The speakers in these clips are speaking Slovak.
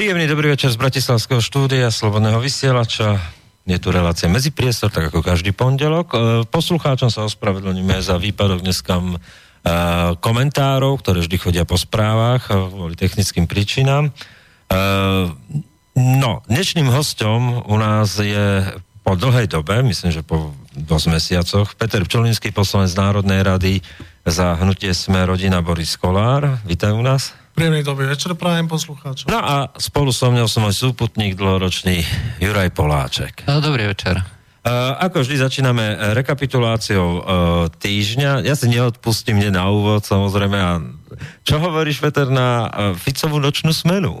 Príjemný dobrý večer z Bratislavského štúdia Slobodného vysielača. Je tu relácia Medzipriestor, tak ako každý pondelok. E, poslucháčom sa ospravedlňujeme za výpadok dneska e, komentárov, ktoré vždy chodia po správach e, kvôli technickým príčinám. No, dnešným hostom u nás je po dlhej dobe, myslím, že po dosť mesiacoch, Peter Pčolinský, poslanec Národnej rady za hnutie Sme rodina Boris Kolár. Vítaj u nás. Príjemný dobrý večer prajem poslucháčom. No a spolu so mnou som môj súputník dlhoročný Juraj Poláček. No, dobrý večer. Uh, ako vždy začíname rekapituláciou uh, týždňa. Ja si neodpustím hneď na úvod, samozrejme. A čo hovoríš, Peter, na uh, Ficovú nočnú smenu?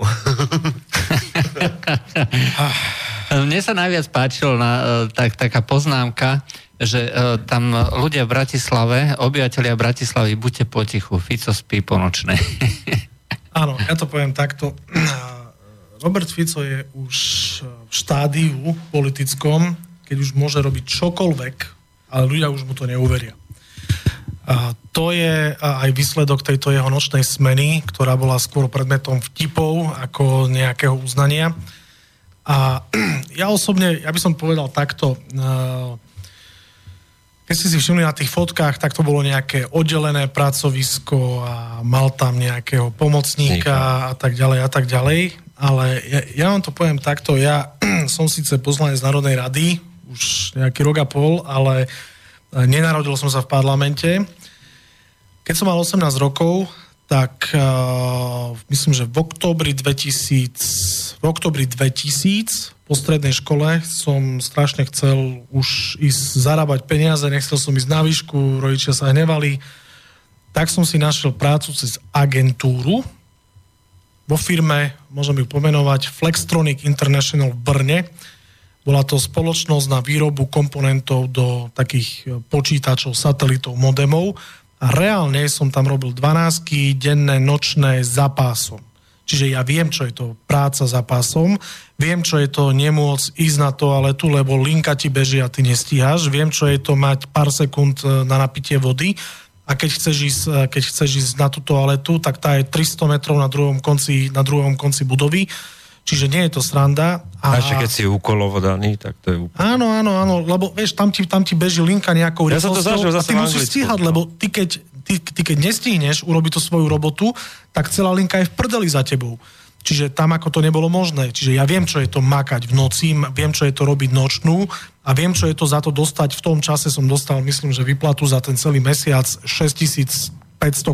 Mne sa najviac páčilo na, uh, tak, taká poznámka, že uh, tam ľudia v Bratislave, obyvateľia Bratislavy, buďte potichu, Fico spí po nočnej. Áno, ja to poviem takto. Robert Fico je už v štádiu politickom, keď už môže robiť čokoľvek, ale ľudia už mu to neuveria. A to je aj výsledok tejto jeho nočnej smeny, ktorá bola skôr predmetom vtipov ako nejakého uznania. A ja osobne, ja by som povedal takto, keď ste si všimli na tých fotkách, tak to bolo nejaké oddelené pracovisko a mal tam nejakého pomocníka a tak ďalej a tak ďalej. Ale ja, ja vám to poviem takto, ja som síce poslanec Národnej rady, už nejaký rok a pol, ale nenarodil som sa v parlamente. Keď som mal 18 rokov, tak uh, myslím, že v oktobri 2000, v oktobri 2000 po strednej škole som strašne chcel už ísť zarábať peniaze, nechcel som ísť na výšku, rodičia sa hnevali. Tak som si našiel prácu cez agentúru vo firme, môžem ju pomenovať, Flextronic International v Brne. Bola to spoločnosť na výrobu komponentov do takých počítačov, satelitov, modemov a reálne som tam robil 12 denné, nočné za pásom. Čiže ja viem, čo je to práca za pásom, viem, čo je to nemôcť ísť na toaletu, lebo linka ti beží a ty nestíhaš, viem, čo je to mať pár sekúnd e, na napitie vody a keď chceš ísť, e, keď chceš ísť na tú toaletu, tak tá je 300 metrov na druhom konci, na druhom konci budovy Čiže nie je to sranda. A, a ešte keď si úkolovo daný, tak to je úplne... Áno, áno, áno, lebo vieš, tam ti, tam ti beží linka nejakou ja som to zažil a ty musíš stíhať, no. lebo ty keď, ty, ty keď nestihneš urobiť tú svoju robotu, tak celá linka je v prdeli za tebou. Čiže tam ako to nebolo možné. Čiže ja viem, čo je to makať v noci, viem, čo je to robiť nočnú a viem, čo je to za to dostať. V tom čase som dostal, myslím, že vyplatu za ten celý mesiac 6500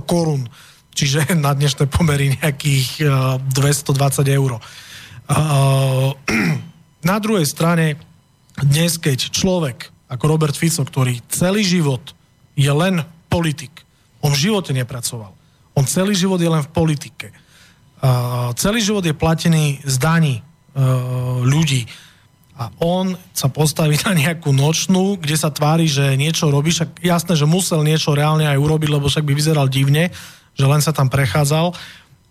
korún. Čiže na dnešné pomery nejakých 220 eh, eur. Na druhej strane, dnes, keď človek ako Robert Fico, ktorý celý život je len politik, on v živote nepracoval, on celý život je len v politike, celý život je platený z daní e, ľudí a on sa postaví na nejakú nočnú, kde sa tvári, že niečo robí, však jasné, že musel niečo reálne aj urobiť, lebo však by vyzeral divne, že len sa tam prechádzal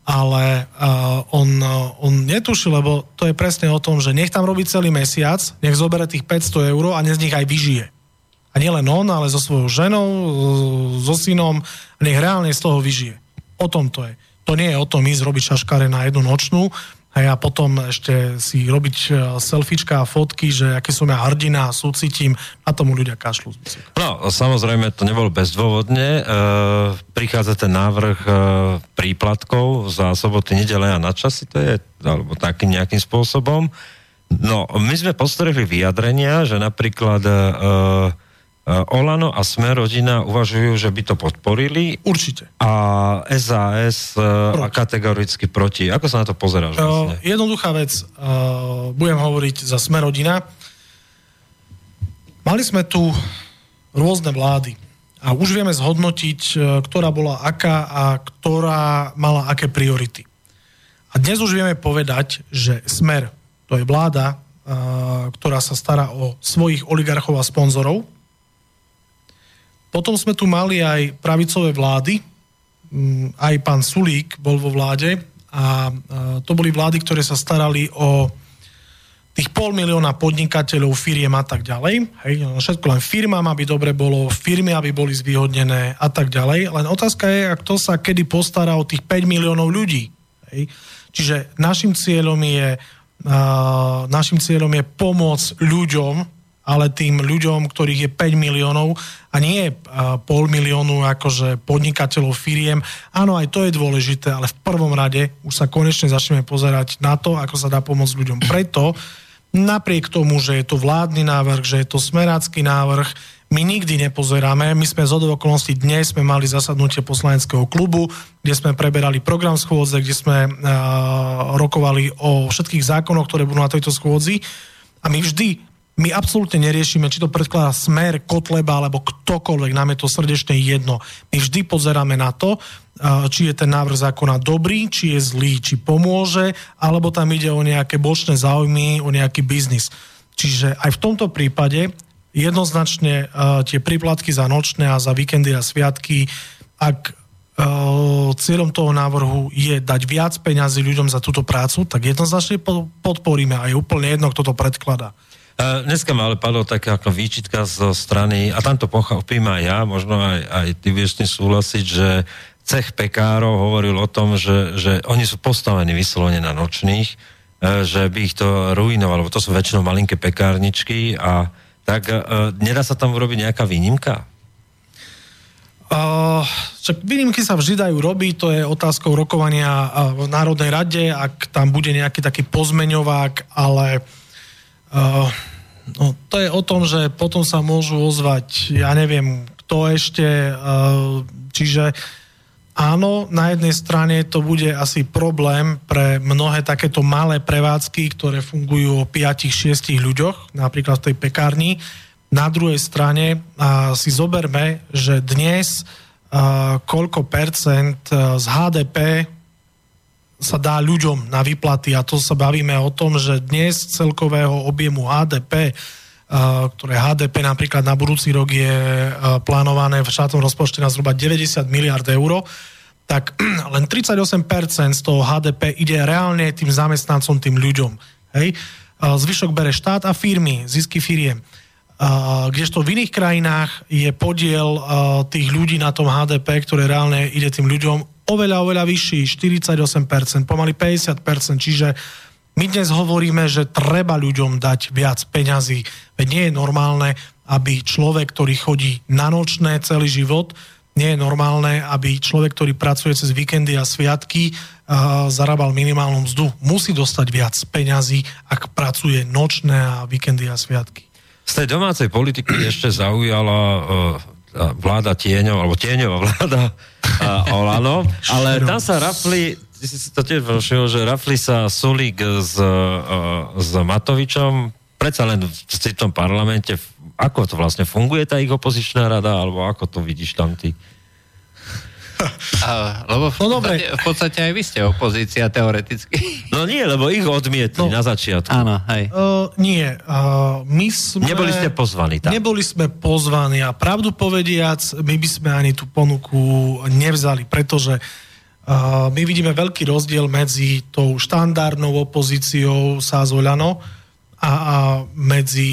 ale uh, on, uh, on netuší, lebo to je presne o tom, že nech tam robí celý mesiac, nech zobere tých 500 eur a nech z nich aj vyžije. A nielen on, ale so svojou ženou, so synom, nech reálne z toho vyžije. O tom to je. To nie je o tom ísť robiť šaškare na jednu nočnú, a ja potom ešte si robiť e, selfiečka a fotky, že aké som ja hrdina a súcitím, a tomu ľudia kašľú. No, samozrejme, to nebolo bezdôvodne. E, prichádza ten návrh e, príplatkov za soboty, nedele a na časy, to je, alebo takým nejakým spôsobom. No, my sme postrehli vyjadrenia, že napríklad e, Eh, Olano a Sme rodina uvažujú, že by to podporili. Určite. A SAS eh, proti. kategoricky proti. Ako sa na to pozeráš? Eh, vlastne? Jednoduchá vec. Budem hovoriť za Sme rodina. Mali sme tu rôzne vlády. A už vieme zhodnotiť, ktorá bola aká a ktorá mala aké priority. A dnes už vieme povedať, že Smer, to je vláda, ktorá sa stará o svojich oligarchov a sponzorov, potom sme tu mali aj pravicové vlády, mm, aj pán Sulík bol vo vláde a to boli vlády, ktoré sa starali o tých pol milióna podnikateľov, firiem a tak ďalej. Hej, no, všetko len firmám, aby dobre bolo, firmy, aby boli zvýhodnené a tak ďalej. Len otázka je, kto sa kedy postará o tých 5 miliónov ľudí. Hej. Čiže našim cieľom je, uh, našim cieľom je pomôcť ľuďom, ale tým ľuďom, ktorých je 5 miliónov a nie pol miliónu akože podnikateľov firiem. Áno, aj to je dôležité, ale v prvom rade už sa konečne začneme pozerať na to, ako sa dá pomôcť ľuďom. Preto napriek tomu, že je to vládny návrh, že je to smerácky návrh, my nikdy nepozeráme. My sme z okolností dnes sme mali zasadnutie poslaneckého klubu, kde sme preberali program schôdze, kde sme uh, rokovali o všetkých zákonoch, ktoré budú na tejto schôdzi. A my vždy my absolútne neriešime, či to predkladá Smer, Kotleba alebo ktokoľvek, nám je to srdečne jedno. My vždy pozeráme na to, či je ten návrh zákona dobrý, či je zlý, či pomôže, alebo tam ide o nejaké bočné záujmy, o nejaký biznis. Čiže aj v tomto prípade jednoznačne tie príplatky za nočné a za víkendy a sviatky, ak cieľom toho návrhu je dať viac peňazí ľuďom za túto prácu, tak jednoznačne podporíme a je úplne jedno, kto to predkladá. Dneska ma ale padlo taká ako výčitka zo strany, a tam to pochopím aj ja, možno aj, aj ty vieš tým súhlasiť, že cech pekárov hovoril o tom, že, že oni sú postavení vyslovene na nočných, e, že by ich to ruinovalo, to sú väčšinou malinké pekárničky a tak uh, nedá sa tam urobiť nejaká výnimka? Uh, výnimky sa vždy dajú robiť, to je otázkou rokovania v Národnej rade, ak tam bude nejaký taký pozmeňovák, ale Uh, no, to je o tom, že potom sa môžu ozvať, ja neviem, kto ešte, uh, čiže áno, na jednej strane to bude asi problém pre mnohé takéto malé prevádzky, ktoré fungujú o 5-6 ľuďoch, napríklad v tej pekárni. Na druhej strane si zoberme, že dnes uh, koľko percent z HDP sa dá ľuďom na výplaty a to sa bavíme o tom, že dnes celkového objemu HDP, ktoré HDP napríklad na budúci rok je plánované v štátnom rozpočte na zhruba 90 miliard eur, tak len 38% z toho HDP ide reálne tým zamestnancom, tým ľuďom. Hej? Zvyšok bere štát a firmy, zisky firiem. Kdežto v iných krajinách je podiel tých ľudí na tom HDP, ktoré reálne ide tým ľuďom oveľa, oveľa vyšší, 48%, pomaly 50%, čiže my dnes hovoríme, že treba ľuďom dať viac peňazí. Veď nie je normálne, aby človek, ktorý chodí na nočné celý život, nie je normálne, aby človek, ktorý pracuje cez víkendy a sviatky, uh, zarábal minimálnu mzdu. Musí dostať viac peňazí, ak pracuje nočné a víkendy a sviatky. Z tej domácej politiky ešte zaujala uh, vláda tieňov, alebo tieňová vláda a Olano, ale tam sa rafli, ty si to tiež všimol, že rafli sa Sulík s, s Matovičom, predsa len v tom parlamente, ako to vlastne funguje tá ich opozičná rada, alebo ako to vidíš tam ty? A, lebo v, no, podstate, v podstate aj vy ste opozícia teoreticky. No nie, lebo ich odmietli no, na začiatku. Áno, hej. Uh, nie, uh, my sme... Neboli ste pozvaní tam. Neboli sme pozvaní a pravdu povediac, my by sme ani tú ponuku nevzali, pretože uh, my vidíme veľký rozdiel medzi tou štandardnou opozíciou Sázoľano a, a medzi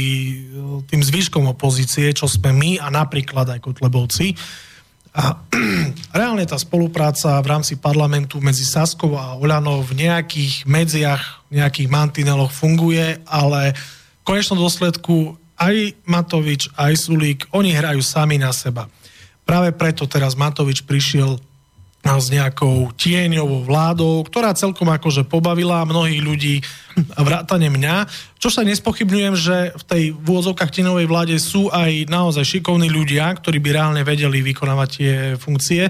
tým zvyškom opozície, čo sme my a napríklad aj Kotlebovci. Uh, a reálne tá spolupráca v rámci parlamentu medzi Saskou a Oľanou v nejakých medziach, nejakých mantineloch funguje, ale v konečnom dôsledku aj Matovič, aj Sulík, oni hrajú sami na seba. Práve preto teraz Matovič prišiel s nejakou tieňovou vládou, ktorá celkom akože pobavila mnohých ľudí, vrátane mňa. Čo sa nespochybňujem, že v tej vôzovkách tieňovej vláde sú aj naozaj šikovní ľudia, ktorí by reálne vedeli vykonávať tie funkcie,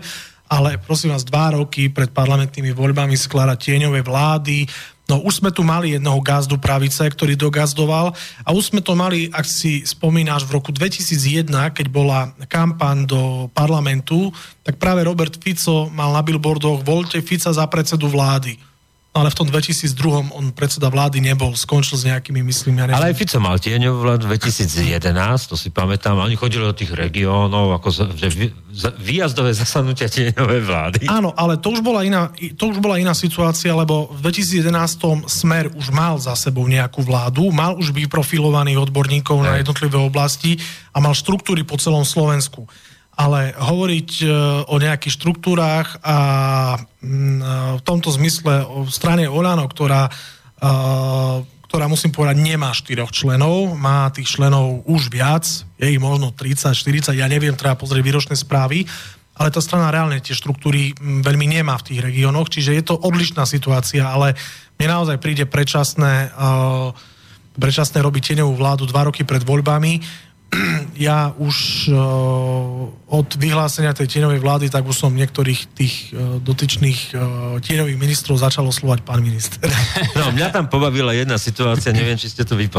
ale prosím vás, dva roky pred parlamentnými voľbami skladať tieňové vlády, No už sme tu mali jedného gazdu pravice, ktorý dogazdoval a už sme to mali, ak si spomínaš, v roku 2001, keď bola kampaň do parlamentu, tak práve Robert Fico mal na billboardoch voľte Fica za predsedu vlády ale v tom 2002 on predseda vlády nebol, skončil s nejakými, myslím, ja neviem. Ale aj Fico mal tieňov vlád 2011, to si pamätám, oni chodili do tých regiónov, ako že výjazdové zasadnutia tieňové vlády. Áno, ale to už, bola iná, to už bola iná situácia, lebo v 2011 Smer už mal za sebou nejakú vládu, mal už vyprofilovaných odborníkov aj. na jednotlivé oblasti a mal štruktúry po celom Slovensku. Ale hovoriť e, o nejakých štruktúrách a mm, v tomto zmysle o strane Olano, ktorá, e, ktorá musím povedať, nemá štyroch členov, má tých členov už viac, je ich možno 30, 40, ja neviem, treba pozrieť výročné správy, ale tá strana reálne tie štruktúry veľmi nemá v tých regiónoch, čiže je to odlišná situácia, ale mne naozaj príde predčasné, predčasné robiť tieňovú vládu dva roky pred voľbami. Ja už od vyhlásenia tej tieňovej vlády, tak už som niektorých tých uh, dotyčných uh, tieňových ministrov začal oslovať pán minister. No, mňa tam pobavila jedna situácia, neviem, či ste to vy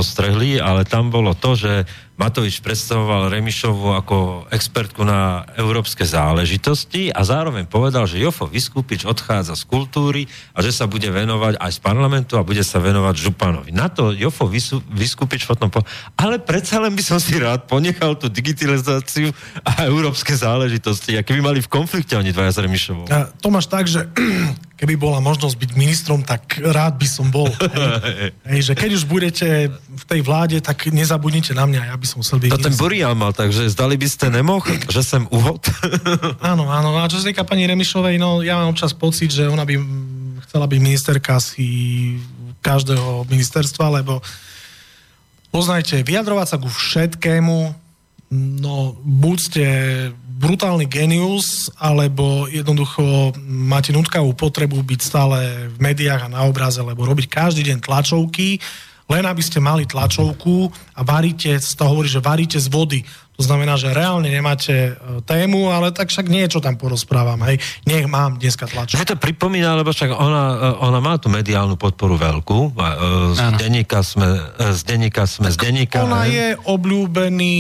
ale tam bolo to, že Matovič predstavoval Remišovu ako expertku na európske záležitosti a zároveň povedal, že Jofo Vyskupič odchádza z kultúry a že sa bude venovať aj z parlamentu a bude sa venovať Županovi. Na to Jofo Vyskupič potom povedal, ale predsa len by som si rád ponechal tú digitalizáciu a európske záležitosti, aké by mali v konflikte oni dvaja s Remišovou. A to máš tak, že keby bola možnosť byť ministrom, tak rád by som bol. Hej. Hej, že keď už budete v tej vláde, tak nezabudnite na mňa, ja by som chcel byť To ten Burial mal, takže zdali by ste nemoh, že sem uvod? áno, áno. A čo sa týka pani Remišovej, no ja mám občas pocit, že ona by chcela byť ministerka si každého ministerstva, lebo poznajte, vyjadrovať sa ku všetkému, no buď ste brutálny genius, alebo jednoducho máte nutkavú potrebu byť stále v médiách a na obraze, lebo robiť každý deň tlačovky, len aby ste mali tlačovku a varíte, to hovorí, že varíte z vody. To znamená, že reálne nemáte e, tému, ale tak však niečo tam porozprávam, hej. Nech mám dneska tlačovku. Mne to pripomína, lebo však ona, e, ona má tú mediálnu podporu veľkú. E, z denníka sme, z denníka sme, z denníka... Ona je obľúbený...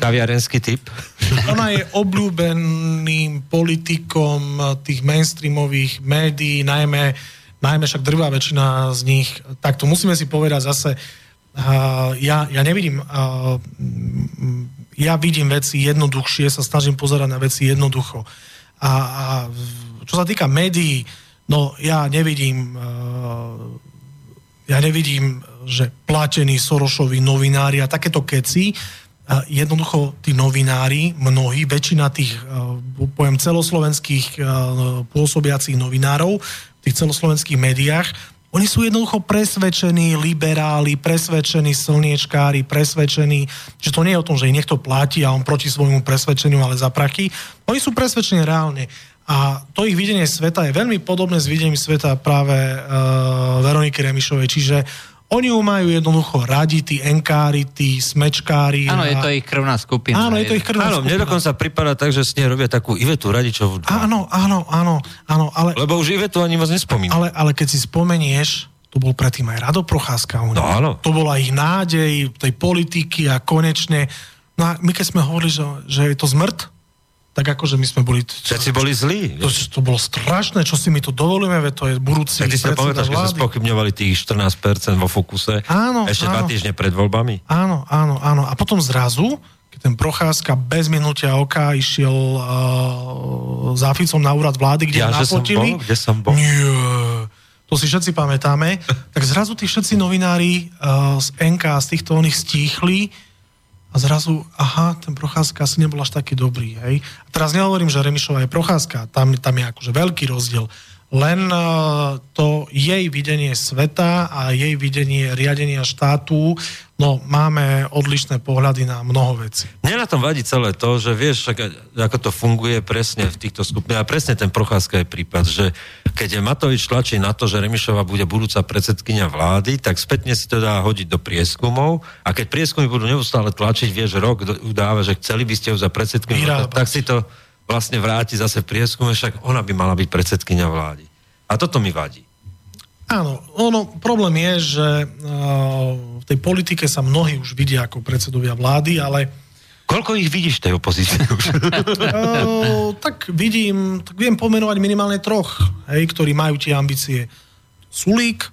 Kaviarenský typ. Ona je obľúbeným politikom tých mainstreamových médií, najmä najmä však drvá väčšina z nich, tak to musíme si povedať zase, ja, ja nevidím, ja vidím veci jednoduchšie, sa snažím pozerať na veci jednoducho. A, a čo sa týka médií, no ja nevidím, uh, ja nevidím, že platení Sorošovi novinári a takéto keci, jednoducho tí novinári, mnohí, väčšina tých, uh, poviem, celoslovenských uh, pôsobiacich novinárov, tých celoslovenských médiách, oni sú jednoducho presvedčení liberáli, presvedčení slniečkári, presvedčení, že to nie je o tom, že ich niekto platí a on proti svojmu presvedčeniu, ale za prachy. Oni sú presvedčení reálne. A to ich videnie sveta je veľmi podobné s videním sveta práve uh, Veroniky Remišovej. Čiže oni ju majú jednoducho radi, tí enkári, tí smečkári. Áno, a... je to ich krvná skupina. Áno, je to ich krvná áno, skupina. Áno, mne dokonca pripadá tak, že s nej robia takú Ivetu Radičovú. Áno, áno, áno, áno, ale... Lebo už Ivetu ani moc nespomínam. Ale, ale keď si spomenieš, to bol predtým aj Rado Procházka. No áno. To bola ich nádej tej politiky a konečne... No a my keď sme hovorili, že, že je to zmrt, tak akože my sme boli... Všetci boli zlí. To, to bolo strašné, čo si my to dovolíme, veď to je budúci Tak ty sa pamätáš, keď sa spochybňovali tých 14% vo fokuse áno, ešte áno. dva týždne pred voľbami? Áno, áno, áno. A potom zrazu, keď ten Procházka bez minutia oka išiel uh, za Ficom na úrad vlády, kde ja, napotili... Som bol? Kde som bol? Nie, to si všetci pamätáme. tak zrazu tí všetci novinári uh, z NK, z týchto oných stíchli a zrazu, aha, ten Procházka asi nebol až taký dobrý, hej. A teraz nehovorím, že Remišová je Procházka, tam, tam je akože veľký rozdiel. Len uh, to jej videnie sveta a jej videnie riadenia štátu, no máme odlišné pohľady na mnoho vecí. Mne na tom vadí celé to, že vieš, ako to funguje presne v týchto skupinách. A presne ten Procházka je prípad, že keď Matovič tlačí na to, že Remišova bude budúca predsedkynia vlády, tak spätne si to dá hodiť do prieskumov a keď prieskumy budú neustále tlačiť, vieš, rok udáva, že chceli by ste ju za predsedkyniu, tak, tak si to vlastne vráti zase prieskume, však ona by mala byť predsedkynia vlády. A toto mi vadí. Áno, ono, problém je, že uh, v tej politike sa mnohí už vidia ako predsedovia vlády, ale... Koľko ich vidíš v tej opozícii už? uh, tak vidím, tak viem pomenovať minimálne troch, hej, ktorí majú tie ambície. Sulík,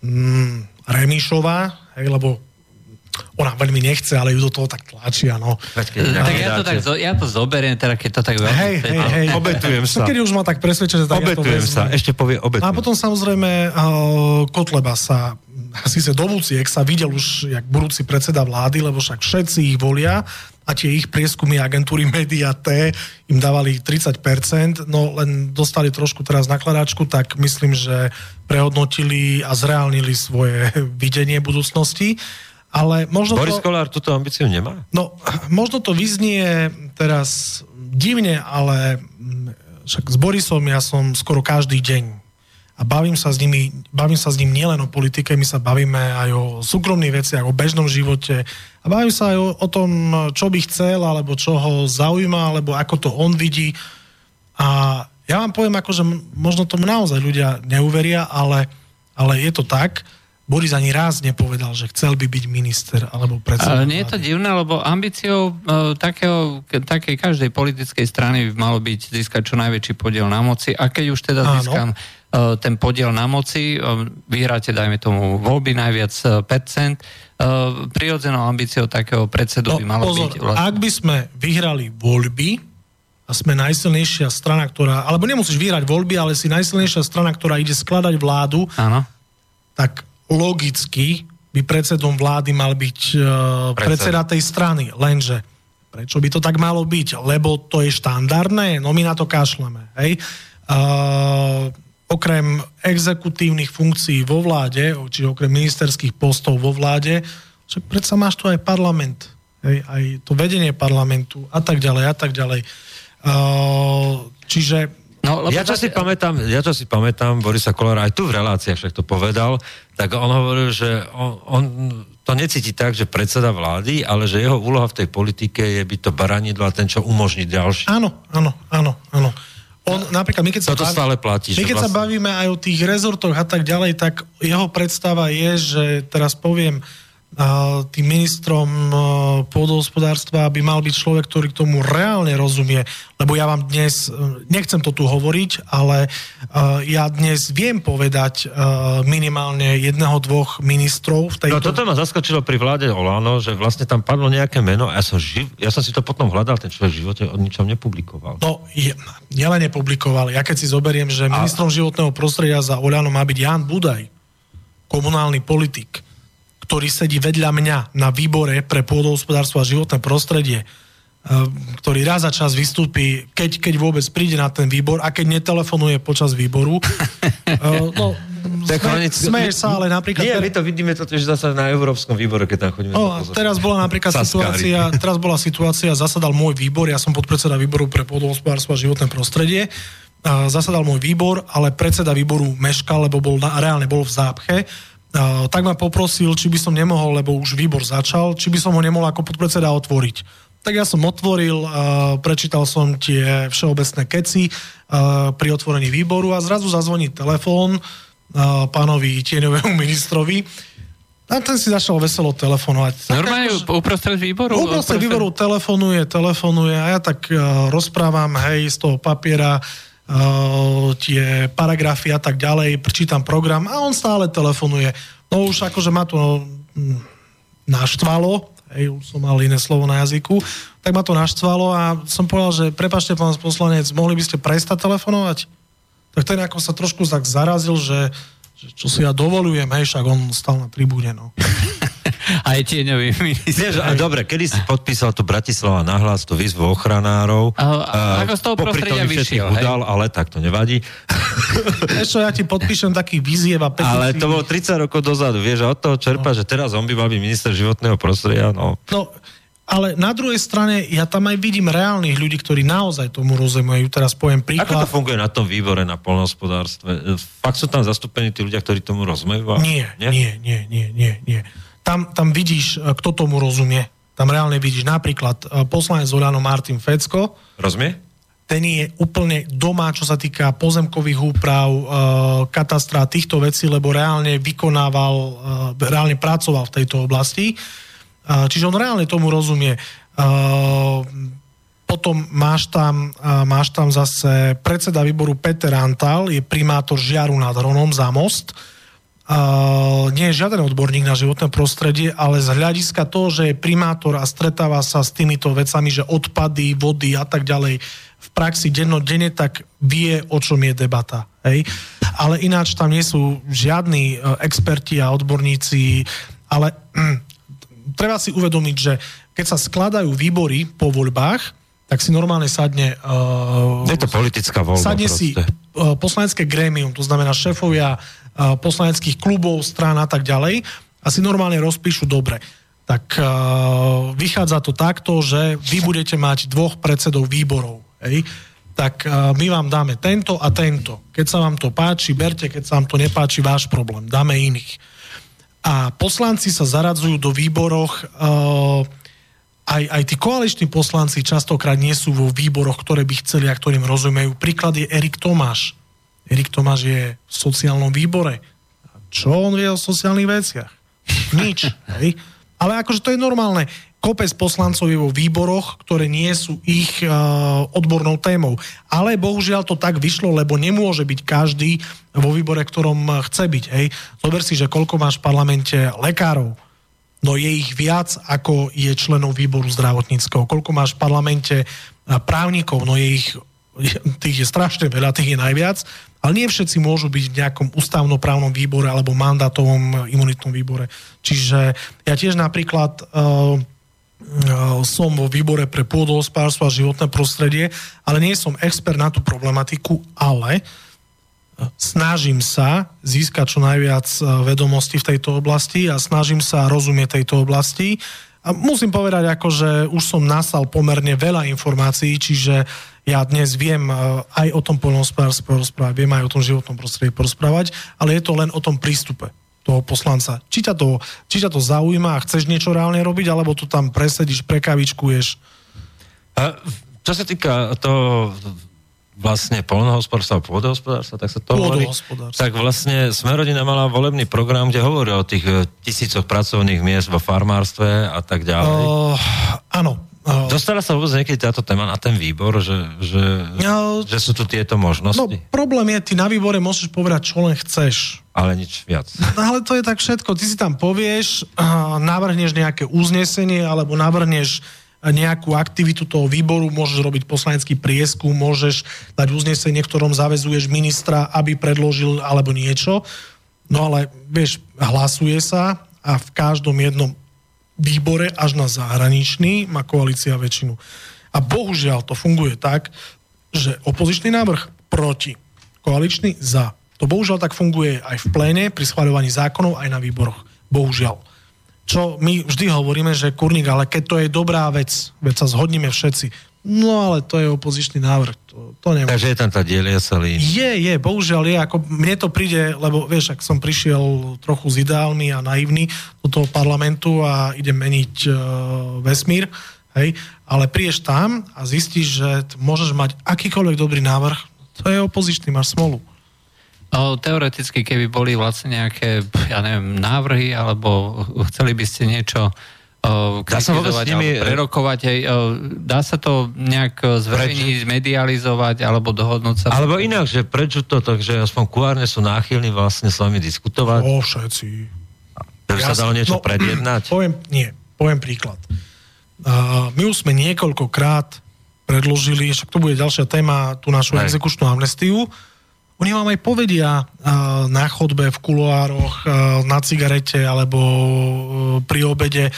mm, Remišová, hej, lebo ona veľmi nechce, ale ju do toho tak tlačia, no. tak ja to, tak, zo, ja to zoberiem, teda keď to tak veľmi... Hej, hej, hej. Obetujem sa. Keď už ma tak presvedčia, tak obetujem ja to sa, ešte povie obetujem. A potom samozrejme uh, Kotleba sa síce do Vúciek sa videl už jak budúci predseda vlády, lebo však všetci ich volia a tie ich prieskumy agentúry Media T im dávali 30%, no len dostali trošku teraz nakladačku, tak myslím, že prehodnotili a zreálnili svoje videnie budúcnosti. Ale možno Boris to, Kolár túto ambíciu nemá? No, možno to vyznie teraz divne, ale však s Borisom ja som skoro každý deň a bavím sa s nimi, bavím sa s ním nielen o politike, my sa bavíme aj o súkromných veciach, o bežnom živote a bavím sa aj o, o tom, čo by chcel, alebo čo ho zaujíma, alebo ako to on vidí. A ja vám poviem, ako, že možno tomu naozaj ľudia neuveria, ale, ale je to tak. Boris ani raz nepovedal, že chcel by byť minister alebo predseda. Ale nie je to divné, lebo ambíciou uh, takého, takej každej politickej strany by malo byť získať čo najväčší podiel na moci a keď už teda Áno. získam uh, ten podiel na moci, uh, vyhráte, dajme tomu, voľby najviac uh, percent, uh, prirodzenou ambíciou takého predsedu no, by malo pozor, byť... Vlastne... Ak by sme vyhrali voľby a sme najsilnejšia strana, ktorá... Alebo nemusíš vyhrať voľby, ale si najsilnejšia strana, ktorá ide skladať vládu, Áno. tak logicky by predsedom vlády mal byť uh, predseda tej strany. Lenže prečo by to tak malo byť? Lebo to je štandardné, no my na to kašleme. Hej? Uh, okrem exekutívnych funkcií vo vláde, či okrem ministerských postov vo vláde, však predsa máš tu aj parlament, hej? aj to vedenie parlamentu a tak ďalej a tak ďalej. Uh, čiže No, ja, čo si pamätám, ja čo si pamätám Borisa Kolára, aj tu v reláciách však to povedal, tak on hovoril, že on, on to necíti tak, že predseda vlády, ale že jeho úloha v tej politike je byť to baranidlo a ten, čo umožní ďalší. Áno, áno, áno, áno. On, napríklad, my keď, sa, baví, stále platí, my keď vlastne... sa bavíme aj o tých rezortoch a tak ďalej, tak jeho predstava je, že teraz poviem, tým ministrom pôdohospodárstva by mal byť človek, ktorý k tomu reálne rozumie. Lebo ja vám dnes, e, nechcem to tu hovoriť, ale e, ja dnes viem povedať e, minimálne jedného, dvoch ministrov v tejto... No toto ma zaskočilo pri vláde Olano, že vlastne tam padlo nejaké meno a ja som, živ... ja som si to potom hľadal, ten človek v živote o ničom nepublikoval. No, je, nielen nepublikoval. Ja keď si zoberiem, že ministrom a... životného prostredia za Olano má byť Jan Budaj, komunálny politik, ktorý sedí vedľa mňa na výbore pre pôdohospodárstvo a životné prostredie, eh, ktorý raz za čas vystúpi, keď, keď vôbec príde na ten výbor a keď netelefonuje počas výboru. Eh, no, sme, smeješ sa, ale napríklad... Nie, my to vidíme to tiež zase na Európskom výbore, keď tam chodíme. No, teraz bola napríklad Saskári. situácia, teraz bola situácia, zasadal môj výbor, ja som podpredseda výboru pre pôdohospodárstvo a životné prostredie, zasadal môj výbor, ale predseda výboru meškal, lebo bol na, reálne bol v zápche tak ma poprosil, či by som nemohol, lebo už výbor začal, či by som ho nemohol ako podpredseda otvoriť. Tak ja som otvoril, prečítal som tie všeobecné keci pri otvorení výboru a zrazu zazvoní telefón pánovi tieňovému ministrovi a ten si začal veselo telefonovať. Normálne akože, uprostred výboru? Uprostred výboru telefonuje, telefonuje a ja tak uh, rozprávam, hej, z toho papiera tie paragrafy a tak ďalej, prečítam program a on stále telefonuje. No už akože ma to hm, naštvalo, hej, už som mal iné slovo na jazyku, tak ma to naštvalo a som povedal, že prepašte, pán poslanec, mohli by ste prestať telefonovať? Tak ten ako sa trošku tak zarazil, že, že čo si ja dovolujem, hej, však on stal na tribúne, no. Aj tieňový minister. Vieš, a dobre, kedy si podpísal tu Bratislava nahlas, tú výzvu ochranárov. A, a, ako z toho prostredia vyšiel, udal, ale tak to nevadí. Vieš ja ti podpíšem taký výziev a petícií. Ale to bolo 30 rokov dozadu, vieš, a od toho čerpa, no. že teraz on by mal byť minister životného prostredia, no. No, ale na druhej strane ja tam aj vidím reálnych ľudí, ktorí naozaj tomu rozumejú. Teraz poviem príklad. Ako to funguje na tom výbore na polnohospodárstve? Fakt sú tam zastúpení tí ľudia, ktorí tomu rozumejú? Nie, nie, nie, nie, nie, nie. nie tam, tam vidíš, e, kto tomu rozumie. Tam reálne vidíš napríklad e, poslanec Zoľano Martin Fecko. Rozumie? Ten je úplne doma, čo sa týka pozemkových úprav, e, katastra týchto vecí, lebo reálne vykonával, reálne pracoval v tejto oblasti. Čiže on reálne tomu rozumie. Potom máš tam, máš tam zase predseda výboru Peter Antal, je primátor Žiaru nad Hronom za most nie je žiaden odborník na životné prostredie, ale z hľadiska toho, že je primátor a stretáva sa s týmito vecami, že odpady, vody a tak ďalej v praxi dennodenne, tak vie, o čom je debata. Hej? Ale ináč tam nie sú žiadni e, experti a odborníci, ale hm, treba si uvedomiť, že keď sa skladajú výbory po voľbách, tak si normálne sadne... Uh, je to politická voľba. Sadne proste. si uh, poslanecké grémium, to znamená šéfovia poslaneckých klubov, strán a tak ďalej a si normálne rozpíšu dobre. Tak vychádza to takto, že vy budete mať dvoch predsedov výborov. Hej? Tak my vám dáme tento a tento. Keď sa vám to páči, berte, keď sa vám to nepáči, váš problém. Dáme iných. A poslanci sa zaradzujú do výboroch aj, aj tí koaliční poslanci častokrát nie sú vo výboroch, ktoré by chceli a ktorým rozumejú. Príklad je Erik Tomáš. Erik Tomáš je v sociálnom výbore. Čo on vie o sociálnych veciach? Nič. Hej? Ale akože to je normálne. Kopec poslancov je vo výboroch, ktoré nie sú ich uh, odbornou témou. Ale bohužiaľ to tak vyšlo, lebo nemôže byť každý vo výbore, ktorom chce byť. Hej? Zober si, že koľko máš v parlamente lekárov, no je ich viac, ako je členov výboru zdravotníckého. Koľko máš v parlamente právnikov, no je ich, tých je strašne veľa, tých je najviac, ale nie všetci môžu byť v nejakom ústavnoprávnom výbore alebo mandátovom imunitnom výbore. Čiže ja tiež napríklad uh, som vo výbore pre pôdohospodárstvo a životné prostredie, ale nie som expert na tú problematiku, ale snažím sa získať čo najviac e, vedomostí v tejto oblasti a snažím sa rozumieť tejto oblasti. A musím povedať, ako, že už som nasal pomerne veľa informácií, čiže ja dnes viem e, aj o tom poľnohospodárstve porozprávať, viem aj o tom životnom prostredí porozprávať, ale je to len o tom prístupe toho poslanca. Či ťa to, či ťa to zaujíma a chceš niečo reálne robiť, alebo to tam presedíš, prekavičkuješ. A čo sa týka toho vlastne polnohospodárstva a pôdohospodárstva, tak sa to hovorí. Tak vlastne Smerodina mala volebný program, kde hovorí o tých e, tisícoch pracovných miest vo farmárstve a tak ďalej. Uh, áno. Uh, Dostala sa vôbec niekedy táto téma na ten výbor, že, že, uh, že sú tu tieto možnosti? No, problém je, ty na výbore môžeš povedať, čo len chceš. Ale nič viac. No, ale to je tak všetko. Ty si tam povieš, uh, navrhneš nejaké uznesenie, alebo navrhneš nejakú aktivitu toho výboru, môžeš robiť poslanecký prieskum, môžeš dať uznesenie, ktorom zavezuješ ministra, aby predložil alebo niečo. No ale, vieš, hlasuje sa a v každom jednom výbore až na zahraničný má koalícia väčšinu. A bohužiaľ to funguje tak, že opozičný návrh proti, koaličný za. To bohužiaľ tak funguje aj v pléne, pri schváľovaní zákonov, aj na výboroch. Bohužiaľ čo my vždy hovoríme, že kurník, ale keď to je dobrá vec, veď sa zhodníme všetci, no ale to je opozičný návrh. To, to nemôže. Takže je tam tá sa línia. Je, je, bohužiaľ je, ako mne to príde, lebo vieš, ak som prišiel trochu z ideálny a naivný do toho parlamentu a idem meniť uh, vesmír, hej, ale prídeš tam a zistíš, že môžeš mať akýkoľvek dobrý návrh, to je opozičný, máš smolu. No, teoreticky, keby boli vlastne nejaké, ja neviem, návrhy, alebo chceli by ste niečo uh, kritizovať dá sa nimi... prerokovať, hej, uh, dá sa to nejak zverejniť, medializovať, alebo dohodnúť sa? Alebo inak, že prečo to, takže aspoň kuárne sú náchylní vlastne s vami diskutovať? O, všetci. To by sa dalo niečo no, predjednať? Poviem, nie, poviem príklad. Uh, my už sme niekoľkokrát predložili, však to bude ďalšia téma, tú našu exekučnú amnestiu, oni vám aj povedia uh, na chodbe, v kuloároch, uh, na cigarete alebo uh, pri obede,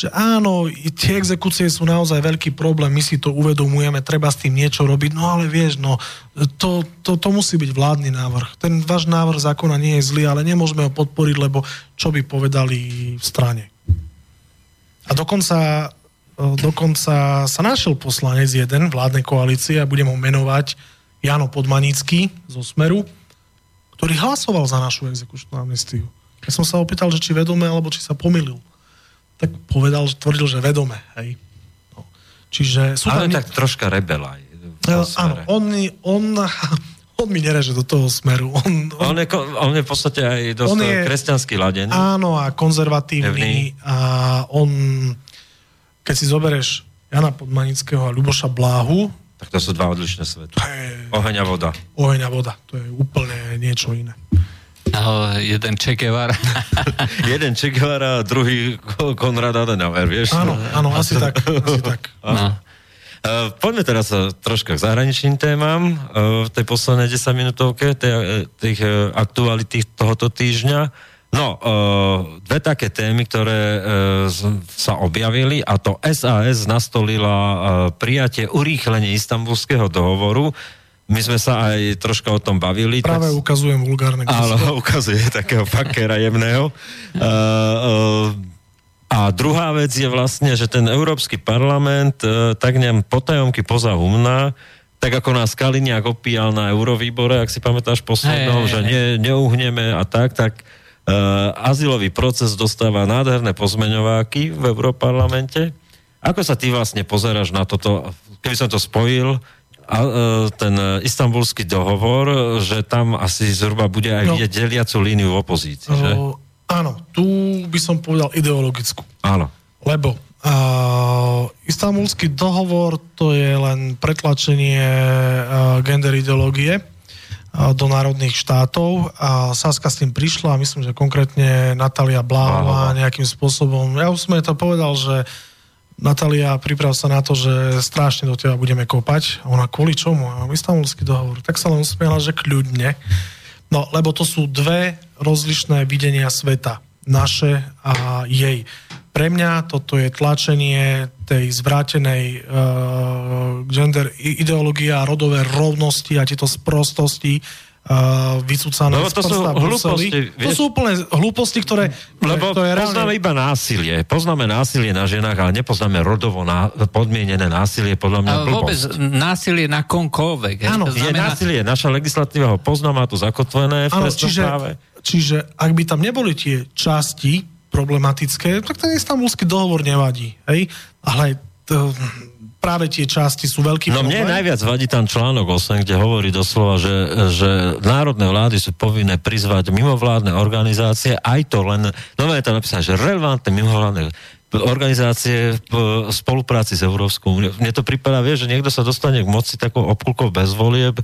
že áno, tie exekúcie sú naozaj veľký problém, my si to uvedomujeme, treba s tým niečo robiť, no ale vieš, no, to, to, to musí byť vládny návrh. Ten váš návrh zákona nie je zlý, ale nemôžeme ho podporiť, lebo čo by povedali v strane. A dokonca, dokonca sa našiel poslanec jeden vládnej koalície a budem ho menovať, Jano Podmanický zo Smeru, ktorý hlasoval za našu exekučnú amnestiu. Ja som sa opýtal, že či vedome, alebo či sa pomýlil. Tak povedal, že tvrdil, že vedome. Hej. No. Čiže sú Ale tam... tak troška rebel aj. Uh, áno, on, on, on mi nereže do toho smeru. On, on, on, je, on je v podstate aj dosť on je, kresťanský ladený. Áno, a konzervatívny. A on, keď si zoberieš Jana Podmanického a Ľuboša Bláhu, tak to sú dva odlišné svety. Oheň a voda. Oheň a voda, to je úplne niečo iné. No, jeden Che Guevara. jeden Che Guevara, druhý Konrad Adenauer, vieš? Áno, áno, asi tak. Asi tak. No. Uh, poďme teraz troška k zahraničným témam uh, v tej poslednej 10 minútovke tej, tých uh, aktuality tohoto týždňa. No, uh, dve také témy, ktoré uh, sa objavili a to SAS nastolila uh, prijatie urýchlenie istambulského dohovoru. My sme sa aj troška o tom bavili. Práve tak... ukazujem vulgárne Ale ukazuje takého fakera jemného. A druhá vec je vlastne, že ten Európsky parlament e, tak neviem, potajomky poza humna, tak ako nás Kaliniak opíjal na Eurovýbore, ak si pamätáš poslednou, hey, že ne, neuhneme a tak, tak e, azylový proces dostáva nádherné pozmeňováky v Európarlamente. Ako sa ty vlastne pozeráš na toto, keby som to spojil, a, e, ten istambulský dohovor, že tam asi zhruba bude aj no. vidieť deliacu líniu v opozícii, že? Áno, tu by som povedal ideologickú. Áno. Lebo uh, istambulský dohovor to je len pretlačenie uh, gender ideológie uh, do národných štátov a Saska s tým prišla myslím, že konkrétne Natalia Bláhová nejakým spôsobom, ja už som to povedal, že Natalia, priprav sa na to, že strašne do teba budeme kopať. Ona kvôli čomu? A istambulský dohovor. Tak sa len usmiela, že kľudne. No, lebo to sú dve rozlišné videnia sveta. Naše a jej. Pre mňa toto je tlačenie tej zvrátenej uh, gender ideológie a rodové rovnosti a tieto sprostosti, uh, vycúcané no, to sú hlúposti. To sú úplne hlúposti, ktoré... Lebo to je poznáme reálne... iba násilie. Poznáme násilie na ženách, ale nepoznáme rodovo ná, podmienené násilie, podľa mňa blbosť. Vôbec násilie na komkoľvek. Áno, znamená... je násilie. Naša legislatíva ho pozná, má to zakotvené v Áno, čiže, práve. čiže ak by tam neboli tie časti problematické, tak ten istambulský dohovor nevadí. Hej? Ale to, práve tie časti sú veľký No problém. mne najviac vadí tam článok 8, kde hovorí doslova, že, že národné vlády sú povinné prizvať mimovládne organizácie, aj to len, no je tam napísané, že relevantné mimovládne organizácie v spolupráci s Európskou úniou. Mne to prípada, vie, že niekto sa dostane k moci takou obkulkou bez volieb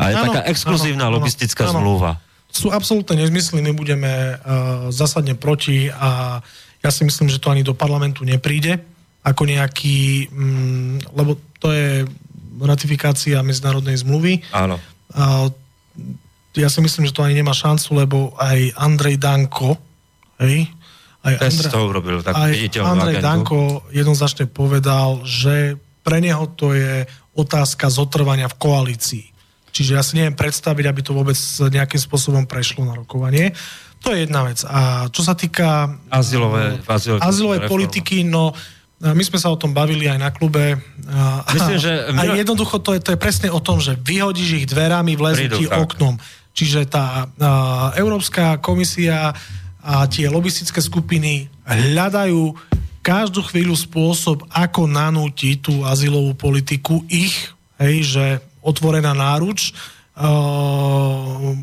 a je ano, taká exkluzívna ano, logistická ano, zmluva. Sú absolútne nezmysly, my budeme uh, zásadne proti a ja si myslím, že to ani do parlamentu nepríde ako nejaký, mm, lebo to je ratifikácia medzinárodnej zmluvy. Áno. A ja si myslím, že to ani nemá šancu, lebo aj Andrej Danko, hej, aj Andrej, to urobil, tak aj Andrej agentu. Danko jednoznačne povedal, že pre neho to je otázka zotrvania v koalícii. Čiže ja si neviem predstaviť, aby to vôbec nejakým spôsobom prešlo na rokovanie. To je jedna vec. A čo sa týka azylové, azylové politiky, no my sme sa o tom bavili aj na klube. Myslím, že... A jednoducho to je, to je presne o tom, že vyhodíš ich dverami, vlezú ti oknom. Čiže tá uh, Európska komisia a tie lobistické skupiny hľadajú každú chvíľu spôsob, ako nanútiť tú azylovú politiku ich, hej, že otvorená náruč, uh,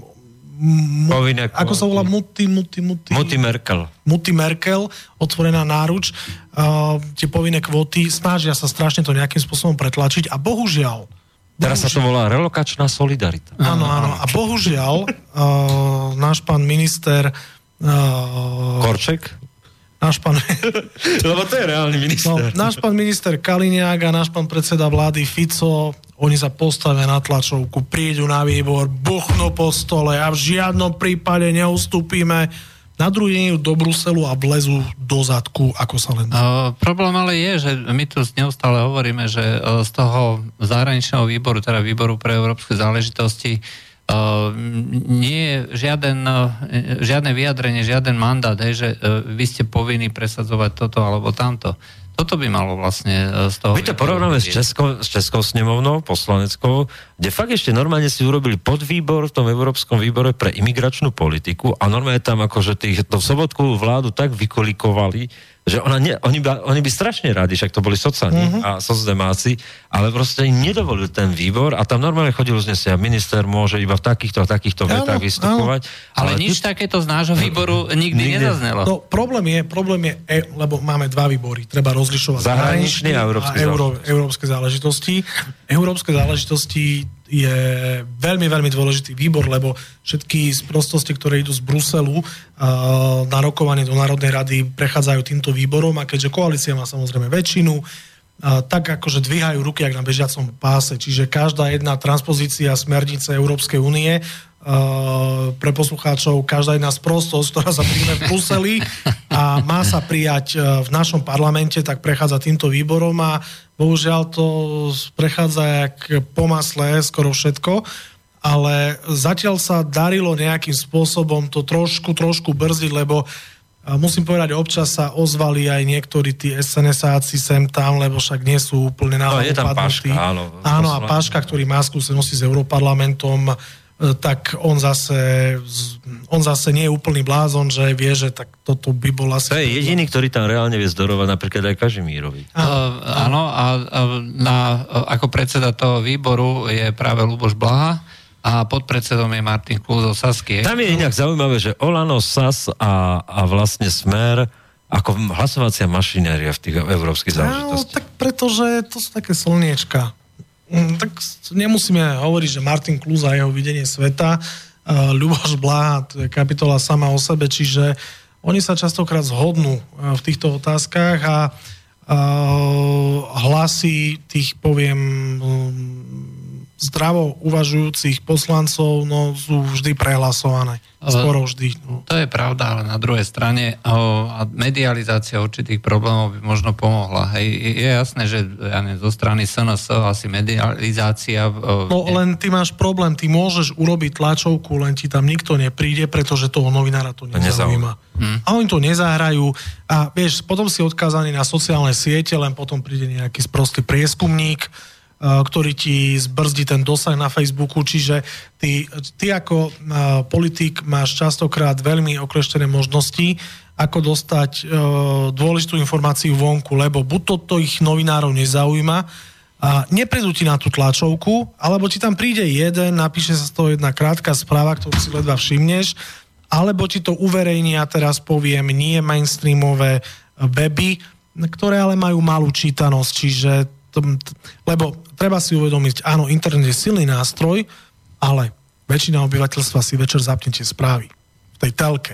Povinné ako sa volá Muti, Muti, Muti, Muti Merkel. Muti Merkel, otvorená náruč. Uh, tie povinné kvóty snažia sa strašne to nejakým spôsobom pretlačiť a bohužiaľ Teraz sa to volá relokačná solidarita. Áno, áno. A bohužiaľ uh, náš pán minister uh, Korček? Náš pán... Lebo to je reálny minister. No, náš pán minister Kaliniak a náš pán predseda vlády Fico, oni sa postavia na tlačovku, prídu na výbor, buchnú po stole a v žiadnom prípade neustúpime na druhý deň do Bruselu a vlezú do zadku, ako sa len dá. Uh, problém ale je, že my tu neustále hovoríme, že uh, z toho zahraničného výboru, teda výboru pre európske záležitosti, Uh, nie je žiaden, uh, žiadne vyjadrenie, žiaden mandát, hej, že uh, vy ste povinní presadzovať toto alebo tamto. Toto by malo vlastne z toho... My to porovnáme s Českou, s Českou snemovnou, poslaneckou, kde fakt ešte normálne si urobili podvýbor v tom Európskom výbore pre imigračnú politiku a normálne tam akože tých, to sobotkovú vládu tak vykolikovali, že ona nie, oni, by, oni by strašne radi, však to boli sociálni uh-huh. a socdemáci, ale proste im nedovolil ten výbor a tam normálne chodil uznesia, minister môže iba v takýchto a takýchto vetách vystupovať. Ale, ale nič tu... takéto z nášho výboru nikdy, nikdy nezaznelo. No problém je, problém je, e, lebo máme dva výbory, treba rozlišovať zahraničný a európske, a euro, záležitosti. európske záležitosti. Európske záležitosti je veľmi, veľmi dôležitý výbor, lebo všetky prostosti, ktoré idú z Bruselu na rokovanie do Národnej rady, prechádzajú týmto výborom a keďže koalícia má samozrejme väčšinu, tak akože dvíhajú ruky, ak na bežiacom páse. Čiže každá jedna transpozícia smernice Európskej únie pre poslucháčov každá jedna sprostosť, ktorá sa príjme v Bruseli a má sa prijať v našom parlamente, tak prechádza týmto výborom a bohužiaľ to prechádza jak po masle skoro všetko, ale zatiaľ sa darilo nejakým spôsobom to trošku, trošku brzdiť, lebo musím povedať, občas sa ozvali aj niektorí tí SNSáci sem tam, lebo však nie sú úplne náhodou no, je tam Paška, áno. Áno, a Paška, ktorý má skúsenosti s Európarlamentom, e, tak on zase, on zase nie je úplný blázon, že vie, že tak toto by bol asi... To je jediný, ktorý tam reálne vie zdorovať napríklad aj Kažimírovi. Uh, áno, a, a na, ako predseda toho výboru je práve Luboš Blaha, a podpredsedom je Martin Kúzo Sasky. Tam je inak zaujímavé, že Olano, Sas a, a vlastne Smer ako hlasovacia mašinéria v tých európskych záležitostiach. No, tak pretože to sú také slniečka. Mm, tak nemusíme hovoriť, že Martin Kluz a jeho videnie sveta, Ľuboš Blaha, to je kapitola sama o sebe, čiže oni sa častokrát zhodnú uh, v týchto otázkach a uh, hlasy tých, poviem, um, zdravo uvažujúcich poslancov no, sú vždy prehlasované. Skoro vždy. No. To je pravda, ale na druhej strane o, medializácia určitých problémov by možno pomohla. Hej, je jasné, že ja ne, zo strany SNS asi medializácia... O, no ne... len ty máš problém, ty môžeš urobiť tlačovku, len ti tam nikto nepríde, pretože toho novinára to nezaujíma. Hm. A oni to nezahrajú a vieš, potom si odkázaný na sociálne siete, len potom príde nejaký sprostý prieskumník, ktorý ti zbrzdí ten dosah na Facebooku, čiže ty, ty ako politik máš častokrát veľmi okleštené možnosti, ako dostať dôležitú informáciu vonku, lebo buď toto ich novinárov nezaujíma, a neprídu ti na tú tlačovku, alebo ti tam príde jeden, napíše sa z toho jedna krátka správa, ktorú si ledva všimneš, alebo ti to uverejnia, teraz poviem, nie mainstreamové weby, ktoré ale majú malú čítanosť, čiže lebo treba si uvedomiť, áno, internet je silný nástroj, ale väčšina obyvateľstva si večer zapne tie správy v tej telke.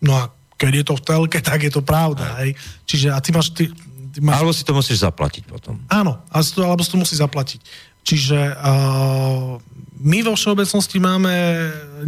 No a keď je to v telke, tak je to pravda. Hej. Čiže a ty máš... Ty, ty máš... Alebo si to musíš zaplatiť potom. Áno, alebo si to musí zaplatiť. Čiže uh, my vo všeobecnosti máme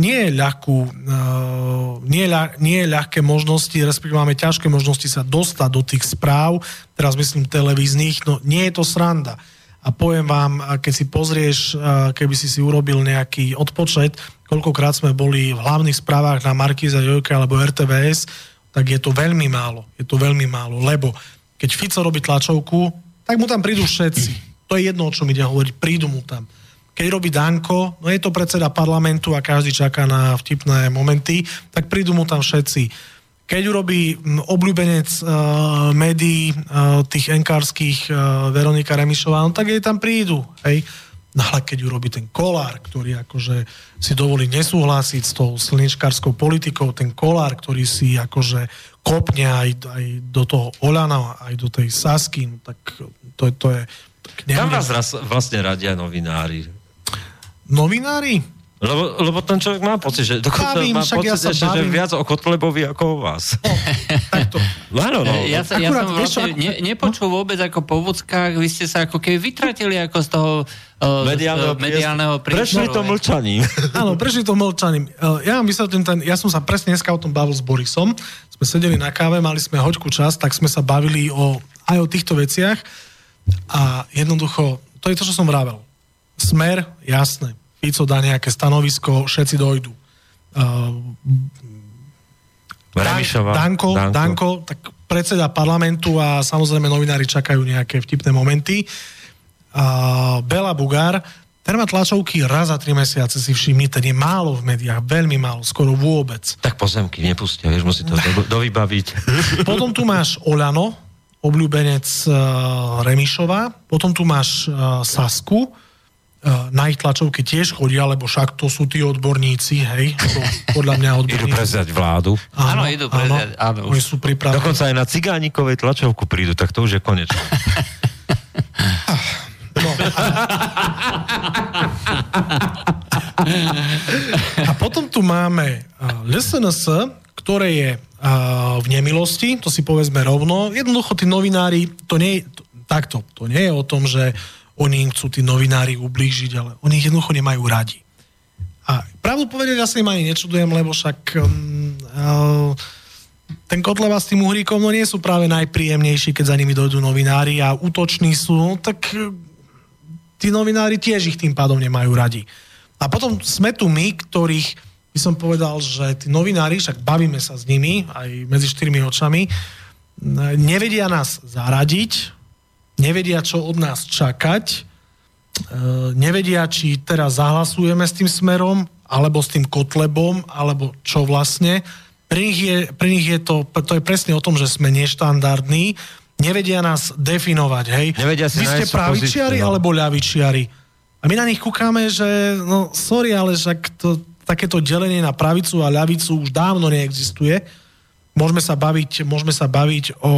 nie ľahkú, uh, nie, nie ľahké možnosti, respektíve máme ťažké možnosti sa dostať do tých správ, teraz myslím televíznych, no nie je to sranda. A poviem vám, keď si pozrieš, keby si si urobil nejaký odpočet, koľkokrát sme boli v hlavných správach na Markíza Jojka alebo RTVS, tak je to veľmi málo. Je to veľmi málo, lebo keď Fico robí tlačovku, tak mu tam prídu všetci to je jedno, o čom ide hovoriť, prídu mu tam. Keď robí Danko, no je to predseda parlamentu a každý čaká na vtipné momenty, tak prídu mu tam všetci. Keď urobí obľúbenec uh, médií, uh, tých enkárských uh, Veronika Remišová, no tak jej tam prídu. Hej. No ale keď urobí ten kolár, ktorý akože si dovolí nesúhlasiť s tou slničkárskou politikou, ten kolár, ktorý si akože kopne aj, aj do toho Olana, aj do tej Sasky, no tak to, to je kam vás raz, vlastne radia novinári? Novinári? Lebo, lebo ten človek má pocit, že dokonca bavím, má pocit, ja ešte, že viac o Kotlebovi ako o vás. No, takto. no, áno, no. Ja, sa, ja som vlastne ne, nepočul vôbec ako po vúckách, vy ste sa ako keby vytratili ako z toho uh, mediálneho, mediálneho Prešli to mlčaním. Áno, prešli to mlčaním. Uh, ja vám vysvetlím ten, ja som sa presne dneska o tom bavil s Borisom. Sme sedeli na káve, mali sme hoďku čas, tak sme sa bavili o, aj o týchto veciach. A jednoducho, to je to, čo som vravel. Smer, jasné. Fico dá nejaké stanovisko, všetci dojdú. Uh, Remišová, Danko, Danko. Danko, tak predseda parlamentu a samozrejme novinári čakajú nejaké vtipné momenty. Uh, Bela Bugár, ten má tlačovky raz za tri mesiace, si všimni, ten je málo v médiách, veľmi málo, skoro vôbec. Tak pozemky nepustia, vieš, musí to do, dovybaviť. Potom tu máš Olano, obľúbenec uh, Remišova, potom tu máš uh, Sasku, uh, na ich tlačovky tiež chodia, lebo však to sú tí odborníci, hej, to, podľa mňa odborníci. Idú prezidať vládu. Áno, idú prezidať, áno. Oni sú pripravení. Dokonca aj na cigánikovej tlačovku prídu, tak to už je konečné. No. A potom tu máme LSNS, ktoré je v nemilosti, to si povedzme rovno. Jednoducho tí novinári, to nie, Takto. To nie je o tom, že oni im chcú tí novinári ublížiť, ale oni ich jednoducho nemajú radi. A pravdu povedať, ja sa im ani nečudujem, lebo však um, uh, ten Kotleba s tým Uhríkom no nie sú práve najpríjemnejší, keď za nimi dojdú novinári a útoční sú, no tak uh, tí novinári tiež ich tým pádom nemajú radi. A potom sme tu my, ktorých by som povedal, že tí novinári, však bavíme sa s nimi aj medzi štyrmi očami, nevedia nás zaradiť, nevedia, čo od nás čakať, e, nevedia, či teraz zahlasujeme s tým smerom, alebo s tým Kotlebom, alebo čo vlastne. Pre nich je, pre nich je to, to je presne o tom, že sme neštandardní, nevedia nás definovať, hej. Nevedia si Vy ste pravičiari no. alebo ľavičiari. A my na nich kúkame, že no sorry, ale však to, takéto delenie na pravicu a ľavicu už dávno neexistuje. Môžeme sa baviť, môžeme sa baviť o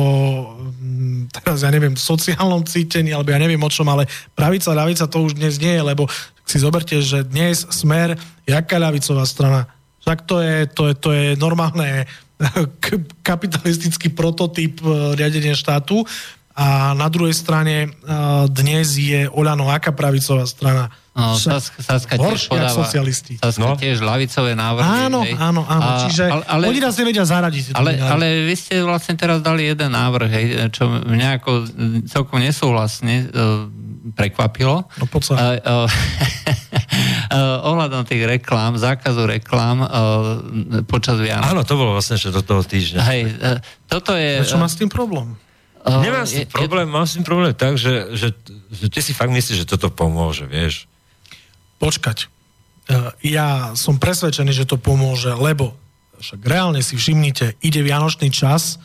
mm, teraz ja neviem, sociálnom cítení, alebo ja neviem o čom, ale pravica, ľavica to už dnes nie je, lebo si zoberte, že dnes smer, jaká ľavicová strana, však to je, to je, to je normálne kapitalistický prototyp e, riadenia štátu. A na druhej strane e, dnes je Oľano aká pravicová strana No, Saska, Saska tiež podáva, socialisti. Saska no. tiež lavicové návrhy. Áno, hej. áno, áno. A, Čiže ale, ale, oni nás nevedia zaradiť. Ale, ale vy ste vlastne teraz dali jeden návrh, hej, čo mňa ako celkom nesúhlasne uh, prekvapilo. No poď sa. Uh, uh, ohľadom tých reklám, zákazu reklám uh, počas Vianoc. Áno, to bolo vlastne že do toho týždňa. Hej, uh, toto je... Čo má s tým problém? Uh, Nemám s tým problém, mám s tým problém tak, že, že, že ty si fakt myslíš, že toto pomôže, vieš počkať. E, ja som presvedčený, že to pomôže, lebo však reálne si všimnite, ide Vianočný čas,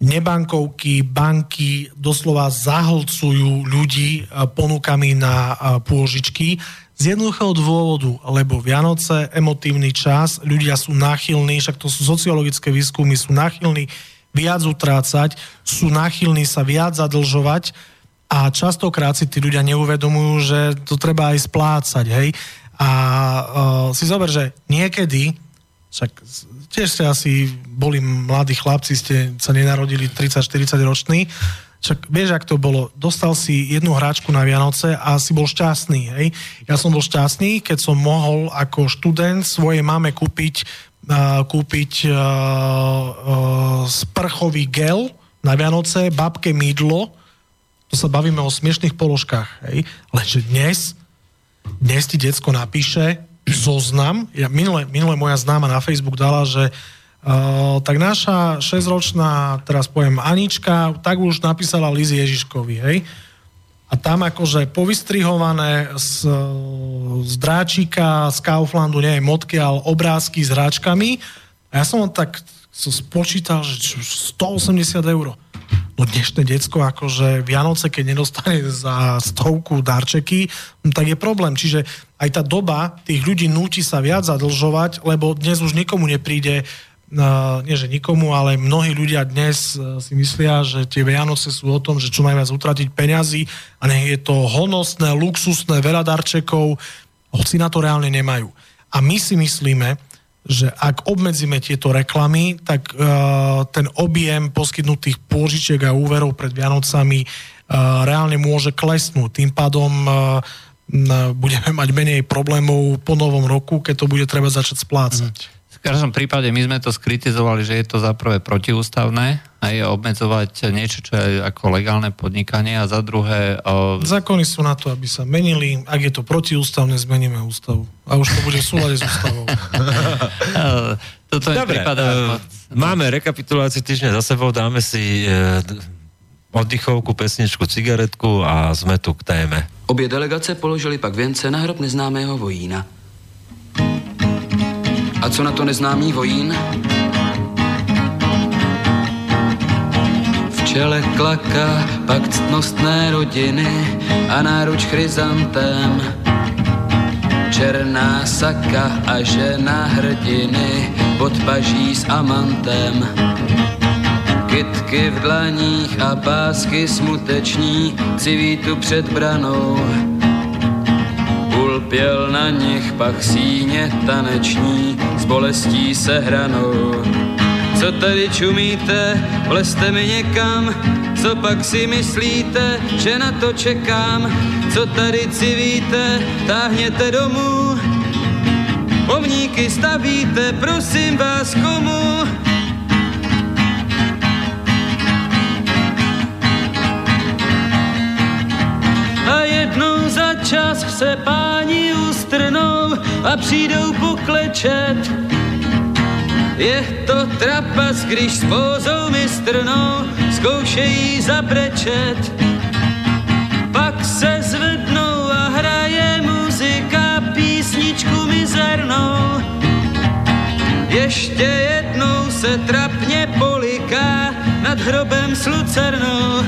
nebankovky, banky doslova zahlcujú ľudí e, ponukami na e, pôžičky z jednoduchého dôvodu, lebo Vianoce, emotívny čas, ľudia sú náchylní, však to sú sociologické výskumy, sú náchylní viac utrácať, sú náchylní sa viac zadlžovať, a častokrát si tí ľudia neuvedomujú, že to treba aj splácať, hej. A uh, si zober, že niekedy, však tiež ste asi boli mladí chlapci, ste sa nenarodili 30-40 roční, však vieš, ak to bolo, dostal si jednu hráčku na Vianoce a si bol šťastný, hej. Ja som bol šťastný, keď som mohol ako študent svojej mame kúpiť, uh, kúpiť uh, uh, sprchový gel na Vianoce, babke mydlo, to sa bavíme o smiešných položkách, hej? Lenže dnes, dnes ti decko napíše zoznam, ja, minule, minule moja známa na Facebook dala, že uh, tak naša 6-ročná, teraz poviem Anička, tak už napísala Lizy Ježiškovi, hej? A tam akože povystrihované z, z dráčika, z Kauflandu, neviem, ale obrázky s hráčkami. A ja som tak som spočítal, že 180 eur. Dnešné decko, akože Vianoce, keď nedostane za stovku darčeky, tak je problém. Čiže aj tá doba tých ľudí núti sa viac zadlžovať, lebo dnes už nikomu nepríde Uh, nie že nikomu, ale mnohí ľudia dnes uh, si myslia, že tie Vianoce sú o tom, že čo najviac utratiť peňazí a nech je to honosné, luxusné, veľa darčekov, hoci na to reálne nemajú. A my si myslíme, že ak obmedzíme tieto reklamy, tak uh, ten objem poskytnutých pôžičiek a úverov pred Vianocami uh, reálne môže klesnúť. Tým pádom uh, budeme mať menej problémov po novom roku, keď to bude treba začať splácať. Mm. V každom prípade my sme to skritizovali, že je to za prvé protiústavné a je obmedzovať niečo, čo je ako legálne podnikanie a za druhé... O... Zákony sú na to, aby sa menili. Ak je to protiústavné, zmeníme ústavu. A už to bude v súlade s ústavou. Toto Dobre, prípada... Uh, máme rekapituláciu týždňa za sebou, dáme si uh, oddychovku, pesničku, cigaretku a sme tu k téme. Obě delegace položili pak věnce na hrob neznámého vojína. A co na to neznámý vojín? V čele klaka, pak ctnostné rodiny a náruč chryzantem. Černá saka a žena hrdiny pod paží s amantem. Kytky v dlaních a pásky smuteční civítu před branou Ulpěl na nich pak síně taneční s bolestí se hranou. Co tady čumíte, vleste mi někam, co pak si myslíte, že na to čekám? Co tady civíte, táhněte domů. Pomníky stavíte, prosím vás komu? Čas se páni ustrnou a přijdou poklečet. Je to trapas, když s pózou mistrnou zkoušejí zabrečet. Pak se zvednou a hraje muzika písničku mizernou. Ještě jednou se trapně poliká nad hrobem s lucernou.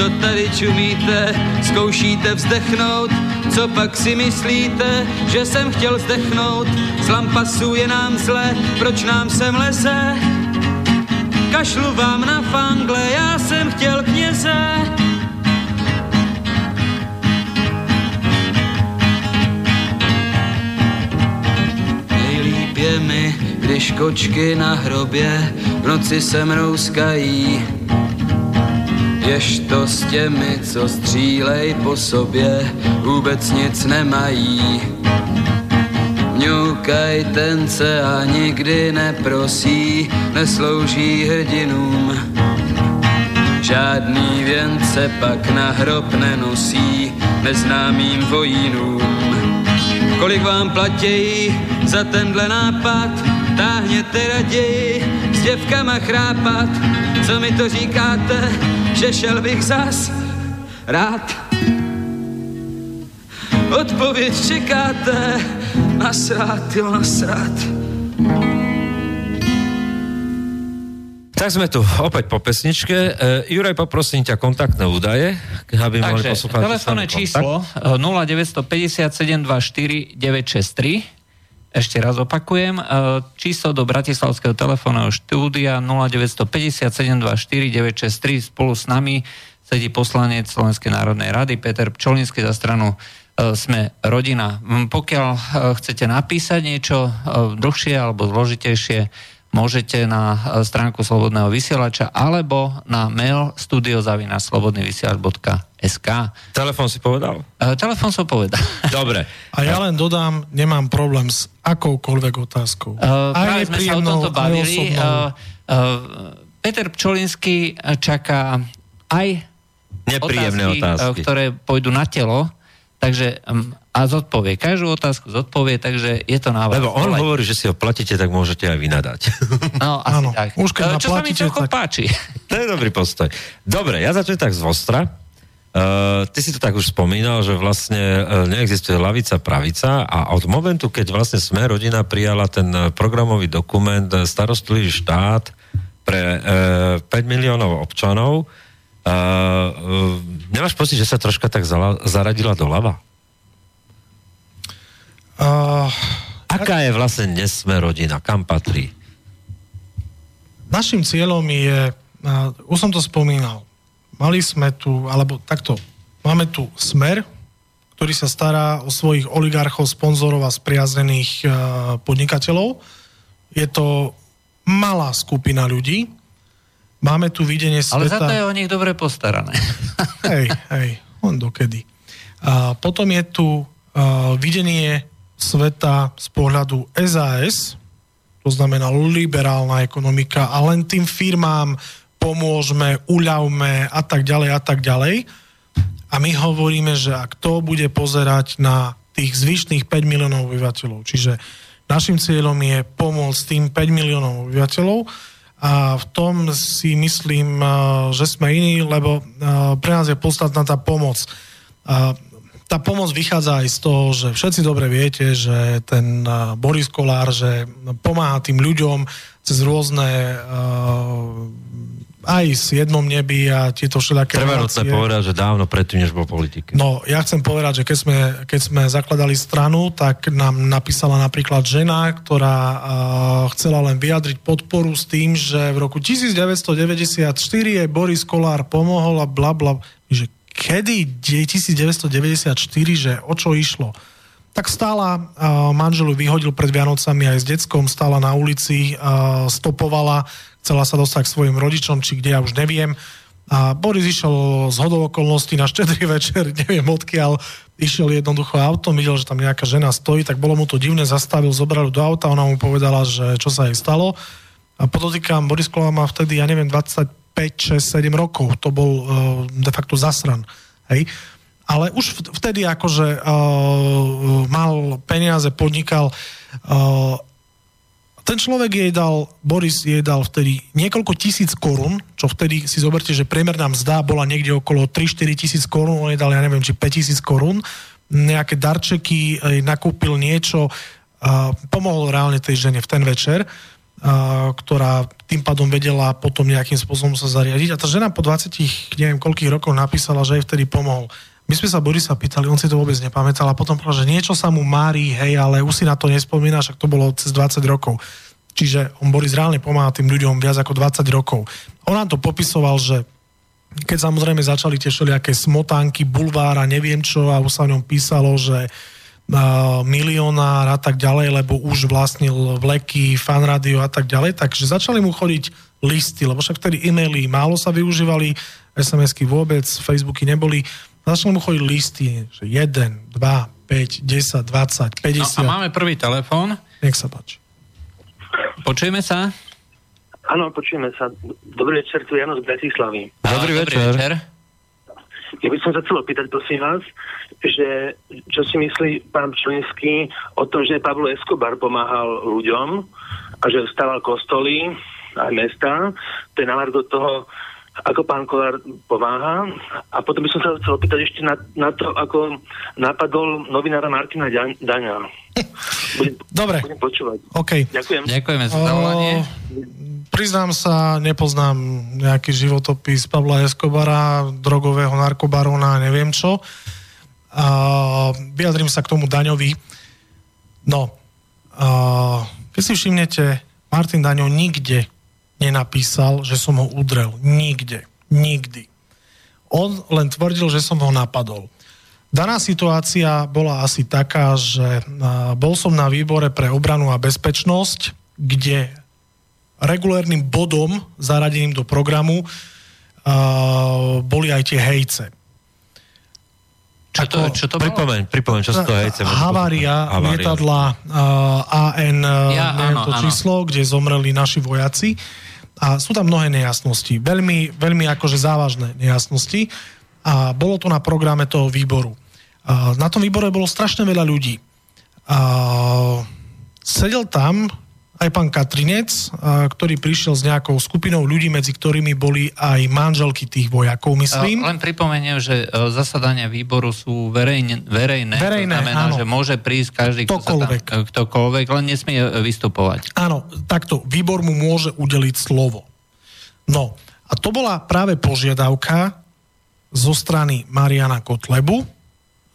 Co tady čumíte, zkoušíte vzdechnout, co pak si myslíte, že jsem chtěl zdechnout? Z lampasu je nám zle, proč nám sem leze? Kašlu vám na fangle, já jsem chtěl kněze. Nejlíp je mi, když kočky na hrobě v noci se mrouskají. Jež to s těmi, co střílej po sobě, vůbec nic nemají. Mňoukaj tence a nikdy neprosí, neslouží hrdinům. Žádný věnce pak na hrob nenosí neznámým vojínům. Kolik vám platějí za tenhle nápad, táhněte raději s děvkama chrápat. Co mi to říkáte, že šel bych zas rád? Odpověď čekáte, nasrát, jo, nasrát. Tak sme tu opäť po pesničke. Uh, Juraj, poprosím ťa kontaktné údaje, aby mohli poslúchať. telefónne číslo 0957 963 ešte raz opakujem, e, číslo do Bratislavského telefónneho štúdia 0957 963 spolu s nami sedí poslanec Slovenskej národnej rady Peter Pčolinský za stranu e, sme rodina. Pokiaľ chcete napísať niečo dlhšie alebo zložitejšie, môžete na e, stránku Slobodného vysielača alebo na mail studiozavinaslobodnyvysielač.sk Telefón si povedal? Uh, telefón som povedal. Dobre. A ja len dodám, nemám problém s akoukoľvek otázkou. Uh, práve sme sa o tomto bavili. Uh, uh, Peter Pčolinský čaká aj Nepríjemné otázky, otázky, ktoré pôjdu na telo, takže a zodpovie. Každú otázku zodpovie, takže je to na vás. Lebo on hovorí, že si ho platíte, tak môžete aj vynadať. No, asi Áno, tak. Už keď Čo sa mi celkom tak... páči. To je dobrý postoj. Dobre, ja začnem tak z Vostra. Uh, ty si to tak už spomínal, že vlastne uh, neexistuje lavica, pravica a od momentu, keď vlastne sme rodina prijala ten uh, programový dokument starostlivý štát pre uh, 5 miliónov občanov, uh, uh, nemáš pocit, že sa troška tak zala, zaradila doľava? Uh, Aká je vlastne dnes sme rodina? Kam patrí? Našim cieľom je, uh, už som to spomínal, mali sme tu, alebo takto, máme tu smer, ktorý sa stará o svojich oligarchov, sponzorov a spriaznených uh, podnikateľov. Je to malá skupina ľudí. Máme tu videnie sveta... Ale za to je o nich dobre postarané. hej, hej, on dokedy. A potom je tu uh, videnie sveta z pohľadu SAS, to znamená liberálna ekonomika a len tým firmám pomôžeme, uľavme a tak ďalej a tak ďalej. A my hovoríme, že ak to bude pozerať na tých zvyšných 5 miliónov obyvateľov, čiže našim cieľom je pomôcť tým 5 miliónov obyvateľov a v tom si myslím, že sme iní, lebo pre nás je podstatná tá pomoc tá pomoc vychádza aj z toho, že všetci dobre viete, že ten Boris Kolár, že pomáha tým ľuďom cez rôzne aj s jednom nebi a tieto všelijaké Treba nutné povedať, že dávno predtým, než bol politik. No, ja chcem povedať, že keď sme, keď sme zakladali stranu, tak nám napísala napríklad žena, ktorá uh, chcela len vyjadriť podporu s tým, že v roku 1994 jej Boris Kolár pomohol a bla bla, že kedy 1994, že o čo išlo? Tak stála, manželu vyhodil pred Vianocami aj s deckom, stála na ulici, stopovala, chcela sa dostať k svojim rodičom, či kde, ja už neviem. A Boris išiel z hodou okolností na štedrý večer, neviem odkiaľ, išiel jednoducho autom, videl, že tam nejaká žena stojí, tak bolo mu to divné, zastavil, zobral do auta, ona mu povedala, že čo sa jej stalo. A podotýkam, Boris Kolár má vtedy, ja neviem, 25, 6, 7 rokov. To bol uh, de facto zasran. Hej? Ale už vtedy akože uh, mal peniaze, podnikal, uh, ten človek jej dal, Boris jej dal vtedy niekoľko tisíc korún, čo vtedy si zoberte, že priemerná mzda bola niekde okolo 3-4 tisíc korún, on jej dal, ja neviem, či 5 tisíc korún, nejaké darčeky, nakúpil niečo, a pomohol reálne tej žene v ten večer, ktorá tým pádom vedela potom nejakým spôsobom sa zariadiť. A tá žena po 20, neviem koľkých rokov napísala, že jej vtedy pomohol. My sme sa Borisa pýtali, on si to vôbec nepamätal a potom povedal, že niečo sa mu mári, hej, ale už si na to nespomína, však to bolo cez 20 rokov. Čiže on Boris reálne pomáha tým ľuďom viac ako 20 rokov. On nám to popisoval, že keď samozrejme začali tie všelijaké smotánky, bulvára, neviem čo a už sa o ňom písalo, že milionár a tak ďalej, lebo už vlastnil vleky, fanrádio a tak ďalej, takže začali mu chodiť listy, lebo však vtedy e-maily málo sa využívali, SMS-ky vôbec, Facebooky neboli, Začali mu chodiť listy, že 1, 2, 5, 10, 20, 50. No a máme prvý telefón. Nech sa páči. Počujeme sa? Áno, počujeme sa. Dobrý večer, tu Jano z Bratislavy. Dobrý, Dobrý večer. večer. Ja by som sa chcel opýtať, prosím vás, že čo si myslí pán Členský o tom, že Pablo Escobar pomáhal ľuďom a že stával kostoly aj mesta. To je na do toho, ako pán Kolár pomáha. A potom by som sa chcel opýtať ešte na, na to, ako napadol novinára Martina Daňa. Budem, Dobre. Budem počúvať. Okay. Ďakujem. Ďakujeme za zavolanie. Priznám sa, nepoznám nejaký životopis Pavla Escobara, drogového narkobarona, neviem čo. A vyjadrím sa k tomu Daňovi. No, a keď si všimnete, Martin Daňov nikde nenapísal, že som ho udrel. Nikde. Nikdy. On len tvrdil, že som ho napadol. Daná situácia bola asi taká, že bol som na výbore pre obranu a bezpečnosť, kde regulérnym bodom zaradeným do programu boli aj tie hejce. Čo to, čo to pripomeň, pripomeň, čo to hejce. Havária, havária lietadla uh, AN, ja, neviem áno, to áno. číslo, kde zomreli naši vojaci. A sú tam mnohé nejasnosti, veľmi, veľmi akože závažné nejasnosti a bolo to na programe toho výboru. Na tom výbore bolo strašne veľa ľudí. Sedel tam aj pán Katrinec, ktorý prišiel s nejakou skupinou ľudí, medzi ktorými boli aj manželky tých vojakov, myslím. Len pripomeniem, že e, zasadania výboru sú verejne, verejné. Verejné, to znamená, áno. že môže prísť každý, ktokoľvek. Kto sa tam, ktokoľvek, len nesmie vystupovať. Áno, takto. Výbor mu môže udeliť slovo. No, a to bola práve požiadavka zo strany Mariana Kotlebu,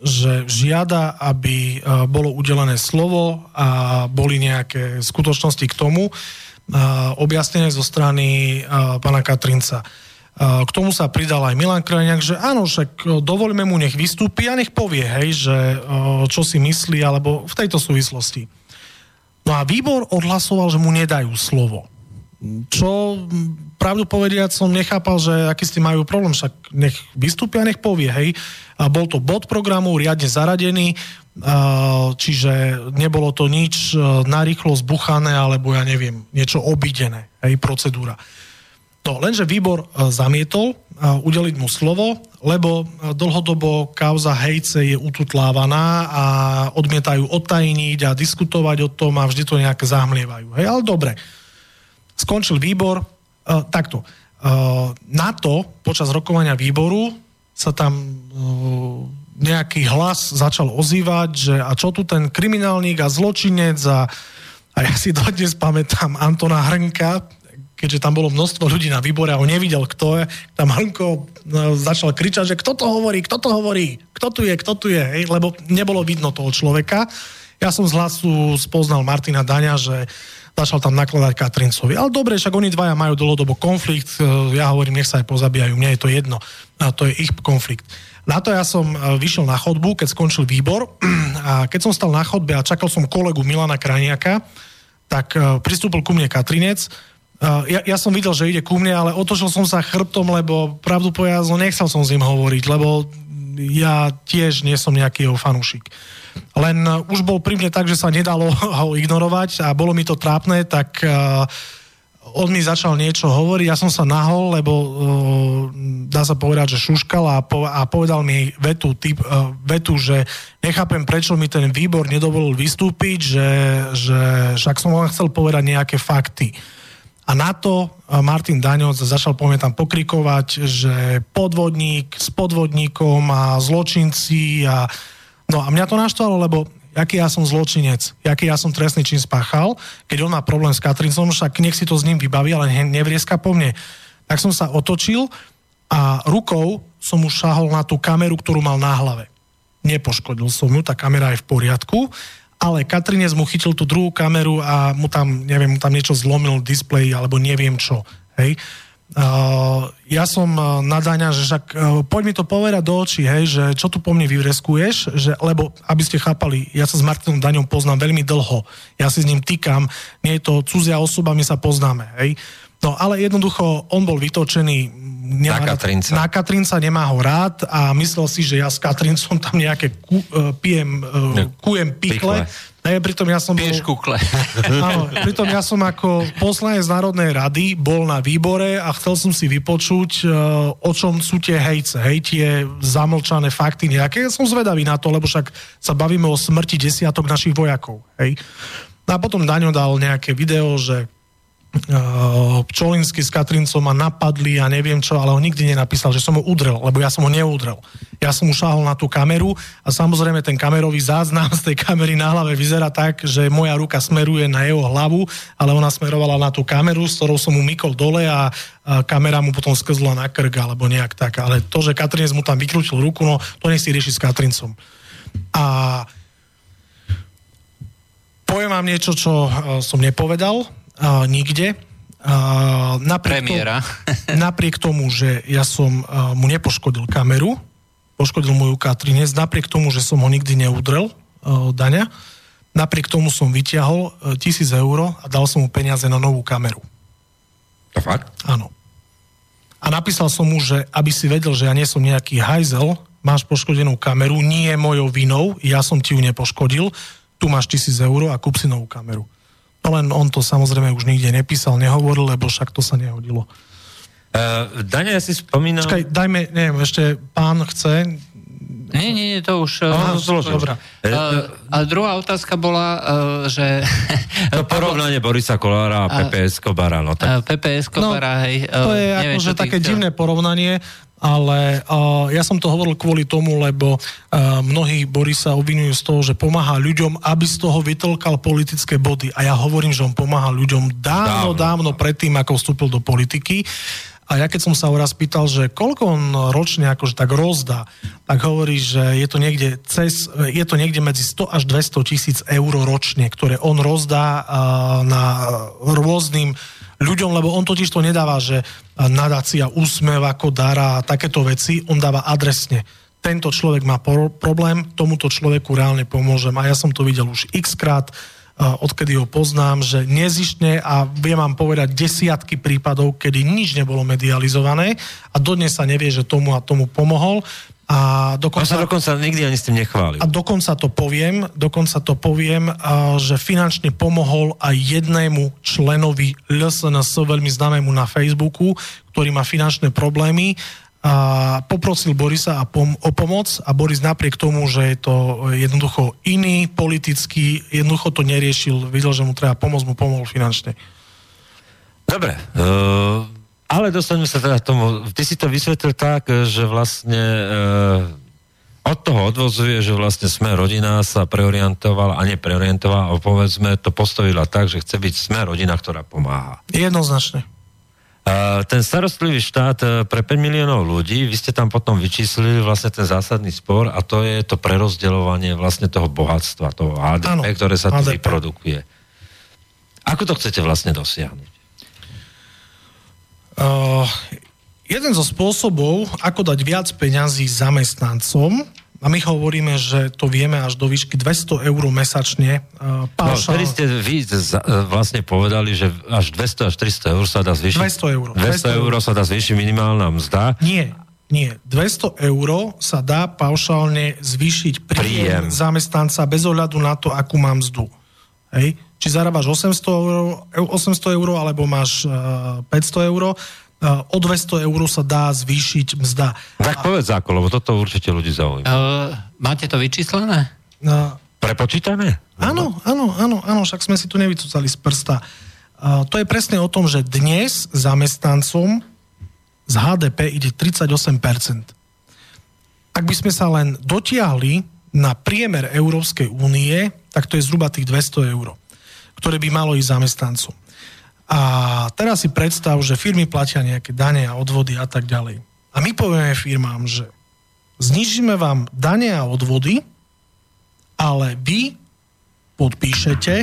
že žiada, aby e, bolo udelené slovo a boli nejaké skutočnosti k tomu, e, objasnené zo strany e, pána Katrinca. K tomu sa pridal aj Milan Krajňák, že áno, však dovolíme mu nech vystúpi a nech povie, hej, že čo si myslí, alebo v tejto súvislosti. No a výbor odhlasoval, že mu nedajú slovo. Čo pravdu povediať som nechápal, že aký ste majú problém, však nech vystúpia, nech povie, hej. A bol to bod programu, riadne zaradený, čiže nebolo to nič e, narýchlo zbuchané, alebo ja neviem, niečo obidené, hej, procedúra. No, lenže výbor e, zamietol e, udeliť mu slovo, lebo dlhodobo kauza hejce je ututlávaná a odmietajú odtajniť a diskutovať o tom a vždy to nejak zahmlievajú. Hej, ale dobre. Skončil výbor, uh, takto. Uh, na to počas rokovania výboru sa tam uh, nejaký hlas začal ozývať, že a čo tu ten kriminálnik a zločinec a, a ja si dodnes pamätám Antona Hrnka, keďže tam bolo množstvo ľudí na výbore a on nevidel, kto je, tam Hrnko začal kričať, že kto to hovorí, kto to hovorí, kto tu je, kto tu je, hej, lebo nebolo vidno toho človeka. Ja som z hlasu spoznal Martina Daňa, že začal tam nakladať Katrincovi. Ale dobre, však oni dvaja majú dlhodobo konflikt, e, ja hovorím, nech sa aj pozabíjajú, mne je to jedno, a to je ich konflikt. Na to ja som e, vyšiel na chodbu, keď skončil výbor a keď som stal na chodbe a čakal som kolegu Milana Kraniaka, tak e, pristúpil ku mne Katrinec, ja, ja som videl, že ide ku mne, ale otočil som sa chrbtom, lebo pravdu povedal, nechcel som s ním hovoriť, lebo ja tiež nie som nejaký jeho fanúšik. Len už bol pri mne tak, že sa nedalo ho ignorovať a bolo mi to trápne, tak uh, on mi začal niečo hovoriť, ja som sa nahol, lebo uh, dá sa povedať, že šuškal a, po, a povedal mi vetu, typ, uh, vetu, že nechápem, prečo mi ten výbor nedovolil vystúpiť, že, že však som len chcel povedať nejaké fakty. A na to Martin Daňoc začal po tam pokrikovať, že podvodník s podvodníkom a zločinci a no a mňa to naštvalo, lebo aký ja som zločinec, aký ja som trestný čin spáchal, keď on má problém s Katrincom, však nech si to s ním vybaví, ale nevrieska po mne. Tak som sa otočil a rukou som už šahol na tú kameru, ktorú mal na hlave. Nepoškodil som ju, tá kamera je v poriadku, ale Katrinec mu chytil tú druhú kameru a mu tam, neviem, mu tam niečo zlomil displej alebo neviem čo. Hej. Ja som uh, na Daňa, že však uh, poď mi to povedať do očí, hej, že čo tu po mne vyvreskuješ, že, lebo aby ste chápali, ja sa s Martinom Daňom poznám veľmi dlho, ja si s ním týkam, nie je to cudzia osoba, my sa poznáme, hej. No ale jednoducho, on bol vytočený na Katrinca. Na Katrinca nemá ho rád a myslel si, že ja s Katrincom tam nejaké ku, uh, pijem, uh, kujem pikle. pikle Ne, pritom ja som... Pieš bol, kukle. Áno, pritom ja som ako poslanec Národnej rady bol na výbore a chcel som si vypočuť, uh, o čom sú tie hejce, hej, tie zamlčané fakty nejaké. Ja som zvedavý na to, lebo však sa bavíme o smrti desiatok našich vojakov, hej. A potom Daňo dal nejaké video, že Pčolinsky s Katrincom ma napadli a neviem čo, ale on nikdy nenapísal, že som ho udrel, lebo ja som ho neudrel. Ja som mu na tú kameru a samozrejme ten kamerový záznam z tej kamery na hlave vyzerá tak, že moja ruka smeruje na jeho hlavu, ale ona smerovala na tú kameru, s ktorou som mu mykol dole a, kamera mu potom skrzla na krk alebo nejak tak. Ale to, že Katrinec mu tam vykrútil ruku, no to nech si rieši s Katrincom. A poviem vám niečo, čo som nepovedal uh, nikde. Uh, napriek, Premiéra. To, napriek tomu, že ja som uh, mu nepoškodil kameru, poškodil moju Katrinec, napriek tomu, že som ho nikdy neudrel uh, Daňa, napriek tomu som vyťahol uh, tisíc eur a dal som mu peniaze na novú kameru. To fakt? Áno. A napísal som mu, že aby si vedel, že ja nie som nejaký hajzel, máš poškodenú kameru, nie je mojou vinou, ja som ti ju nepoškodil, tu máš tisíc eur a kúp si novú kameru. Len on to samozrejme už nikde nepísal, nehovoril, lebo však to sa nehodilo. Uh, Dane, ja si spomínam... Počkaj, dajme, neviem, ešte pán chce... Nie, nie, to už... Aha, to dobrá. Uh, a druhá otázka bola, uh, že... To porovnanie Borisa Kolára a PPS Kobara. No, tak... PPS Kobara, no, hej. To je akože také chcel... divné porovnanie ale uh, ja som to hovoril kvôli tomu, lebo uh, mnohí Borisa obvinujú z toho, že pomáha ľuďom, aby z toho vytlkal politické body. A ja hovorím, že on pomáha ľuďom dávno, dávno, dávno predtým, ako vstúpil do politiky. A ja keď som sa ho raz pýtal, že koľko on ročne akože tak rozdá, tak hovorí, že je to niekde, cez, je to niekde medzi 100 až 200 tisíc eur ročne, ktoré on rozdá na rôznym ľuďom, lebo on totiž to nedáva, že nadácia úsmev ako a takéto veci, on dáva adresne. Tento človek má problém, tomuto človeku reálne pomôžem. A ja som to videl už x krát, odkedy ho poznám, že nezištne a viem vám povedať desiatky prípadov, kedy nič nebolo medializované a dodnes sa nevie, že tomu a tomu pomohol. A dokonca, sa dokonca nikdy ani s tým nechválil. A dokonca to poviem, dokonca to poviem, že finančne pomohol aj jednému členovi LSNS, veľmi známemu na Facebooku, ktorý má finančné problémy a poprosil Borisa a pom- o pomoc a Boris napriek tomu, že je to jednoducho iný politický, jednoducho to neriešil, videl, že mu treba pomôcť, mu pomohol finančne. Dobre, uh ale dostaneme sa teda k tomu. Ty si to vysvetlil tak, že vlastne e, od toho odvozuje, že vlastne sme rodina sa preorientovala a nepreorientovala a povedzme to postavila tak, že chce byť sme rodina, ktorá pomáha. Jednoznačne. Ten starostlivý štát e, pre 5 miliónov ľudí, vy ste tam potom vyčíslili vlastne ten zásadný spor a to je to prerozdeľovanie vlastne toho bohatstva, toho HDP, ano, ktoré sa tu HDP. vyprodukuje. Ako to chcete vlastne dosiahnuť? Uh, jeden zo spôsobov, ako dať viac peňazí zamestnancom, a my hovoríme, že to vieme až do výšky 200 eur mesačne. Uh, no, vtedy ste vy vlastne povedali, že až 200 až 300 eur sa dá zvýšiť. 200 eur. 200, 200 eur sa dá zvýšiť minimálna mzda. Nie, nie. 200 eur sa dá paušálne zvýšiť príjem, príjem zamestnanca bez ohľadu na to, akú mám mzdu. Hej? Či zarábaš 800 eur, 800 eur alebo máš uh, 500 eur, o 200 eur sa dá zvýšiť mzda. Tak povedz ako, lebo toto určite ľudí zaujíma. Uh, máte to vyčíslené? Uh, Prepočítané? Áno, áno, áno, áno, však sme si tu nevycúcali z prsta. Uh, to je presne o tom, že dnes zamestnancom z HDP ide 38%. Ak by sme sa len dotiahli na priemer Európskej únie, tak to je zhruba tých 200 eur, ktoré by malo ísť zamestnancom. A teraz si predstav, že firmy platia nejaké dane a odvody a tak ďalej. A my povieme firmám, že znižíme vám dane a odvody, ale vy podpíšete,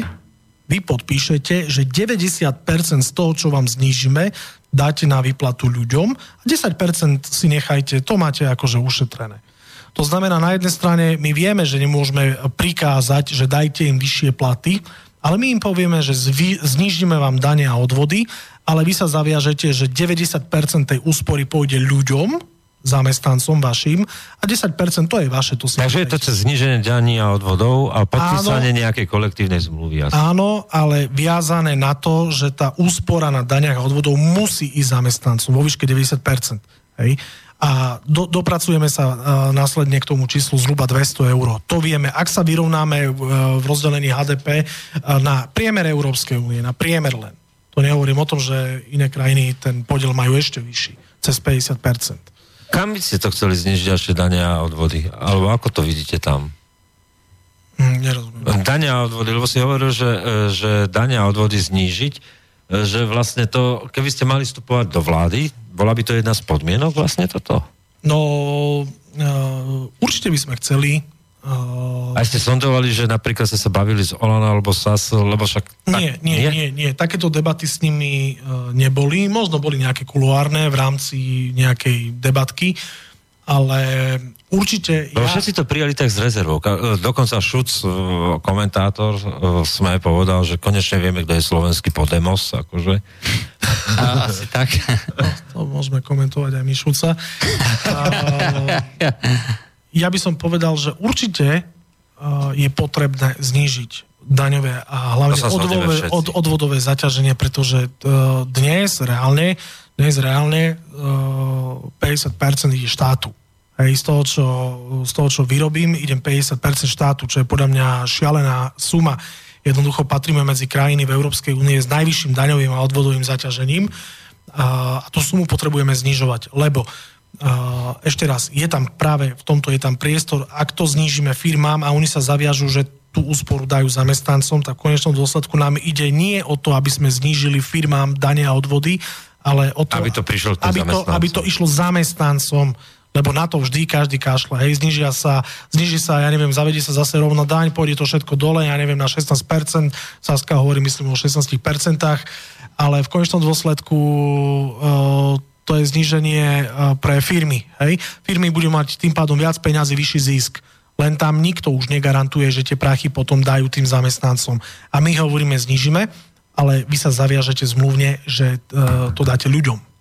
vy podpíšete, že 90% z toho, čo vám znižíme, dáte na výplatu ľuďom a 10% si nechajte, to máte akože ušetrené. To znamená, na jednej strane my vieme, že nemôžeme prikázať, že dajte im vyššie platy, ale my im povieme, že zvý, znižíme vám dane a odvody, ale vy sa zaviažete, že 90% tej úspory pôjde ľuďom, zamestnancom vašim a 10% to je vaše. To si Takže je to cez zniženie daní a odvodov a podpísanie áno, nejakej kolektívnej zmluvy. Jasne. Áno, ale viazané na to, že tá úspora na daniach a odvodov musí ísť zamestnancom vo výške 90%. Hej? A do, dopracujeme sa uh, následne k tomu číslu zhruba 200 eur. To vieme, ak sa vyrovnáme uh, v rozdelení HDP uh, na priemer Európskej únie, na priemer len. To nehovorím o tom, že iné krajiny ten podiel majú ešte vyšší, cez 50%. Kam by ste to chceli znižiť ďalšie dania a odvody? Alebo ako to vidíte tam? Mm, nerozumiem. Dania a odvody, lebo si hovoril, že, že dania a odvody znížiť, že vlastne to, keby ste mali vstupovať do vlády, bola by to jedna z podmienok vlastne toto? No, uh, určite by sme chceli. Uh, A ste sondovali, že napríklad ste sa bavili s Olano alebo SAS, lebo však... Tak, nie, nie, nie, nie, nie. Takéto debaty s nimi uh, neboli. Možno boli nejaké kuluárne v rámci nejakej debatky, ale Určite. No, ja... Všetci to prijali tak z rezervou. E, dokonca Šuc, e, komentátor, e, sme povedal, že konečne vieme, kto je slovenský Podemos. Akože. A, asi tak. No, to môžeme komentovať aj my Šuca. A, ja by som povedal, že určite je potrebné znížiť daňové a hlavne odvodové, od, odvodové zaťaženie, pretože dnes reálne, dnes reálne 50% ide štátu Hej, z, toho, čo, z toho, čo vyrobím, idem 50% štátu, čo je podľa mňa šialená suma. Jednoducho patríme medzi krajiny v Európskej únie s najvyšším daňovým a odvodovým zaťažením. A, a tú sumu potrebujeme znižovať, lebo a, ešte raz, je tam práve v tomto je tam priestor, ak to znížime firmám a oni sa zaviažú, že tú úsporu dajú zamestnancom, tak v konečnom dôsledku nám ide nie o to, aby sme znížili firmám dane a odvody, ale o to, aby to, prišlo aby to, aby to išlo zamestnancom lebo na to vždy každý kašle. Hej, znižia sa, zniží sa, ja neviem, zavedí sa zase rovno daň, pôjde to všetko dole, ja neviem, na 16%, Saska hovorí, myslím, o 16%, ale v konečnom dôsledku uh, to je zníženie uh, pre firmy. Hej? Firmy budú mať tým pádom viac peňazí, vyšší zisk. Len tam nikto už negarantuje, že tie prachy potom dajú tým zamestnancom. A my hovoríme, znižíme, ale vy sa zaviažete zmluvne, že uh, to dáte ľuďom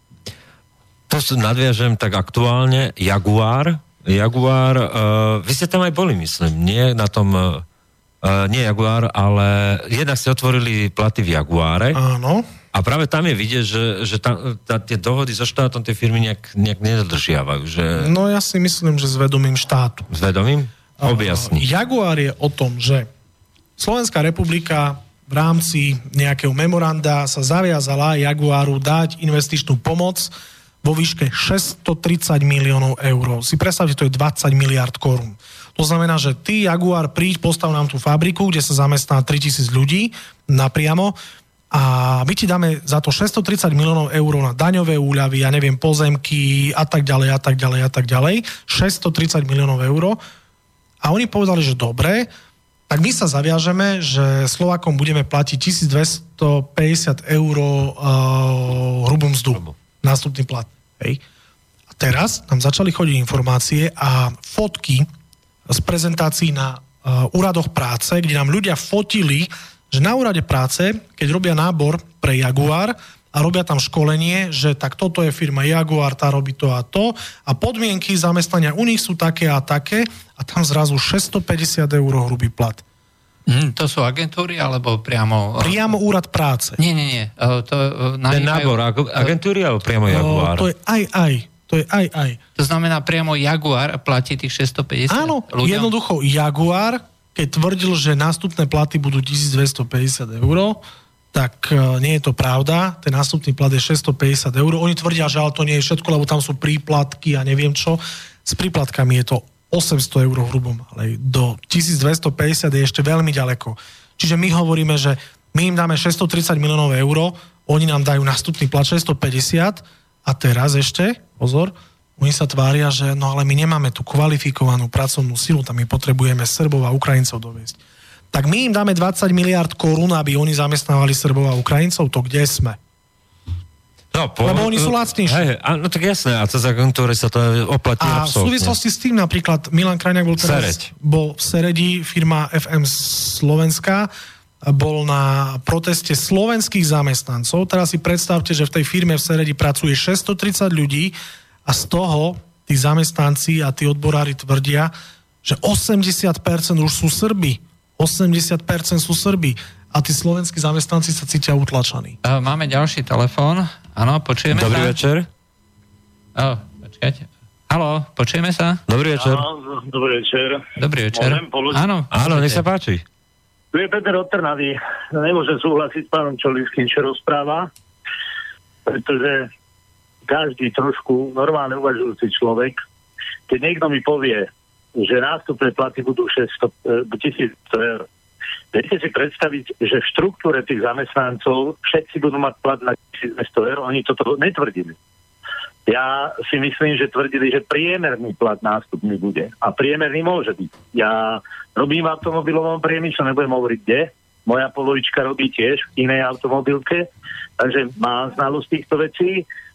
to nadviažem tak aktuálne, Jaguar, Jaguar, uh, vy ste tam aj boli, myslím, nie na tom, uh, nie Jaguar, ale jednak ste otvorili platy v Jaguáre. Áno. A práve tam je vidieť, že, že tam, tá, tie dohody so štátom tie firmy nejak, nejak nedodržiavajú. Že... No ja si myslím, že s vedomím štátu. S vedomím? Objasni. Uh, Jaguar je o tom, že Slovenská republika v rámci nejakého memoranda sa zaviazala Jaguaru dať investičnú pomoc vo výške 630 miliónov eur. Si predstavte, to je 20 miliard korún. To znamená, že ty, Jaguar, príď, postav nám tú fabriku, kde sa zamestná 3000 ľudí napriamo a my ti dáme za to 630 miliónov eur na daňové úľavy, ja neviem, pozemky a tak ďalej a tak ďalej a tak ďalej. 630 miliónov eur. A oni povedali, že dobre, tak my sa zaviažeme, že Slovakom budeme platiť 1250 eur uh, hrubú mzdu nástupný plat. Hej. A teraz nám začali chodiť informácie a fotky z prezentácií na uh, úradoch práce, kde nám ľudia fotili, že na úrade práce, keď robia nábor pre Jaguar a robia tam školenie, že tak toto je firma Jaguar, tá robí to a to a podmienky zamestnania u nich sú také a také a tam zrazu 650 eur hrubý plat. Mm, to sú agentúry alebo priamo... Priamo úrad práce. Nie, nie, nie. To, uh, Ten nábor agentúry alebo priamo Jaguar? To je aj, aj. To je aj, aj. To znamená priamo Jaguar platí tých 650 Áno, ľuďom? jednoducho Jaguar, keď tvrdil, že nástupné platy budú 1250 eur, tak uh, nie je to pravda. Ten nástupný plat je 650 eur. Oni tvrdia, že ale to nie je všetko, lebo tam sú príplatky a neviem čo. S príplatkami je to 800 eur hrubom, ale do 1250 je ešte veľmi ďaleko. Čiže my hovoríme, že my im dáme 630 miliónov eur, oni nám dajú nástupný plat 650 a teraz ešte, pozor, oni sa tvária, že no ale my nemáme tú kvalifikovanú pracovnú silu, tam my potrebujeme Srbov a Ukrajincov doviesť. Tak my im dáme 20 miliard korún, aby oni zamestnávali Srbov a Ukrajincov, to kde sme? No, po, Lebo oni sú lacnejší. Hej, no tak jasné, a cez agentúry sa to oplatí A absolútne. v súvislosti s tým napríklad Milan Krajňák bol teraz Sereď. bol v Seredi, firma FM Slovenska, bol na proteste slovenských zamestnancov. Teraz si predstavte, že v tej firme v Seredi pracuje 630 ľudí a z toho tí zamestnanci a tí odborári tvrdia, že 80% už sú Srby. 80% sú Srby. A tí slovenskí zamestnanci sa cítia utlačaní. Máme ďalší telefón. Áno, počujeme Dobrý sa? večer. Oh, počkajte. Halo, počujeme sa? Dobrý večer. Áno, dobrý večer. Dobrý večer. Áno, Áno, nech sa páči. Tu je Peter Otrnavý. Nemôžem súhlasiť s pánom Čoliským, čo rozpráva, pretože každý trošku normálne uvažujúci človek, keď niekto mi povie, že nástupné platy budú 600, 1000 e, eur, Viete si predstaviť, že v štruktúre tých zamestnancov všetci budú mať plat na 1200 eur, oni toto netvrdili. Ja si myslím, že tvrdili, že priemerný plat nástupný bude. A priemerný môže byť. Ja robím v automobilovom priemysle, nebudem hovoriť kde. Moja polovička robí tiež v inej automobilke, takže má znalosť týchto vecí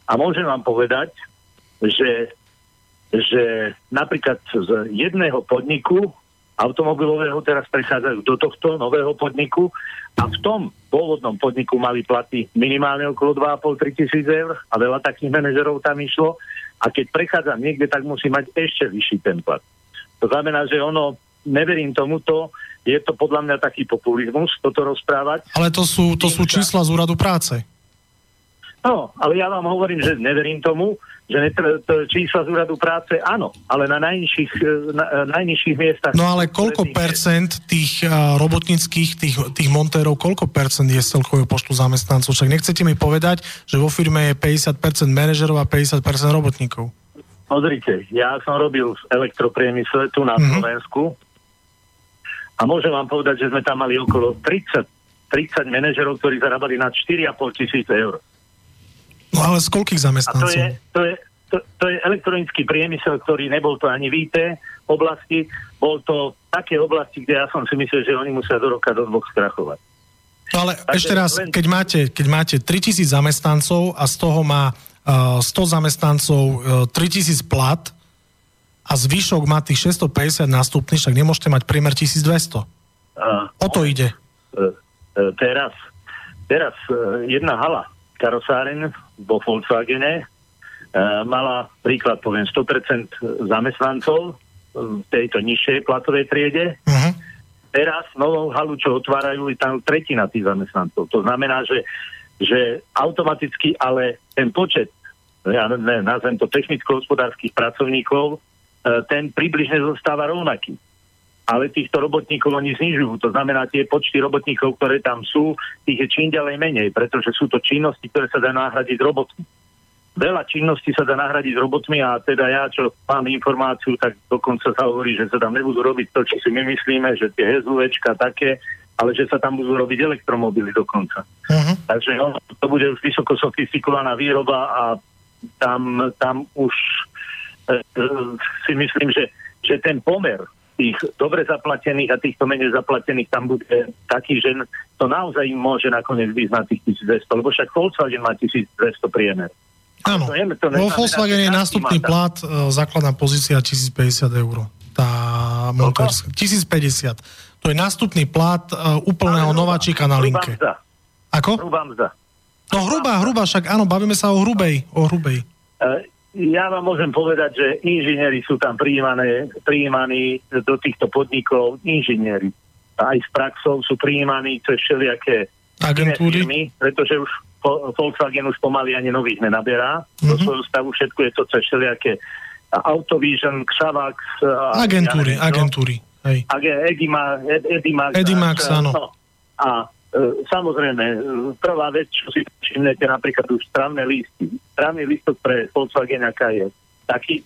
a môžem vám povedať, že, že napríklad z jedného podniku automobilového teraz prechádzajú do tohto nového podniku a v tom pôvodnom podniku mali platy minimálne okolo 2,5-3 tisíc eur a veľa takých manažerov tam išlo a keď prechádza niekde, tak musí mať ešte vyšší ten plat. To znamená, že ono, neverím tomuto, je to podľa mňa taký populizmus toto rozprávať. Ale to sú, to sú čísla z úradu práce. No, ale ja vám hovorím, že neverím tomu, že netr- čísla z úradu práce áno, ale na najnižších, e, na, e, najnižších miestach. No ale koľko percent tých uh, robotníckých, tých, tých montérov, koľko percent je z celkového počtu zamestnancov? Však nechcete mi povedať, že vo firme je 50% manažerov a 50% robotníkov. Pozrite, ja som robil v elektropriemysle tu na mm-hmm. Slovensku a môžem vám povedať, že sme tam mali okolo 30, 30 manažerov, ktorí zarábali na 4,5 tisíc eur. No ale z koľkých zamestnancov? A to je, to je, to, to je elektronický priemysel, ktorý nebol to ani v IT oblasti, bol to také oblasti, kde ja som si myslel, že oni musia do roka, do dvoch skrachovať. No ale Takže ešte raz, len... keď máte, keď máte 3000 zamestnancov a z toho má uh, 100 zamestnancov uh, 3000 plat a zvyšok má tých 650 nástupných, však nemôžete mať priemer 1200. Uh, o to ide. Uh, uh, teraz, teraz uh, jedna hala, karosáren vo Volkswagene, e, mala príklad, poviem, 100% zamestnancov v tejto nižšej platovej triede. Uh-huh. Teraz novou halu, čo otvárajú, je tam tretina tých zamestnancov. To znamená, že, že automaticky, ale ten počet, ja ne, nazvem to technicko-hospodárskych pracovníkov, e, ten približne zostáva rovnaký ale týchto robotníkov oni znižujú. To znamená, tie počty robotníkov, ktoré tam sú, tých je čím ďalej menej, pretože sú to činnosti, ktoré sa dá nahradiť robotmi. Veľa činností sa dá nahradiť robotmi a teda ja, čo mám informáciu, tak dokonca sa hovorí, že sa tam nebudú robiť to, čo si my myslíme, že tie SUVčka také, ale že sa tam budú robiť elektromobily dokonca. Uh-huh. Takže no, to bude už vysoko sofistikovaná výroba a tam, tam už e, e, si myslím, že, že ten pomer tých dobre zaplatených a týchto menej zaplatených tam bude taký, že to naozaj im môže nakoniec byť na tých 1200, lebo však Volkswagen má 1200 priemer. Áno, vo Volkswagen je nástupný plat, e, základná pozícia 1050 eur. Tá montérska. 1050. To je nástupný plat uh, úplného Ale nováčika na linke. Mzda. Ako? Hrubá mzda. No hrubá, hrubá, však áno, bavíme sa o hrubej. O hrubej. Uh, ja vám môžem povedať, že inžinieri sú tam prijímané, prijímaní do týchto podnikov, inžinieri. Aj s praxou sú prijímaní cez všelijaké agentúry, firmy, pretože už Volkswagen už pomaly ani nových nenaberá mm-hmm. do mhm. svojho stavu, všetko je to cez všelijaké Autovision, Xavax. Agentúry, ja agentúry. Hej. Edimax, Edimax, Edimax áno. No, a samozrejme, prvá vec, čo si všimnete, napríklad už strávne listy. Strávny listok pre Volkswagen je taký,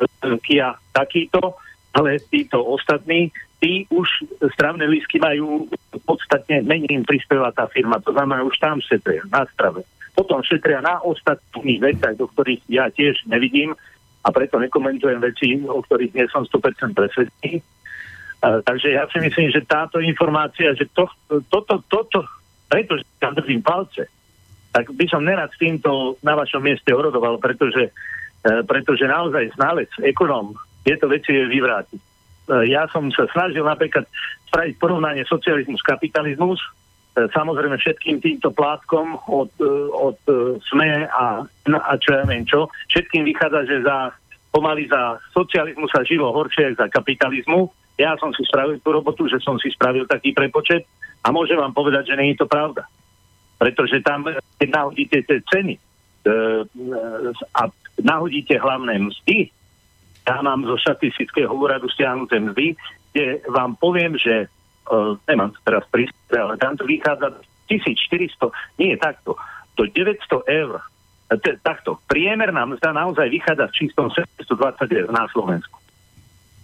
e, Kia takýto, ale títo ostatní, tí už strávne lístky majú podstatne menej im prispieva tá firma, to znamená, už tam šetria na strave. Potom šetria na ostatných veciach, do ktorých ja tiež nevidím a preto nekomentujem veci, o ktorých nie som 100% presvedčený. Takže ja si myslím, že táto informácia, že to, toto, toto, pretože tam držím palce, tak by som nerad s týmto na vašom mieste orodoval, pretože, uh, pretože naozaj znalec, ekonóm, tieto veci je vyvrátiť. Uh, ja som sa snažil napríklad spraviť porovnanie socializmus, kapitalizmus, samozrejme všetkým týmto plátkom od, od SME a, a čo ja viem čo, všetkým vychádza, že za pomaly za socializmu sa žilo horšie ako za kapitalizmu ja som si spravil tú robotu, že som si spravil taký prepočet a môžem vám povedať, že nie je to pravda. Pretože tam, keď nahodíte tie ceny e, e, a nahodíte hlavné mzdy, ja mám zo štatistického úradu stiahnuté mzdy, kde vám poviem, že e, nemám teraz prísť, ale tam to vychádza 1400, nie takto, to 900 eur, e, takto, priemerná mzda naozaj vychádza v čistom 720 eur na Slovensku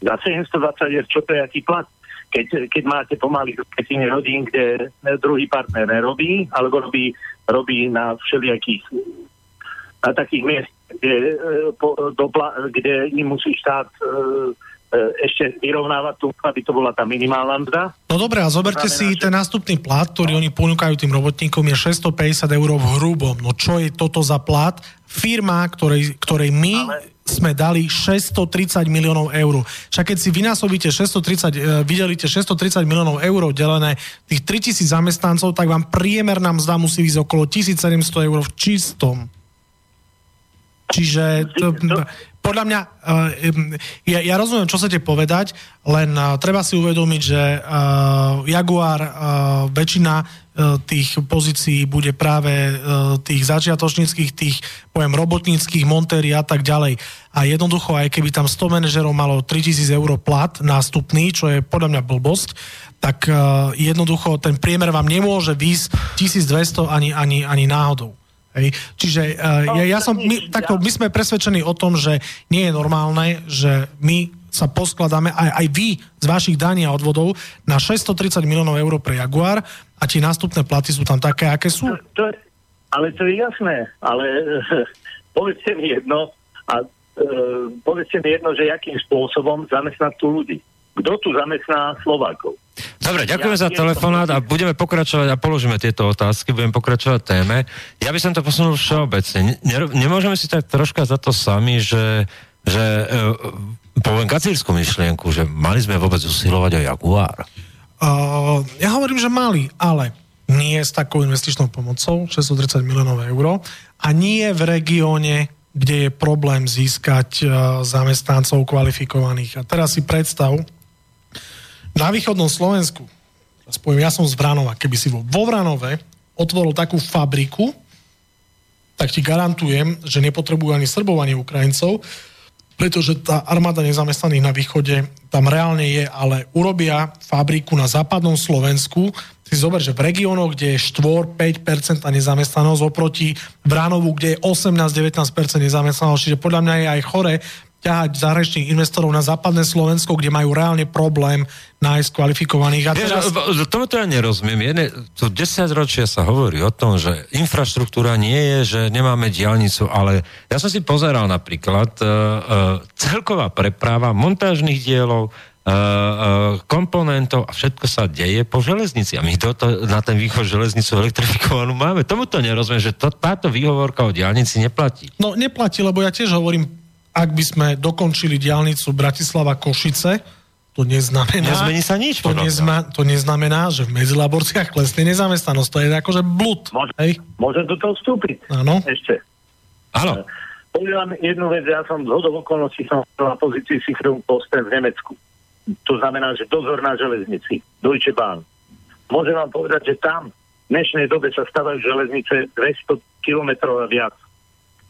za 720 eur, čo to je aký plat? Keď, keď máte pomaly petiny rodín, kde druhý partner nerobí, alebo robí, robí na všelijakých na takých miest, kde, e, po, do, kde im musí štát e, e, ešte vyrovnávať tu, aby to bola tá minimálna mzda. No dobré, a zoberte si že... ten nástupný plat, ktorý oni ponúkajú tým robotníkom, je 650 eur v hrubom. No čo je toto za plat? Firma, ktorej, ktorej my Ale sme dali 630 miliónov eur. Však keď si vynásobíte 630, e, vydelíte 630 miliónov eur delené tých 3000 zamestnancov, tak vám priemerná mzda musí ísť okolo 1700 eur v čistom. Čiže to, podľa mňa, uh, ja, ja rozumiem, čo chcete povedať, len uh, treba si uvedomiť, že Jaguar, väčšina tých pozícií bude práve uh, tých začiatočníckých, tých, poviem, robotníckých, montéry a tak ďalej. A jednoducho, aj keby tam 100 manažerov malo 3000 eur plat nástupný, čo je podľa mňa blbosť, tak uh, jednoducho ten priemer vám nemôže výsť 1200 ani, ani, ani náhodou. Hej. Čiže uh, ja, ja som, my, takto, my sme presvedčení o tom, že nie je normálne, že my sa poskladáme, aj, aj vy z vašich daní a odvodov, na 630 miliónov eur pre Jaguar a tie nástupné platy sú tam také, aké sú. To, to je, ale to je jasné, ale povedzte mi jedno, a uh, povedzte mi jedno, že akým spôsobom zamestnať tu ľudí. Kto tu zamestná Slovákov? Dobre, ďakujeme ja za telefonát a budeme pokračovať a položíme tieto otázky, budeme pokračovať téme. Ja by som to posunul všeobecne. Nemôžeme si tak troška za to sami, že, že e, poviem kacírskú myšlienku, že mali sme vôbec usilovať o Jaguar? Uh, ja hovorím, že mali, ale nie s takou investičnou pomocou, 630 miliónov eur, a nie v regióne, kde je problém získať uh, zamestnancov kvalifikovaných. A teraz si predstav, na východnom Slovensku, ja som z Vranova, keby si vo, vo Vranove otvoril takú fabriku, tak ti garantujem, že nepotrebujú ani Srbov, ani Ukrajincov, pretože tá armáda nezamestnaných na východe tam reálne je, ale urobia fabriku na západnom Slovensku, si zober, že v regiónoch, kde je 4-5% nezamestnanosť oproti Vránovu, kde je 18-19% nezamestnanosť, čiže podľa mňa je aj chore ťahať zahraničných investorov na západné Slovensko, kde majú reálne problém nájsť kvalifikovaných. A teraz... Tomu to ja nerozumiem. Jedne, tu 10 ročia sa hovorí o tom, že infraštruktúra nie je, že nemáme diálnicu, ale ja som si pozeral napríklad uh, uh, celková preprava montážnych dielov, Uh, uh, komponentov a všetko sa deje po železnici. A my to, to, na ten východ železnicu elektrifikovanú máme. Tomu to nerozumiem, že to, táto výhovorka o diálnici neplatí. No neplatí, lebo ja tiež hovorím ak by sme dokončili diálnicu Bratislava-Košice, to neznamená... Nezmení sa nič. To, nezma, to neznamená, že v medzilaborciách klesne nezamestnanosť. To je akože blud. Môžem, hej? môžem do toho vstúpiť? Áno. Ešte. Áno. Poviem vám jednu vec, ja som z hodov okolností som na pozícii Sichrum Posten v Nemecku. To znamená, že dozor na železnici, Deutsche Bahn. Môžem vám povedať, že tam v dnešnej dobe sa stavajú železnice 200 kilometrov a viac.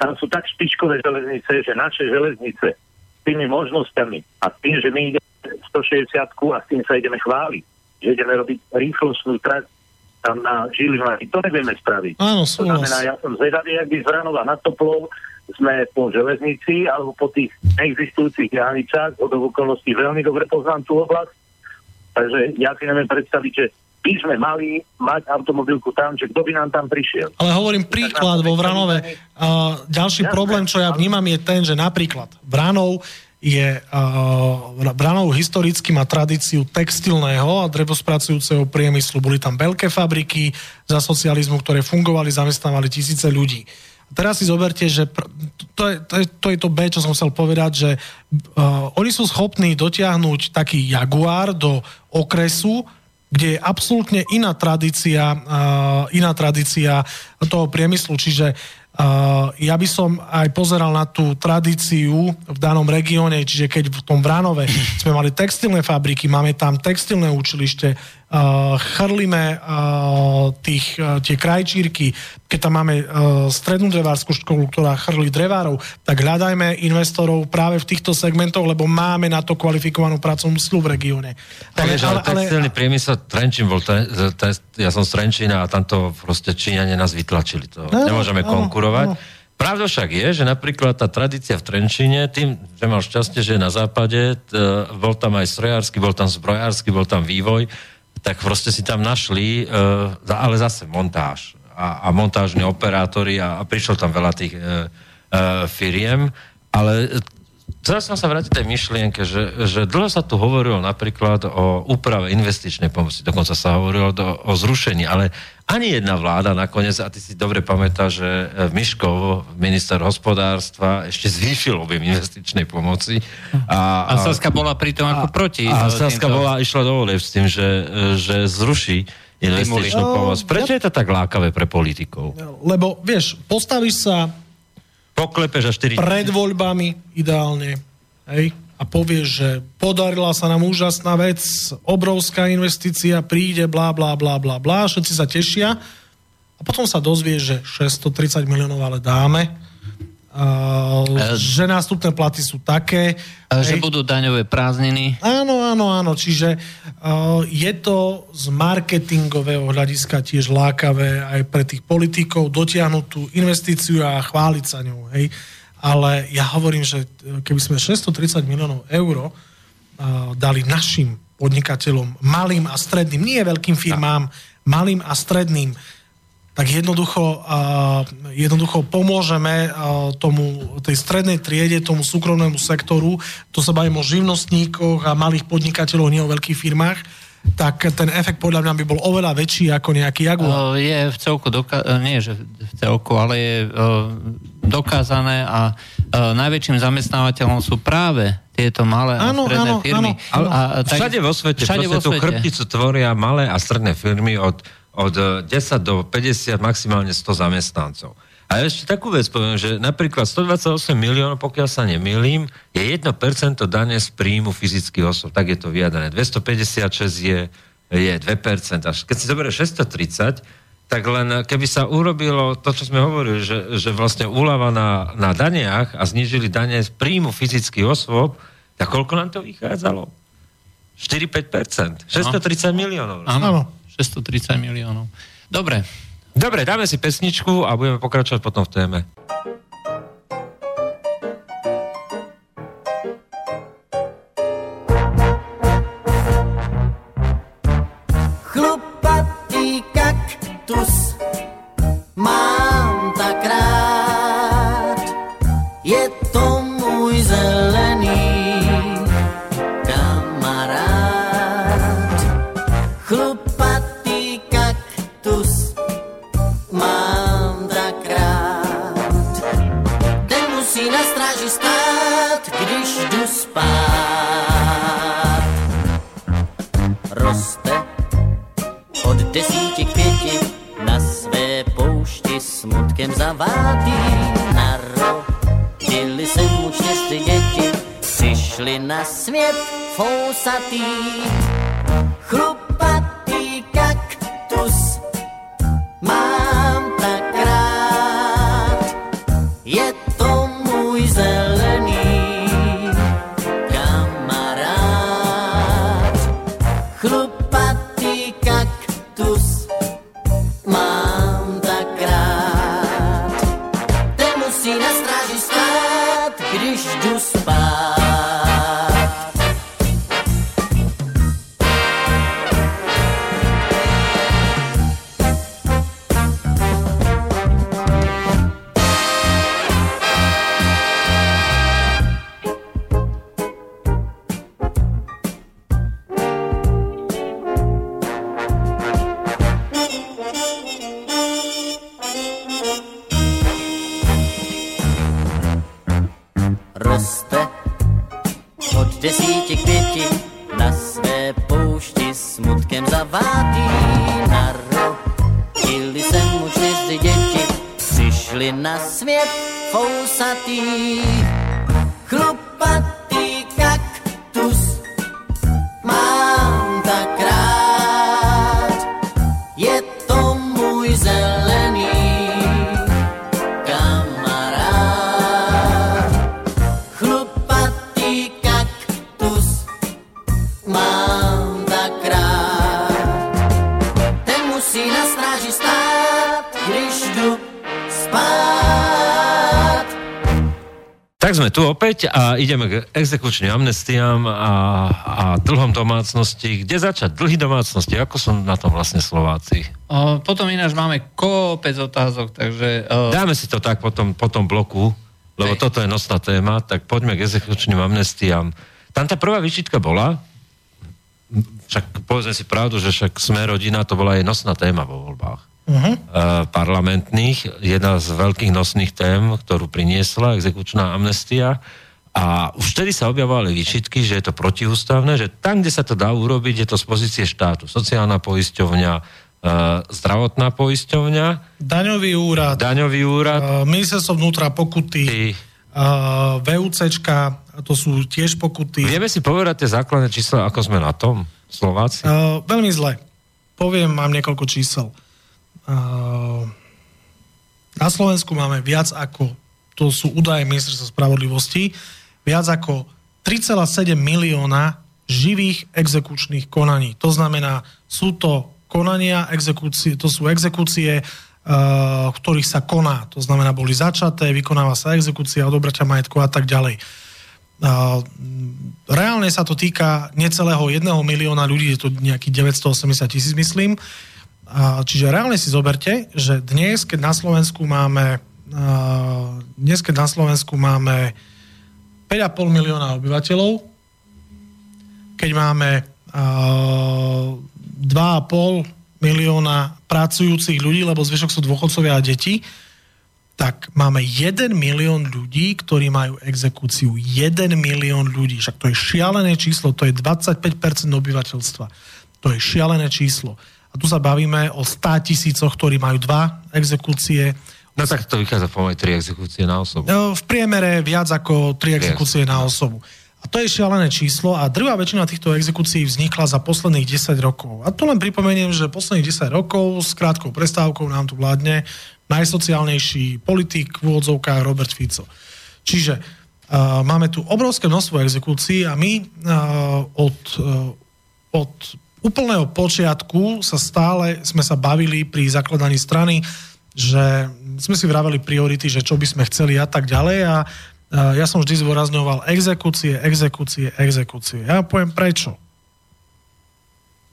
Tam sú tak špičkové železnice, že naše železnice s tými možnosťami a tým, že my ideme 160 a s tým sa ideme chváliť, že ideme robiť rýchlostnú trať tam na Žilinách. To nevieme spraviť. Áno, to znamená, ja som zvedavý, ak by z Vranova na Toplov sme po železnici alebo po tých neexistujúcich diálnicách, od okolností veľmi dobre poznám tú oblasť, takže ja si neviem predstaviť, že by sme mali mať automobilku tam, že kto by nám tam prišiel. Ale hovorím príklad vo Vranove. Uh, ďalší Jasne, problém, čo ja vnímam, je ten, že napríklad Vranov je uh, Branov historicky má tradíciu textilného a drevospracujúceho priemyslu. Boli tam veľké fabriky za socializmu, ktoré fungovali, zamestnávali tisíce ľudí. A teraz si zoberte, že to, je, to, je, to je to B, čo som chcel povedať, že uh, oni sú schopní dotiahnuť taký Jaguar do okresu, kde je absolútne iná tradícia, uh, iná tradícia toho priemyslu, čiže Uh, ja by som aj pozeral na tú tradíciu v danom regióne, čiže keď v tom Vránove sme mali textilné fabriky, máme tam textilné učilište, chrlíme tých, tie krajčírky, keď tam máme strednú drevárskú školu, ktorá chrlí drevárov, tak hľadajme investorov práve v týchto segmentoch, lebo máme na to kvalifikovanú pracovnú silu v regióne. Ale, ale, ale, textilný ale, priemysel, Trenčín bol, te, te, ja som z Trenčína a tam to proste Číňania nás vytlačili. To no, nemôžeme no, konkurovať. No. Pravda však je, že napríklad tá tradícia v Trenčine, tým, že mal šťastie, že na západe, t, bol tam aj strojársky, bol tam zbrojársky, bol tam vývoj, tak proste si tam našli, uh, ale zase montáž. A, a montážni operátori a, a prišlo tam veľa tých uh, uh, firiem, ale Chcel som sa vrátiť tej myšlienke, že, že dlho sa tu hovorilo napríklad o úprave investičnej pomoci, dokonca sa hovorilo do, o zrušení, ale ani jedna vláda nakoniec, a ty si dobre pamätáš, že Miškov, minister hospodárstva, ešte zvýšil objem investičnej pomoci. A, a Saska bola pritom ako proti. A, a Saska týmto... bola, išla do s tým, že, že zruší investičnú no, pomoc. Prečo je to tak lákavé pre politikov? Lebo, vieš, postavíš sa Poklepeš a 4 Pred voľbami ideálne. Hej? A povieš, že podarila sa nám úžasná vec, obrovská investícia, príde, blá, blá, blá, blá, blá, všetci sa tešia. A potom sa dozvie, že 630 miliónov ale dáme Uh, že nástupné platy sú také. Uh, že budú daňové prázdniny. Áno, áno, áno. Čiže uh, je to z marketingového hľadiska tiež lákavé aj pre tých politikov dotiahnuť tú investíciu a chváliť sa ňou. Hej. Ale ja hovorím, že keby sme 630 miliónov eur dali našim podnikateľom, malým a stredným, nie veľkým firmám, malým a stredným, tak jednoducho, uh, jednoducho pomôžeme uh, tomu, tej strednej triede, tomu súkromnému sektoru, to sa bavím o živnostníkoch a malých podnikateľov, nie o veľkých firmách, tak ten efekt podľa mňa by bol oveľa väčší ako nejaký Jaguar. Je v celku, doka- e, nie že v celku, ale je uh, dokázané a uh, najväčším zamestnávateľom sú práve tieto malé áno, a stredné áno, firmy. Áno, áno. A, tak, všade vo svete, všade vo svete. tú chrbticu tvoria malé a stredné firmy od od 10 eh, do 50, maximálne 100 zamestnancov. A ešte takú vec poviem, že napríklad 128 miliónov, pokiaľ sa nemýlim, je 1% dane z príjmu fyzických osob. Tak je to vyjadané. 256 je, je 2%. Až keď si zoberie 630, tak len keby sa urobilo to, čo sme hovorili, že, že vlastne úlava na, na daniach a znižili dane z príjmu fyzických osôb, tak koľko nám to vychádzalo? 4-5%. 630 miliónov. Áno. 630 miliónov. Dobre. Dobre, dáme si pesničku a budeme pokračovať potom v téme. Ideme k exekučným amnestiám a, a dlhom domácnosti. Kde začať? Dlhý domácnosti. Ako sú na tom vlastne Slováci? O, potom ináč máme kopec otázok, takže... O, Dáme si to tak po tom, po tom bloku, lebo Hej. toto je nosná téma, tak poďme k exekučným amnestiám. Tam tá prvá výčitka bola, však povedzme si pravdu, že však sme rodina, to bola aj nosná téma vo voľbách Uh-huh. uh, parlamentných. Jedna z veľkých nosných tém, ktorú priniesla exekučná amnestia. A už vtedy sa objavovali výčitky, že je to protiústavné, že tam, kde sa to dá urobiť, je to z pozície štátu. Sociálna poisťovňa, uh, zdravotná poisťovňa, Daňový úrad, daňový úrad, uh, ministerstvo vnútra pokuty, ty, uh, VUCčka, to sú tiež pokuty. Vieme si povedať tie základné čísla, ako sme na tom, Slováci? Uh, veľmi zle. Poviem, mám niekoľko čísel. Uh, na Slovensku máme viac ako, to sú údaje ministerstva spravodlivosti, viac ako 3,7 milióna živých exekučných konaní. To znamená, sú to konania, exekúcie, to sú exekúcie, uh, v ktorých sa koná. To znamená, boli začaté, vykonáva sa exekúcia, odobratia majetku a tak ďalej. Uh, reálne sa to týka necelého jedného milióna ľudí, je to nejakých 980 tisíc, myslím. Čiže reálne si zoberte, že dnes, keď na Slovensku máme uh, dnes, keď na Slovensku máme 5,5 milióna obyvateľov, keď máme uh, 2,5 milióna pracujúcich ľudí, lebo zvyšok sú dôchodcovia a deti, tak máme 1 milión ľudí, ktorí majú exekúciu. 1 milión ľudí. Však to je šialené číslo, to je 25% obyvateľstva. To je šialené číslo. A tu sa bavíme o 100 tisícoch, ktorí majú dva exekúcie. No tak to vychádza pomaly 3 exekúcie na osobu. No, V priemere viac ako 3 exekúcie na osobu. A to je šialené číslo a drvá väčšina týchto exekúcií vznikla za posledných 10 rokov. A tu len pripomeniem, že posledných 10 rokov s krátkou prestávkou nám tu vládne najsociálnejší politik v úvodzovkách Robert Fico. Čiže uh, máme tu obrovské množstvo exekúcií a my uh, od, uh, od úplného počiatku sa stále sme sa bavili pri zakladaní strany, že sme si vraveli priority, že čo by sme chceli a tak ďalej a uh, ja som vždy zdôrazňoval exekúcie, exekúcie, exekúcie. Ja poviem prečo.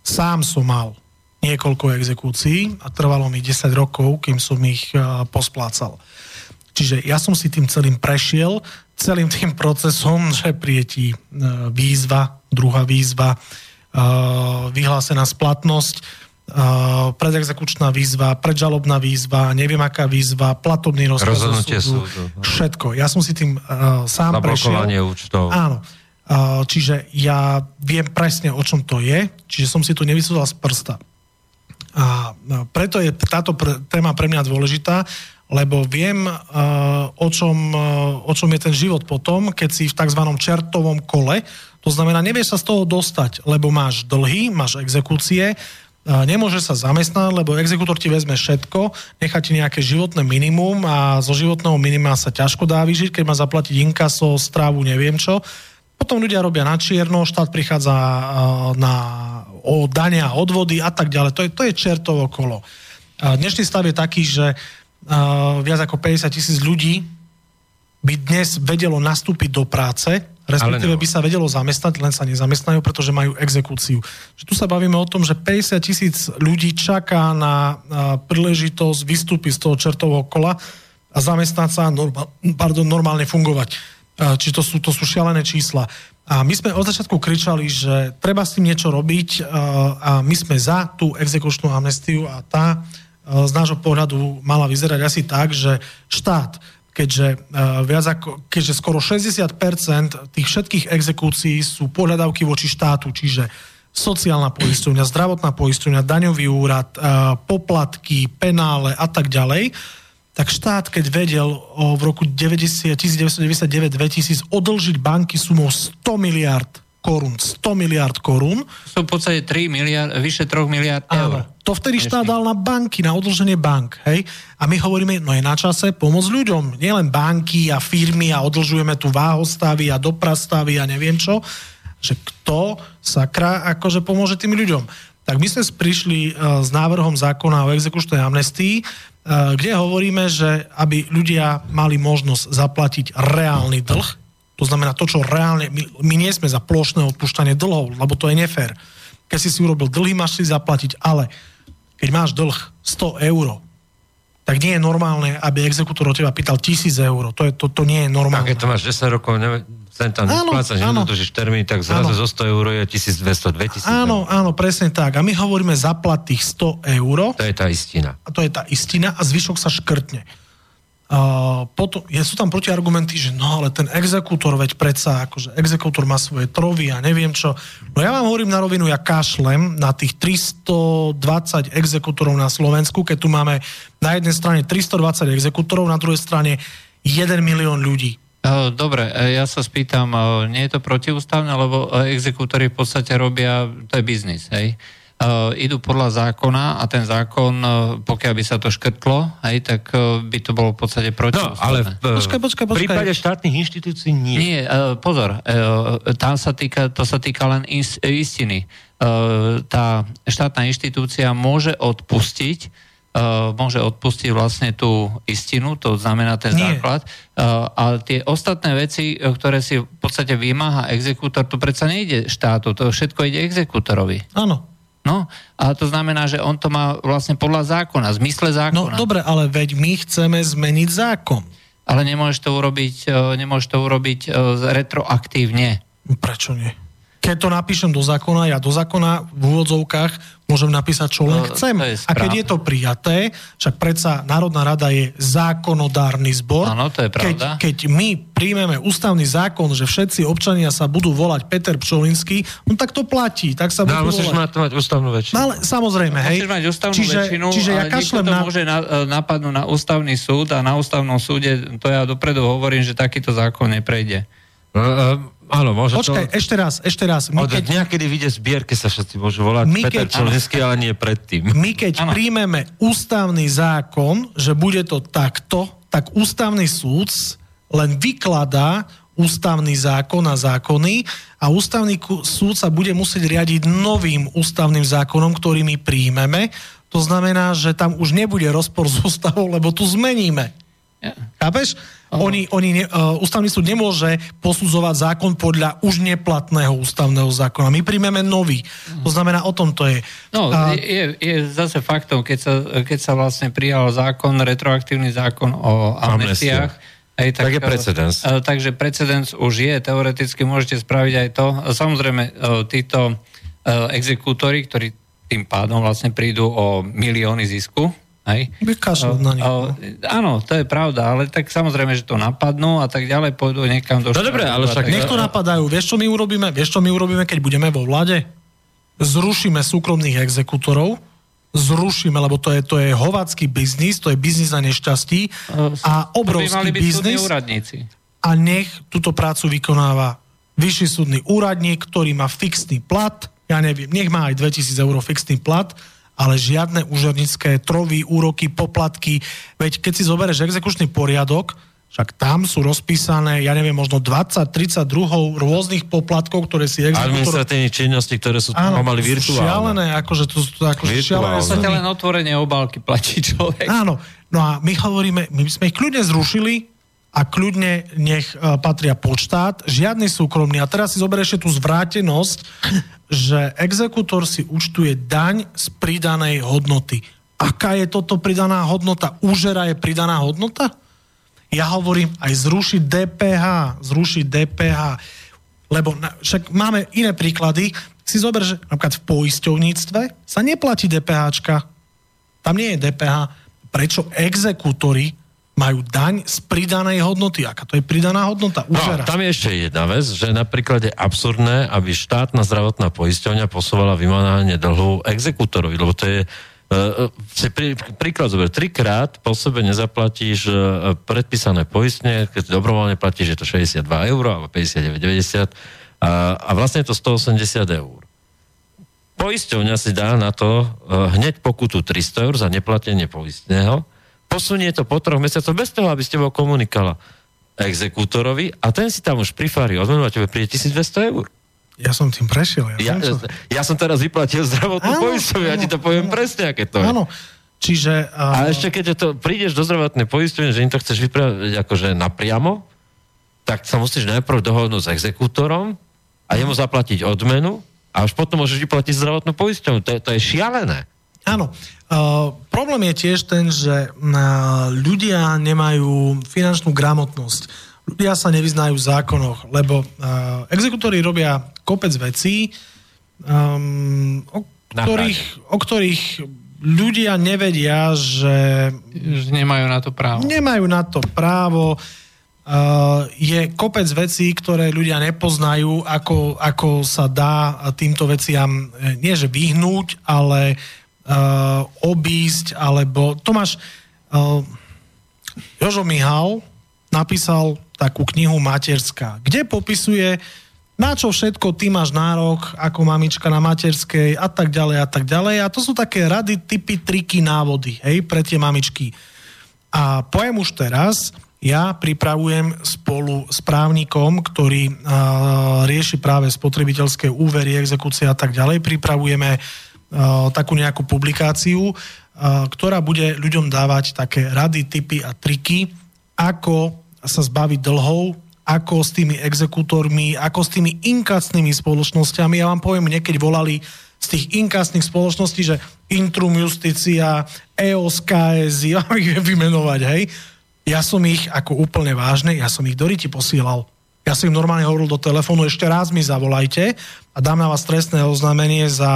Sám som mal niekoľko exekúcií a trvalo mi 10 rokov, kým som ich uh, posplácal. Čiže ja som si tým celým prešiel, celým tým procesom, že prijetí uh, výzva, druhá výzva, vyhlásená splatnosť, predexekučná výzva, predžalobná výzva, neviem aká výzva, platobný rozkaz Rozhodnutie súdu, súdu. všetko. Ja som si tým uh, sám prešiel. Účtov. Áno. Uh, čiže ja viem presne, o čom to je, čiže som si to nevysúdal z prsta. A no, preto je táto pr- téma pre mňa dôležitá, lebo viem, o čom, o čom je ten život potom, keď si v tzv. čertovom kole, to znamená, nevieš sa z toho dostať, lebo máš dlhy, máš exekúcie, nemôže sa zamestnať, lebo exekútor ti vezme všetko, nechá ti nejaké životné minimum a zo životného minima sa ťažko dá vyžiť, keď má zaplatiť inkaso, strávu, neviem čo. Potom ľudia robia na čierno, štát prichádza na o dania, odvody a tak ďalej. To je, to je čertovo kolo. Dnešný stav je taký, že viac ako 50 tisíc ľudí by dnes vedelo nastúpiť do práce, respektíve by sa vedelo zamestnať, len sa nezamestnajú, pretože majú exekúciu. Že tu sa bavíme o tom, že 50 tisíc ľudí čaká na príležitosť vystúpiť z toho čertového kola a zamestnať sa a pardon, normálne fungovať. Či to sú, to sú šialené čísla. A my sme od začiatku kričali, že treba s tým niečo robiť a my sme za tú exekučnú amnestiu a tá z nášho pohľadu mala vyzerať asi tak, že štát, keďže, viac ako, keďže skoro 60% tých všetkých exekúcií sú pohľadavky voči štátu, čiže sociálna poisťovňa, zdravotná poisťovňa, daňový úrad, poplatky, penále a tak ďalej, tak štát, keď vedel v roku 90, 1999-2000 odlžiť banky sumou 100 miliard korún, 100 miliard korún. Sú v podstate 3 miliard, vyše 3 miliard eur. Áno, to vtedy štát dal na banky, na odlženie bank. Hej? A my hovoríme, no je na čase pomôcť ľuďom. Nielen banky a firmy a odlžujeme tu váhostavy a doprastavy a neviem čo. Že kto sakra akože pomôže tým ľuďom. Tak my sme prišli uh, s návrhom zákona o exekučnej amnestii, uh, kde hovoríme, že aby ľudia mali možnosť zaplatiť reálny dlh, to znamená to, čo reálne... My, my nie sme za plošné odpúšťanie dlhov, lebo to je nefér. Keď si si urobil dlhy, máš si zaplatiť, ale keď máš dlh 100 eur, tak nie je normálne, aby exekútor od teba pýtal 1000 eur. To, je, to, to nie je normálne. A keď to máš 10 rokov, neviem, sem tam nesplácaš, nedodržíš termín, tak zrazu zo 100 eur je 1200, 2000 Áno, áno, presne tak. A my hovoríme zaplat tých 100 eur. To je tá istina. A to je tá istina a zvyšok sa škrtne. Uh, potom, je, sú tam protiargumenty, že no ale ten exekútor, veď predsa, akože exekútor má svoje trovy a neviem čo. No ja vám hovorím na rovinu, ja kašlem na tých 320 exekútorov na Slovensku, keď tu máme na jednej strane 320 exekútorov, na druhej strane 1 milión ľudí. Dobre, e, ja sa spýtam, nie je to protiústavné, lebo exekútory v podstate robia, to je biznis, hej? Uh, idú podľa zákona a ten zákon, uh, pokiaľ by sa to škrtlo, hej, tak uh, by to bolo v podstate proti. No, ale v, počkaj, počkaj, počkaj. v prípade štátnych inštitúcií nie. Nie, uh, pozor, uh, tam sa týka, to sa týka len is, istiny. Uh, tá štátna inštitúcia môže odpustiť Uh, môže odpustiť vlastne tú istinu, to znamená ten Nie. základ. Uh, a tie ostatné veci, ktoré si v podstate vymáha exekútor, to predsa nejde štátu, to všetko ide exekútorovi. Áno. No, a to znamená, že on to má vlastne podľa zákona, zmysle zákona. No dobre, ale veď my chceme zmeniť zákon. Ale nemôžeš to urobiť, e, nemôžeš to urobiť e, retroaktívne. Prečo nie? Keď to napíšem do zákona, ja do zákona v úvodzovkách môžem napísať, čo len no, chcem. A keď je to prijaté, však predsa Národná rada je zákonodárny zbor. Áno, to je pravda. Keď, keď my príjmeme ústavný zákon, že všetci občania sa budú volať Peter Pčolinský, no tak to platí. Tak sa no, musíš volať. mať, mať ústavnú väčšinu. No, ale samozrejme, hej. Musíš mať ústavnú čiže, väčšinu, čiže ja ale to na... môže na, napadnúť na ústavný súd a na ústavnom súde, to ja dopredu hovorím, že takýto zákon neprejde. Uh, uh Áno, môže Počkaj, to... ešte raz, ešte raz. My Od keď... niekedy vyjde zbierke sa všetci môžu volať my Peter keď... Čolinský, ale nie predtým. My keď ano. príjmeme ústavný zákon, že bude to takto, tak ústavný súd len vykladá ústavný zákon a zákony a ústavný súd sa bude musieť riadiť novým ústavným zákonom, ktorý my príjmeme. To znamená, že tam už nebude rozpor s ústavou, lebo tu zmeníme. Yeah. Chápeš? Oni, oni, uh, ústavný súd nemôže posudzovať zákon podľa už neplatného ústavného zákona. My príjmeme nový. Uh. To znamená, o tom to je. No, uh, je, je zase faktom, keď sa, keď sa vlastne prijal zákon, retroaktívny zákon o amnestiách, Hej, tak, tak je precedens. Uh, takže precedens už je, teoreticky môžete spraviť aj to. Samozrejme, uh, títo uh, exekútori, ktorí tým pádom vlastne prídu o milióny zisku, Hej? na nich. No. Áno, to je pravda, ale tak samozrejme, že to napadnú a tak ďalej pôjdu niekam do No dobre, ale však... Nech to napadajú. Vieš, čo my urobíme? Vieš, čo my urobíme, keď budeme vo vlade? Zrušíme súkromných exekutorov, zrušíme, lebo to je, to je hovacký biznis, to je biznis na nešťastí a obrovský biznis. A nech túto prácu vykonáva vyšší súdny úradník, ktorý má fixný plat, ja neviem, nech má aj 2000 eur fixný plat, ale žiadne úžernické trovy, úroky, poplatky. Veď keď si zoberieš exekučný poriadok, však tam sú rozpísané, ja neviem, možno 20-30 druhov rôznych poplatkov, ktoré si exekútor... Administratívne činnosti, ktoré sú Áno, pomaly virtuálne. šialené, akože to sú akože šialené. To len otvorenie obálky platí človek. Áno, no a my hovoríme, my sme ich kľudne zrušili a kľudne nech uh, patria pod štát, žiadny súkromný. A teraz si zoberieš tú zvrátenosť, že exekútor si účtuje daň z pridanej hodnoty. Aká je toto pridaná hodnota? Úžera je pridaná hodnota? Ja hovorím aj zrušiť DPH, zrušiť DPH, lebo na, však máme iné príklady. Si zober, že napríklad v poisťovníctve sa neplatí DPH. Tam nie je DPH. Prečo exekútory majú daň z pridanej hodnoty. Aká to je pridaná hodnota? No, tam je ešte jedna vec, že napríklad je absurdné, aby štátna zdravotná poisťovňa posúvala vymáhanie dlhu exekútorovi, lebo to je Uh, si prí, príklad zober, trikrát po sebe nezaplatíš uh, predpísané poistne, keď dobrovoľne platíš, je to 62 eur alebo 59,90 a, a vlastne je to 180 eur. Poisťovňa si dá na to hneď pokutu 300 eur za neplatenie poistného, posunie to po troch mesiacoch bez toho, aby ste bol komunikala exekútorovi a ten si tam už prifári tebe príde 1200 eur. Ja som tým prešiel. Ja, ja, som, ja som teraz vyplatil zdravotnú poisťovňu, ja ti to poviem áno, presne, aké to je. Áno, čiže... Uh... A ešte keď to prídeš do zdravotnej poisťovne, že im to chceš vypraviť akože napriamo, tak sa musíš najprv dohodnúť s exekútorom a jemu zaplatiť odmenu a až potom môžeš vyplatiť zdravotnú poisťovňu. To, to je šialené. Áno. Uh, problém je tiež ten, že uh, ľudia nemajú finančnú gramotnosť ľudia sa nevyznajú v zákonoch, lebo uh, exekutóri robia kopec vecí, um, o, ktorých, o ktorých ľudia nevedia, že... Že nemajú na to právo. Nemajú na to právo. Uh, je kopec vecí, ktoré ľudia nepoznajú, ako, ako sa dá týmto veciam eh, nie že vyhnúť, ale uh, obísť, alebo Tomáš uh, Jožo Mihal napísal takú knihu Materská, kde popisuje, na čo všetko ty máš nárok ako mamička na materskej a tak ďalej a tak ďalej. A to sú také rady, typy, triky, návody hej, pre tie mamičky. A poviem už teraz, ja pripravujem spolu s právnikom, ktorý uh, rieši práve spotrebiteľské úvery, exekúcie a tak ďalej, pripravujeme uh, takú nejakú publikáciu, ktorá bude ľuďom dávať také rady, typy a triky, ako sa zbaviť dlhov, ako s tými exekútormi, ako s tými inkasnými spoločnosťami. Ja vám poviem, niekedy volali z tých inkasných spoločností, že Intrum Justícia, EOS, KS, ja ich vymenovať, hej. Ja som ich, ako úplne vážne, ja som ich do riti posielal. Ja som im normálne hovoril do telefónu, ešte raz mi zavolajte a dám na vás trestné oznámenie za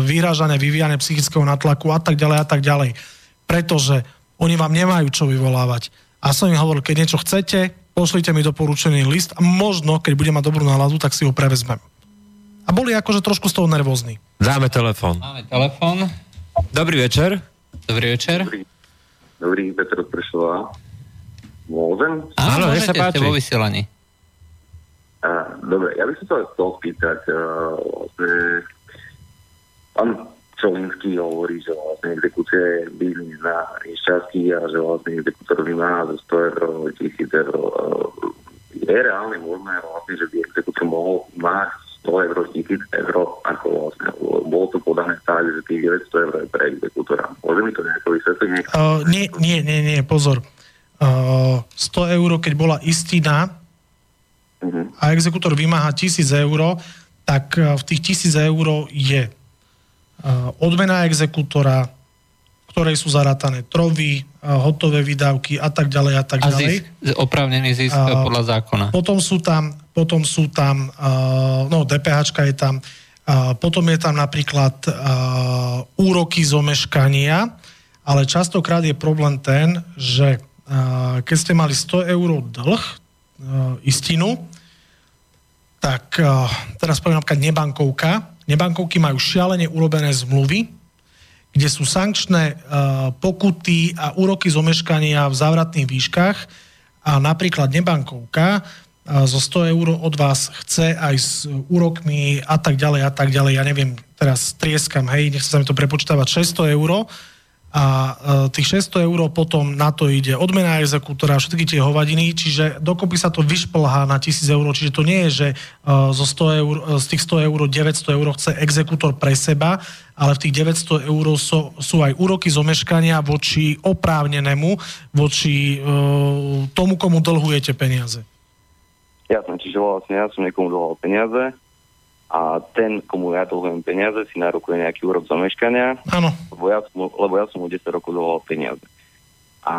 vyrážanie, vyvíjanie psychického natlaku a tak ďalej a tak ďalej. Pretože oni vám nemajú čo vyvolávať a som im hovoril, keď niečo chcete, pošlite mi doporučený list a možno, keď budem mať dobrú náladu, tak si ho prevezmem. A boli akože trošku z toho nervózni. Dáme telefon. Máme telefon. Dobrý večer. Dobrý večer. Dobrý, dobrý Petr Pršová. Môžem? Áno, nech sa páči. vo vysielaní. Dobre, ja by som sa chcel spýtať, uh, vlastne, pán Čolinský hovorí, že vlastne exekúcia je biznis na nešťastí a že vlastne exekútor vymáha zo 100 eur, 1000 eur. Je reálne možné vlastne, že by exekútor mohol mať 100 eur, 1000 eur, ako vlastne bolo to podané tak, že tých 900 eur je pre exekútora. Môže mi to nejako vysvetliť? Uh, nie, nie, nie, nie, pozor. Uh, 100 eur, keď bola istina. A exekútor vymáha 1000 eur, tak v tých 1000 eur je odmena exekútora, ktorej sú zarátané trovy, hotové výdavky a tak ďalej a tak a ďalej. Zisk, oprávnený zisk a, podľa zákona. Potom sú tam, potom sú tam no DPH je tam, potom je tam napríklad úroky z omeškania, ale častokrát je problém ten, že keď ste mali 100 eur dlh, istinu, tak teraz poviem napríklad nebankovka, Nebankovky majú šialene urobené zmluvy, kde sú sankčné uh, pokuty a úroky z omeškania v závratných výškach. A napríklad nebankovka uh, zo 100 eur od vás chce aj s úrokmi a tak ďalej a tak ďalej, ja neviem, teraz trieskam, hej, nechce sa mi to prepočítavať. 600 eur, a e, tých 600 eur potom na to ide odmena exekútora, všetky tie hovadiny, čiže dokopy sa to vyšplhá na 1000 eur, čiže to nie je, že e, zo 100 eur, e, z tých 100 eur 900 eur chce exekútor pre seba, ale v tých 900 eur sú, sú aj úroky z omeškania voči oprávnenému, voči uh, tomu, komu dlhujete peniaze. Jasné, čiže vlastne ja som niekomu dlhoval peniaze, a ten, komu ja dlhujem peniaze, si narokuje nejaký úrok zameškania, Áno. Lebo, ja som, lebo ja som mu 10 rokov dlhoval peniaze. A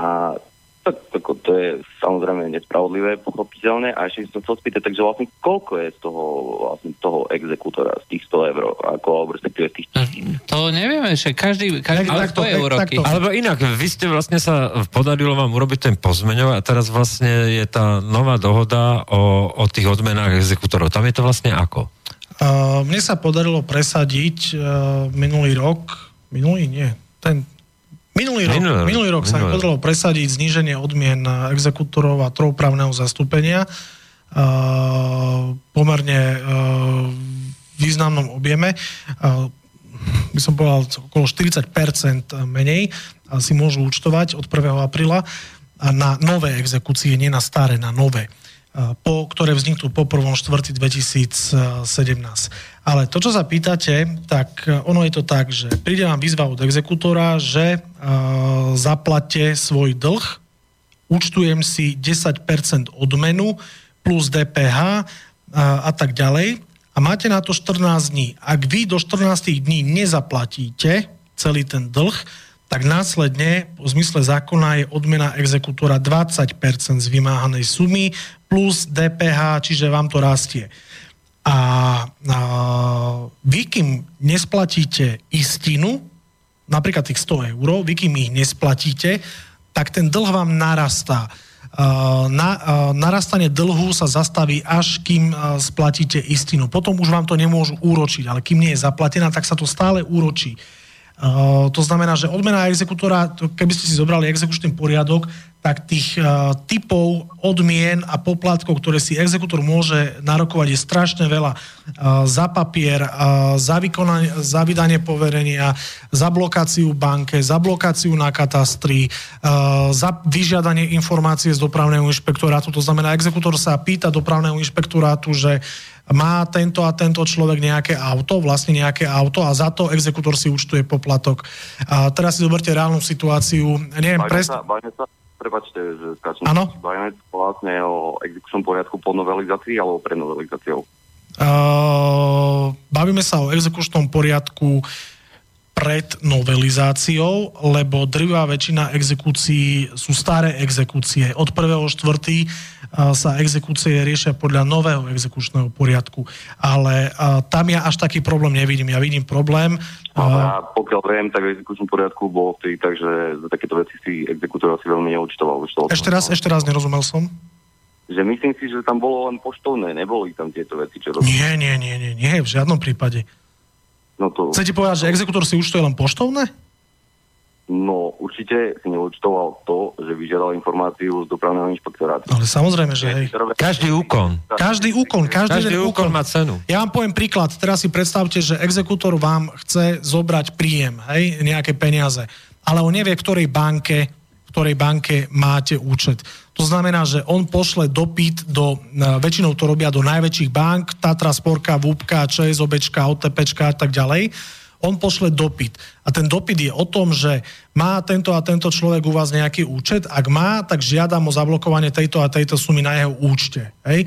tak, tak, to je samozrejme nespravodlivé, pochopiteľne. A ešte som chcel spýtať, takže vlastne koľko je z toho, vlastne toho exekútora, z tých 100 eur, ako alebo respektíve tých tisíc? To nevieme, že každý, každý Ale takto, svoje úroky. Takto. Alebo inak, vy ste vlastne sa podarilo vám urobiť ten pozmeňov a teraz vlastne je tá nová dohoda o, o tých odmenách exekútorov. Tam je to vlastne ako? Mne sa podarilo presadiť uh, minulý rok, minulý nie, ten minulý rok, minulý, minulý rok minulý sa mi podarilo presadiť zníženie odmien exekútorov a trojprávneho zastúpenia uh, pomerne uh, významnom objeme. Uh, by som povedal, okolo 40% menej si môžu účtovať od 1. apríla na nové exekúcie, nie na staré, na nové po, ktoré vzniknú po 1.4.2017. Ale to, čo sa pýtate, tak e, ono je to tak, že príde vám výzva od exekútora, že uh, zaplate svoj dlh, účtujem si 10% odmenu plus DPH uh, a tak ďalej a máte na to 14 dní. Ak vy do 14 dní nezaplatíte celý ten dlh, tak následne v zmysle zákona je odmena exekútora 20% z vymáhanej sumy plus DPH, čiže vám to rastie. A, a vy, kým nesplatíte istinu, napríklad tých 100 eur, vy, kým ich nesplatíte, tak ten dlh vám narastá. Na, narastanie dlhu sa zastaví, až kým splatíte istinu. Potom už vám to nemôžu úročiť, ale kým nie je zaplatená, tak sa to stále úročí. To znamená, že odmena exekútora, keby ste si zobrali exekučný poriadok, tak tých uh, typov odmien a poplatkov, ktoré si exekútor môže narokovať, je strašne veľa. Uh, za papier, uh, za, vykonanie, za vydanie poverenia, za blokáciu banke, za blokáciu na katastri, za vyžiadanie informácie z dopravného inšpektorátu. To znamená, exekútor sa pýta dopravného inšpektorátu, že má tento a tento človek nejaké auto, vlastne nejaké auto a za to exekútor si účtuje poplatok. A teraz si zoberte reálnu situáciu. Neviem, pres... prepačte, že skáčem. Áno? Bavíme vlastne o exekučnom poriadku po novelizácii alebo pre novelizáciou? Uh, bavíme sa o exekučnom poriadku pred novelizáciou, lebo drvá väčšina exekúcií sú staré exekúcie. Od 1.4. sa exekúcie riešia podľa nového exekučného poriadku. Ale tam ja až taký problém nevidím. Ja vidím problém... A pokiaľ viem, tak v exekučnom poriadku bolo vtedy tak, že za takéto veci si exekútor asi veľmi neúčtoval. Ešte raz, ešte raz, nerozumel som že myslím si, že tam bolo len poštovné, neboli tam tieto veci, čo robili. Nie, nie, nie, nie, nie, v žiadnom prípade. No to... Chcete povedať, že exekutor si účtuje len poštovné? No, určite si neúčtoval to, že vyžiadal informáciu z dopravného inšpektorátu. Ale samozrejme, že hej. Každý úkon. Každý úkon, každý, každý úkon, úkon má cenu. Ja vám poviem príklad. Teraz si predstavte, že exekútor vám chce zobrať príjem, hej, nejaké peniaze. Ale on nevie, v ktorej banke, v ktorej banke máte účet. To znamená, že on pošle dopyt do, väčšinou to robia do najväčších bank, Tatra, Sporka, VUPka, ČSOBčka, OTPčka a tak ďalej. On pošle dopyt. A ten dopyt je o tom, že má tento a tento človek u vás nejaký účet. Ak má, tak žiadam o zablokovanie tejto a tejto sumy na jeho účte. Hej?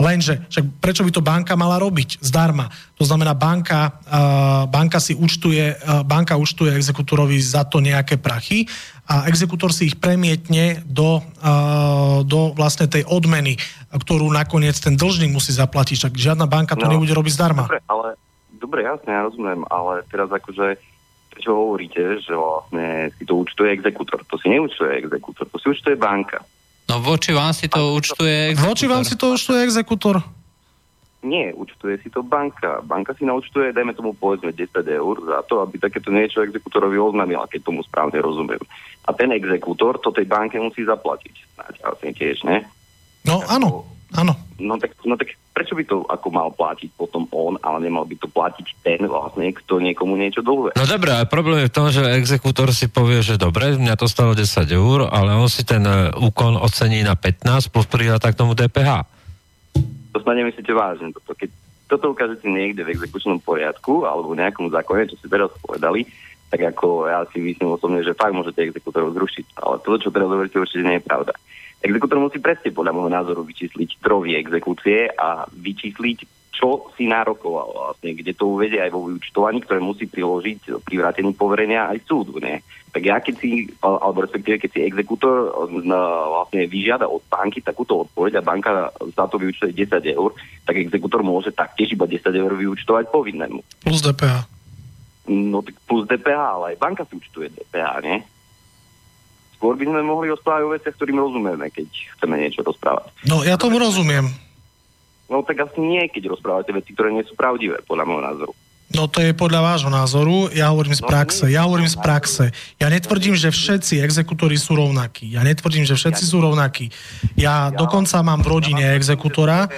Lenže, však prečo by to banka mala robiť? Zdarma. To znamená, banka, uh, banka si účtuje, uh, banka účtuje exekutorovi za to nejaké prachy a exekutor si ich premietne do, uh, do vlastne tej odmeny, ktorú nakoniec ten dlžník musí zaplatiť. Však žiadna banka to no, nebude robiť zdarma. Dobre, ale, dobre, jasne, ja rozumiem, ale teraz akože čo hovoríte, že vlastne si to účtuje exekutor. To si neúčtuje exekutor, to si účtuje banka. No voči vám si to účtuje exekútor. Voči vám si to účtuje exekútor. Nie, účtuje si to banka. Banka si naúčtuje, dajme tomu povedzme 10 eur za to, aby takéto niečo exekutorovi oznámila, keď tomu správne rozumiem. A ten exekútor to tej banke musí zaplatiť. Snáď, vlastne tiež, ne? No áno, áno. No tak, no tak prečo by to ako mal platiť potom on, ale nemal by to platiť ten vlastne, kto niekomu niečo dlhuje? No dobré, ale problém je v tom, že exekútor si povie, že dobre, mňa to stalo 10 eur, ale on si ten e, úkon ocení na 15 plus pridá k tomu DPH. To snad nemyslíte vážne. Toto, keď toto ukážete niekde v exekučnom poriadku alebo v nejakom zákone, čo si teraz povedali, tak ako ja si myslím osobne, že fakt môžete exekútorov zrušiť. Ale to, čo teraz hovoríte, určite nie je pravda. Exekútor musí presne podľa môjho názoru vyčísliť trovy exekúcie a vyčísliť čo si nárokoval vlastne, kde to uvedie aj vo vyučtovaní, ktoré musí priložiť pri vrátení poverenia aj súdu. Nie? Tak ja keď si, alebo respektíve keď si exekútor vlastne vyžiada od banky takúto odpoveď a banka za to vyučtuje 10 eur, tak exekútor môže taktiež iba 10 eur vyučtovať povinnému. Plus DPH. No tak plus DPH, ale aj banka si účtuje DPH, nie? Skôr by sme mohli rozprávať o veciach, ktorým rozumieme, keď chceme niečo rozprávať. No ja tomu rozumiem. No tak asi nie, keď rozprávate veci, ktoré nie sú pravdivé, podľa môjho názoru. No to je podľa vášho názoru, ja hovorím z no, praxe, ja hovorím z praxe. Ja netvrdím, že všetci exekutori sú rovnakí. Ja netvrdím, že všetci sú rovnakí. Ja dokonca mám v rodine exekutora.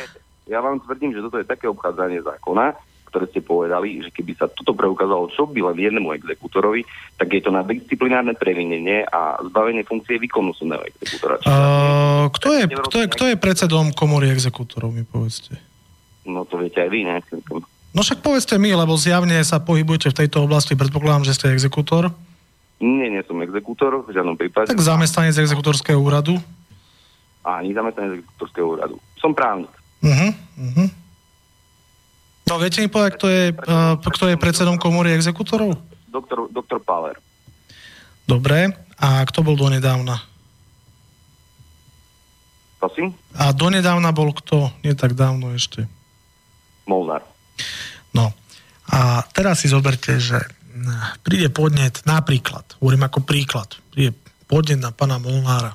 Ja vám tvrdím, že toto je také obchádzanie zákona, ktoré ste povedali, že keby sa toto preukázalo čo by len jednému exekutorovi, tak je to na disciplinárne previnenie a zbavenie funkcie výkonu súdneho exekútora. Uh, kto, je, kto, je, kto je predsedom komory exekútorov, mi povedzte? No to viete aj vy, ne? No však povedzte mi, lebo zjavne sa pohybujete v tejto oblasti, predpokladám, že ste exekútor. Nie, nie som exekútor, v žiadnom prípade. Tak zamestnanec exekútorského úradu? Ani zamestnanec exekútorského úradu. Som právnik. Uh-huh, uh-huh. No viete mi povedať, kto je, uh, kto je predsedom komory exekutorov? Doktor, doktor Paler. Dobre. A kto bol donedávna? Prosím? A donedávna bol kto? Nie tak dávno ešte. Molnár. No. A teraz si zoberte, že príde podnet, napríklad, hovorím ako príklad, príde podnet na pana Molnára.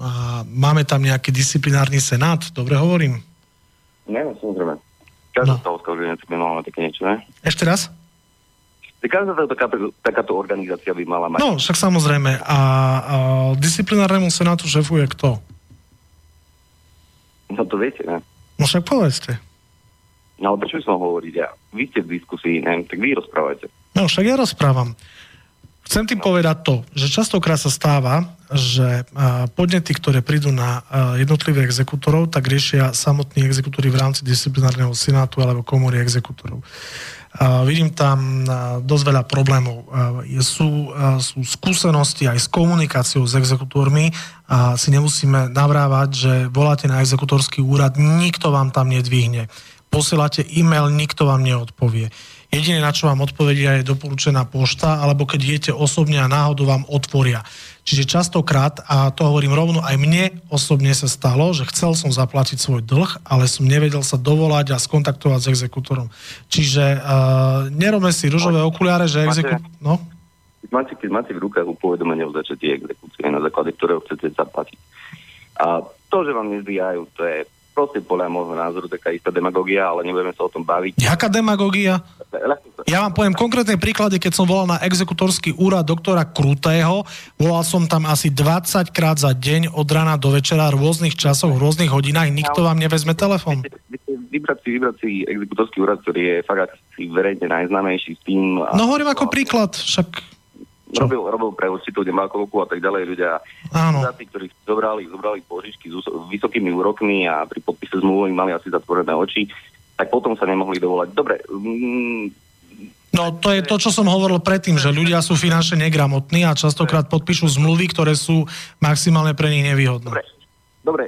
A máme tam nejaký disciplinárny senát, dobre hovorím? Nie, samozrejme. Každá no. stavovská organizácia by mala mať také niečo, ne? Ešte raz? Každá takáto organizácia by mala mať. No, však samozrejme. A, a disciplinárnemu senátu šefuje kto? No to viete, ne? No však povedzte. No ale prečo by som hovoriť ja? Vy ste v diskusii, ne? Tak vy rozprávajte. No však ja rozprávam. Chcem tým povedať to, že častokrát sa stáva, že podnety, ktoré prídu na jednotlivých exekútorov, tak riešia samotní exekútory v rámci disciplinárneho senátu alebo komory exekútorov. Vidím tam dosť veľa problémov. Sú, sú skúsenosti aj s komunikáciou s exekutórmi a si nemusíme navrávať, že voláte na exekutorský úrad, nikto vám tam nedvihne. Posielate e-mail, nikto vám neodpovie Jediné, na čo vám odpovedia, je doporučená pošta, alebo keď idete osobne a náhodou vám otvoria. Čiže častokrát, a to hovorím rovno, aj mne osobne sa stalo, že chcel som zaplatiť svoj dlh, ale som nevedel sa dovolať a skontaktovať s exekútorom. Čiže uh, nerobme si ružové okuliare, že exekútor... No? Máte, keď máte v rukách upovedomenie o začatí exekúcie, na základe ktorého chcete zaplatiť. A to, že vám nezvíjajú, to je proste podľa môjho názoru taká istá demagogia, ale nebudeme sa o tom baviť. Jaká demagogia? Ja vám poviem konkrétne príklady, keď som volal na exekutorský úrad doktora Krutého, volal som tam asi 20 krát za deň od rana do večera v rôznych časoch, v rôznych hodinách, nikto vám nevezme telefon. Vybrať si, vybrať si exekutorský úrad, ktorý je fakt verejne najznámejší s tým... No hovorím ako príklad, však čo? Robil, robil pre určitú demákovku a tak ďalej ľudia. Áno. Tí, ktorí zobrali, zobrali požičky s vysokými úrokmi a pri podpise zmluvy mali asi zatvorené oči, tak potom sa nemohli dovolať. Dobre. Mm, no to je to, čo som hovoril predtým, že ľudia sú finančne negramotní a častokrát podpíšu zmluvy, ktoré sú maximálne pre nich nevýhodné. Dobre, Dobre.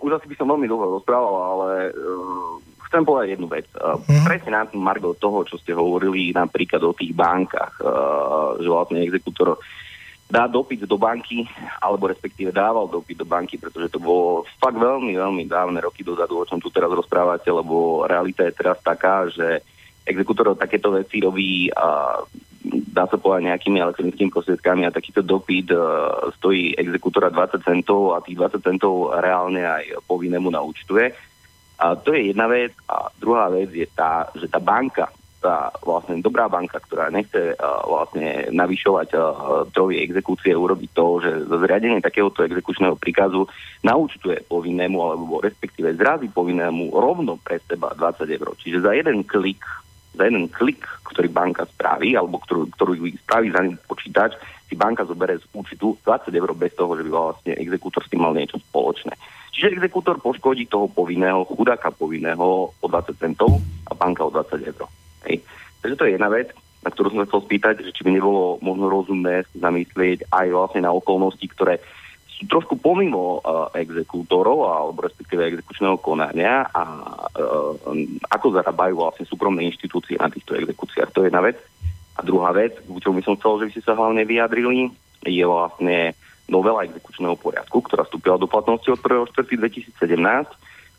už asi by som veľmi dlho rozprával, ale uh, chcem povedať jednu vec. Mm. Presne na Margo toho, čo ste hovorili napríklad o tých bankách, uh, že vlastne exekútor dá dopyt do banky, alebo respektíve dával dopyt do banky, pretože to bolo fakt veľmi, veľmi dávne roky dozadu, o čom tu teraz rozprávate, lebo realita je teraz taká, že exekútor takéto veci robí a dá sa povedať nejakými elektronickými prostriedkami a takýto dopyt uh, stojí exekútora 20 centov a tých 20 centov reálne aj povinnému naúčtuje A to je jedna vec. A druhá vec je tá, že tá banka, tá vlastne dobrá banka, ktorá nechce uh, vlastne navyšovať uh, trovy exekúcie, urobiť to, že zriadenie takéhoto exekučného príkazu naučtuje povinnému, alebo respektíve zrazí povinnému rovno pre seba 20 eur. Čiže za jeden klik za jeden klik, ktorý banka spraví, alebo ktorú, ktorú spraví za ním počítač, si banka zoberie z účitu 20 eur bez toho, že by vlastne exekútor s tým mal niečo spoločné. Čiže exekútor poškodí toho povinného, chudáka povinného o 20 centov a banka o 20 eur. Hej. Takže to je jedna vec, na ktorú som chcel spýtať, že či by nebolo možno rozumné zamyslieť aj vlastne na okolnosti, ktoré sú trošku pomimo uh, exekútorov alebo respektíve exekučného konania a uh, ako zarábajú vlastne súkromné inštitúcie na týchto exekúciách. To je jedna vec. A druhá vec, čo by som chcel, že by ste sa hlavne vyjadrili, je vlastne novela exekučného poriadku, ktorá vstúpila do platnosti od 1.4.2017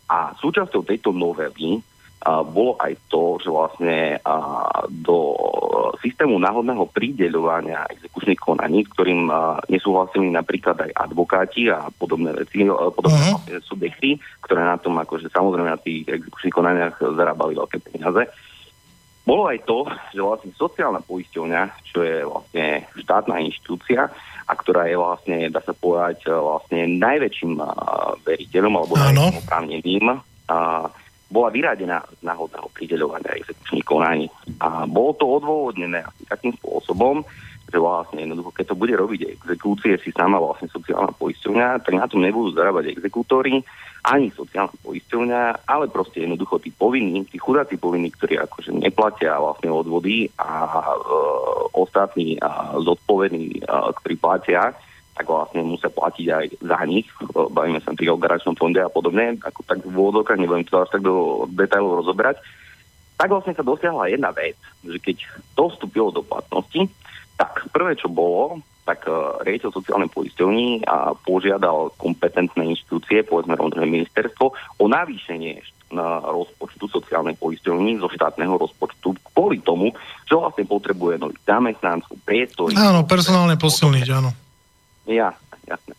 a súčasťou tejto novely a bolo aj to, že vlastne a, do systému náhodného prideľovania exekučných konaní, ktorým a, nesúhlasili napríklad aj advokáti a podobné veci, podobné uh-huh. subjekty, ktoré na tom akože samozrejme na tých exekučných konaniach zarábali veľké peniaze. Bolo aj to, že vlastne sociálna poisťovňa, čo je vlastne štátna inštitúcia a ktorá je vlastne, dá sa povedať, vlastne najväčším veriteľom alebo najväčším oprávneným, bola vyradená z náhodného prideľovania exekučných konaní. A bolo to odôvodnené asi takým spôsobom, že vlastne jednoducho, keď to bude robiť exekúcie si sama vlastne sociálna poisťovňa, tak na tom nebudú zarábať exekútory, ani sociálna poisťovňa, ale proste jednoducho tí povinní, tí chudáci povinní, ktorí akože neplatia vlastne odvody a e, ostatní a zodpovední, a, ktorí platia, tak vlastne musia platiť aj za nich. Bavíme sa pri operačnom fonde a podobne, ako tak v úvodokách, nebudem to až tak do detailov rozoberať. Tak vlastne sa dosiahla jedna vec, že keď to vstúpilo do platnosti, tak prvé, čo bolo, tak uh, riaditeľ sociálnej poisťovní a požiadal kompetentné inštitúcie, povedzme rovno ministerstvo, o navýšenie na rozpočtu sociálnej poisťovní zo štátneho rozpočtu kvôli tomu, že vlastne potrebuje nových zamestnancov, priestory. Áno, personálne posilniť, áno. Ja, jasné.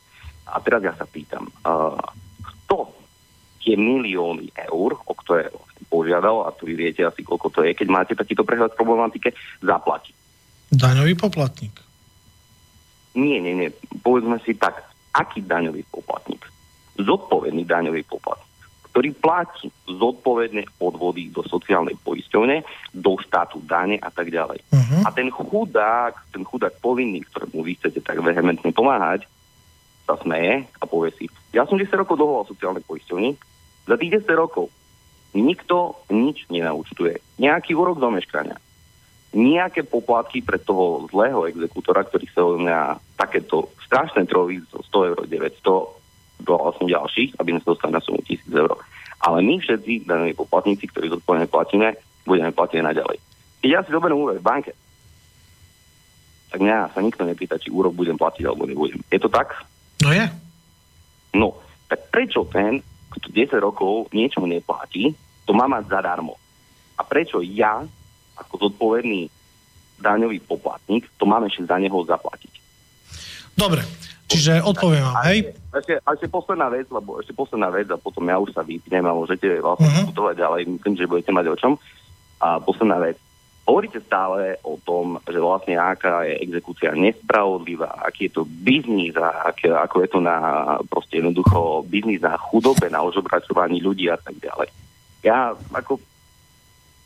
A teraz ja sa pýtam, uh, kto tie milióny eur, o ktoré požiadal, a tu vy viete asi koľko to je, keď máte takýto prehľad problematike, zaplatí? Daňový poplatník. Nie, nie, nie. Povedzme si tak, aký daňový poplatník? Zodpovedný daňový poplatník ktorý platí zodpovedné odvody do sociálnej poisťovne, do štátu dane a tak ďalej. Uh-huh. A ten chudák, ten chudák povinný, ktorému vy chcete tak vehementne pomáhať, sa smeje a povie si, ja som 10 rokov dohoval sociálnej poisťovni, za tých 10 rokov nikto nič nenaučtuje. Nejaký úrok do meškania. Nejaké poplatky pre toho zlého exekútora, ktorý sa na takéto strašné trovy zo 100 eur 900 do vlastne ďalších, aby sme sa dostali na sumu 1000 eur. Ale my všetci, daní poplatníci, ktorí zodpovedne platíme, budeme platiť naďalej. Keď ja si zoberiem úver v banke, tak mňa sa nikto nepýta, či úrok budem platiť alebo nebudem. Je to tak? No je. No, tak prečo ten, kto 10 rokov niečomu neplatí, to má mať zadarmo? A prečo ja, ako zodpovedný daňový poplatník, to mám ešte za neho zaplatiť? Dobre, Čiže odpoviem vám, hej? Ešte, ešte posledná vec, lebo ešte posledná vec a potom ja už sa vypnem a môžete vlastne uh-huh. diskutovať ďalej. Myslím, že budete mať o čom. A posledná vec. Hovoríte stále o tom, že vlastne aká je exekúcia nespravodlivá, aký je to biznis a ak, ako je to na proste jednoducho biznis na chudobe, na ožobračovaní ľudí a tak ďalej. Ja ako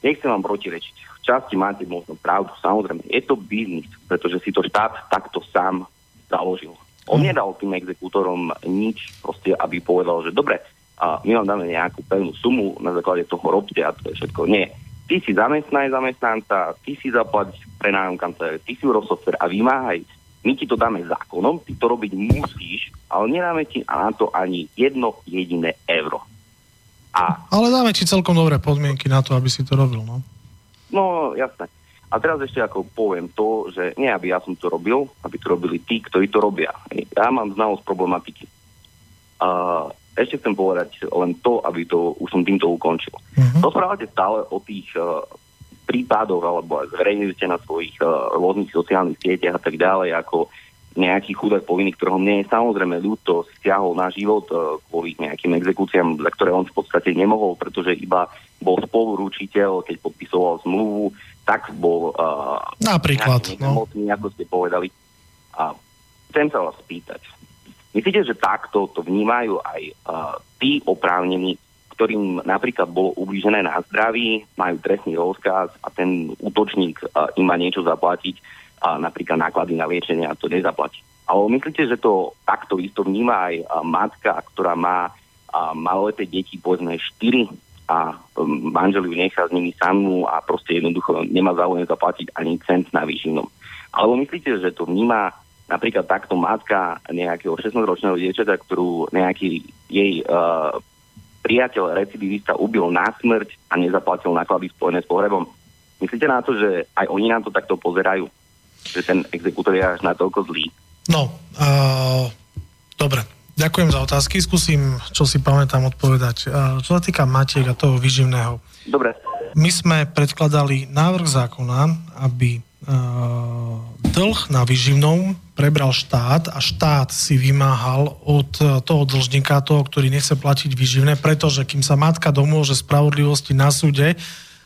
nechcem vám protirečiť. Časti máte možno pravdu, samozrejme. Je to biznis, pretože si to štát takto sám založil. On mm. nedal tým exekútorom nič, proste, aby povedal, že dobre, a my vám dáme nejakú pevnú sumu, na základe toho robte a to je všetko. Nie. Ty si zamestnaj zamestnanca, ty si zaplať prenájom kancelárie, ty si urob software a vymáhaj. My ti to dáme zákonom, ty to robiť musíš, ale nedáme ti na to ani jedno jediné euro. A... Ale dáme ti celkom dobré podmienky na to, aby si to robil, no. No, jasné. A teraz ešte ako poviem to, že nie aby ja som to robil, aby to robili tí, ktorí to robia. Ja mám znalosť problematiky. A ešte chcem povedať len to, aby to už som týmto ukončil. Uh-huh. Rozprávate stále o tých uh, prípadoch, alebo zverejňujete na svojich uh, rôznych sociálnych sieťach a tak ďalej, ako nejaký chudák povinný, ktorého mne je samozrejme ľúto, stiahol na život uh, kvôli nejakým exekúciám, za ktoré on v podstate nemohol, pretože iba bol spoluručiteľ, keď podpisoval zmluvu, tak bol uh, Napríklad, no. ako ste povedali. A chcem sa vás spýtať. Myslíte, že takto to vnímajú aj uh, tí oprávnení, ktorým napríklad bolo ublížené na zdraví, majú trestný rozkaz a ten útočník uh, im má niečo zaplatiť, uh, napríklad náklady na liečenie a to nezaplatí. Ale myslíte, že to takto isto vníma aj matka, ktorá má maloleté deti, povedzme 4 a manžel ju nechá s nimi samú a proste jednoducho nemá záujem zaplatiť ani cent na výživnom. Alebo myslíte, že to vníma napríklad takto matka nejakého 16-ročného dievčaťa, ktorú nejaký jej uh, priateľ recidivista ubil na smrť a nezaplatil náklady spojené s pohrebom. Myslíte na to, že aj oni na to takto pozerajú? Že ten exekútor je až natoľko zlý? No, uh, dobre. Ďakujem za otázky. Skúsim, čo si pamätám, odpovedať. Uh, čo sa týka Matiek a toho výživného. Dobre. My sme predkladali návrh zákona, aby uh, dlh na výživnom prebral štát a štát si vymáhal od toho dlžníka, toho, ktorý nechce platiť výživné, pretože kým sa matka domôže spravodlivosti na súde,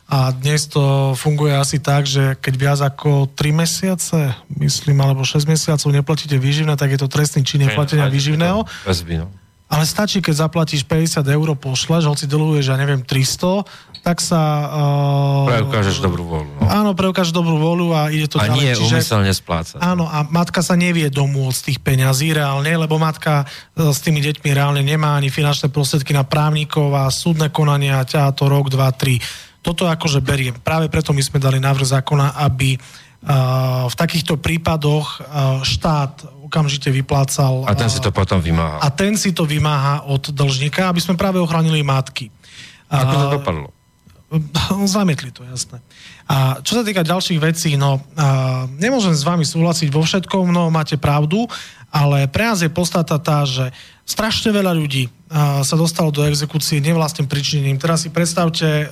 a dnes to funguje asi tak, že keď viac ako 3 mesiace, myslím, alebo 6 mesiacov neplatíte výživné, tak je to trestný čin neplatenia výživného. no. Ale stačí, keď zaplatíš 50 eur, pošleš, hoci dlhuješ, ja neviem, 300, tak sa... Uh, preukážeš dobrú vôľu. No. Áno, preukážeš dobrú vôľu a ide to a ďalej. nie Čiže, umyselne splácať. Áno, a matka sa nevie domôcť tých peňazí reálne, lebo matka e, s tými deťmi reálne nemá ani finančné prostriedky na právnikov a súdne konania, ťa to rok, dva, tri. Toto akože beriem. Práve preto my sme dali návrh zákona, aby uh, v takýchto prípadoch uh, štát okamžite vyplácal... A ten si to potom vymáha. A ten si to vymáha od dlžníka, aby sme práve ochránili matky. Ako to dopadlo? Zamietli to, jasné. A čo sa týka ďalších vecí, no a nemôžem s vami súhlasiť vo všetkom, no máte pravdu, ale pre nás je podstata tá, že strašne veľa ľudí sa dostalo do exekúcie nevlastným príčinením. Teraz si predstavte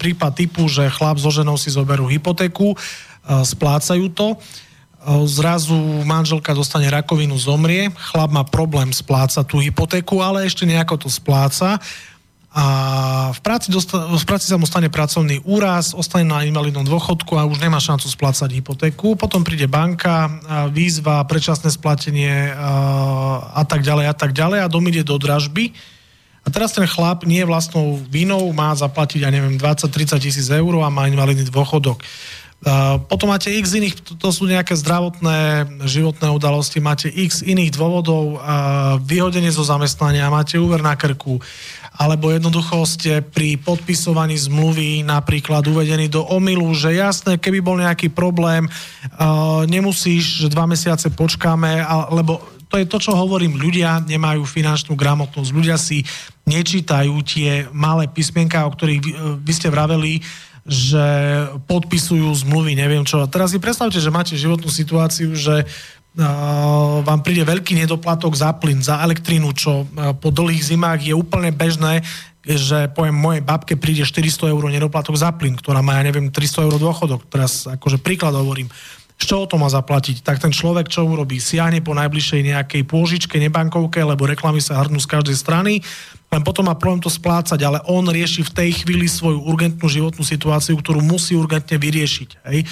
prípad typu, že chlap so ženou si zoberú hypotéku, splácajú to, zrazu manželka dostane rakovinu, zomrie, chlap má problém splácať tú hypotéku, ale ešte nejako to spláca a v práci, dosta- v práci sa mu stane pracovný úraz, ostane na invalidnom dôchodku a už nemá šancu splácať hypotéku. Potom príde banka, výzva, predčasné splatenie a tak ďalej a tak ďalej a dom ide do dražby. A teraz ten chlap nie vlastnou vinou má zaplatiť, ja neviem, 20-30 tisíc eur a má invalidný dôchodok. Potom máte x iných, to sú nejaké zdravotné, životné udalosti, máte x iných dôvodov, vyhodenie zo zamestnania, máte úver na krku, alebo jednoducho ste pri podpisovaní zmluvy napríklad uvedení do omilu, že jasné, keby bol nejaký problém, uh, nemusíš, dva mesiace počkáme, lebo to je to, čo hovorím, ľudia nemajú finančnú gramotnosť, ľudia si nečítajú tie malé písmenka, o ktorých vy, vy ste vraveli, že podpisujú zmluvy, neviem čo. A teraz si predstavte, že máte životnú situáciu, že vám príde veľký nedoplatok za plyn, za elektrínu, čo po dlhých zimách je úplne bežné, že poviem, mojej babke príde 400 eur nedoplatok za plyn, ktorá má, ja neviem, 300 eur dôchodok. Teraz akože príklad hovorím. Z čoho to má zaplatiť? Tak ten človek čo urobí? Siahne po najbližšej nejakej pôžičke, nebankovke, lebo reklamy sa hrnú z každej strany, len potom má problém to splácať, ale on rieši v tej chvíli svoju urgentnú životnú situáciu, ktorú musí urgentne vyriešiť. Hej?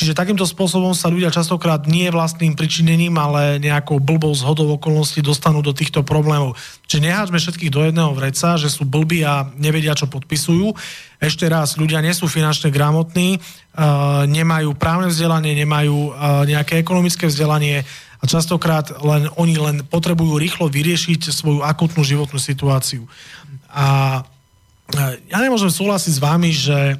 Čiže takýmto spôsobom sa ľudia častokrát nie vlastným pričinením, ale nejakou blbou zhodou okolností dostanú do týchto problémov. Čiže neháčme všetkých do jedného vreca, že sú blbí a nevedia, čo podpisujú. Ešte raz, ľudia nie sú finančne gramotní, uh, nemajú právne vzdelanie, nemajú uh, nejaké ekonomické vzdelanie a častokrát len oni len potrebujú rýchlo vyriešiť svoju akutnú životnú situáciu. A ja nemôžem súhlasiť s vami, že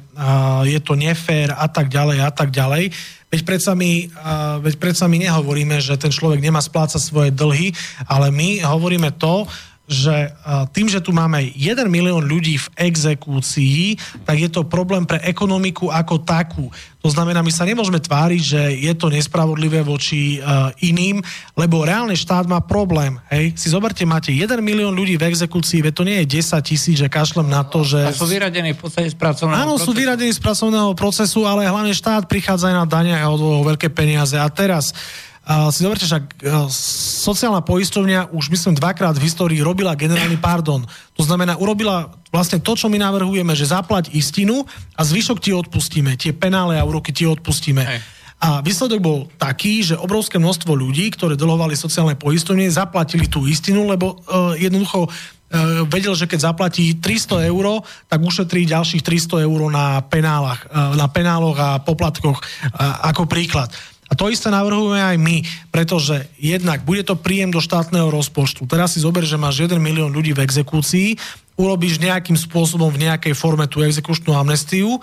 je to nefér a tak ďalej a tak ďalej. Veď predsa, my, veď predsa my nehovoríme, že ten človek nemá splácať svoje dlhy, ale my hovoríme to, že tým, že tu máme 1 milión ľudí v exekúcii, tak je to problém pre ekonomiku ako takú. To znamená, my sa nemôžeme tváriť, že je to nespravodlivé voči uh, iným, lebo reálne štát má problém. Hej? Si zoberte, máte 1 milión ľudí v exekúcii, veď to nie je 10 tisíc, že kašlem na to, že... A sú vyradení v podstate z pracovného Áno, procesu. sú vyradení z pracovného procesu, ale hlavne štát prichádza aj na dania a od veľké peniaze. A teraz si zoberte, že uh, sociálna poisťovňa už myslím dvakrát v histórii robila generálny pardon. To znamená, urobila vlastne to, čo my navrhujeme, že zaplať istinu a zvyšok ti odpustíme. Tie penále a úroky ti odpustíme. Hej. A výsledok bol taký, že obrovské množstvo ľudí, ktoré dlhovali sociálne poistovne, zaplatili tú istinu, lebo uh, jednoducho uh, vedel, že keď zaplatí 300 eur, tak ušetrí ďalších 300 eur na penálach, uh, na penáloch a poplatkoch uh, ako príklad. A to isté navrhujeme aj my, pretože jednak bude to príjem do štátneho rozpočtu. Teraz si zober, že máš 1 milión ľudí v exekúcii, urobíš nejakým spôsobom v nejakej forme tú exekučnú amnestiu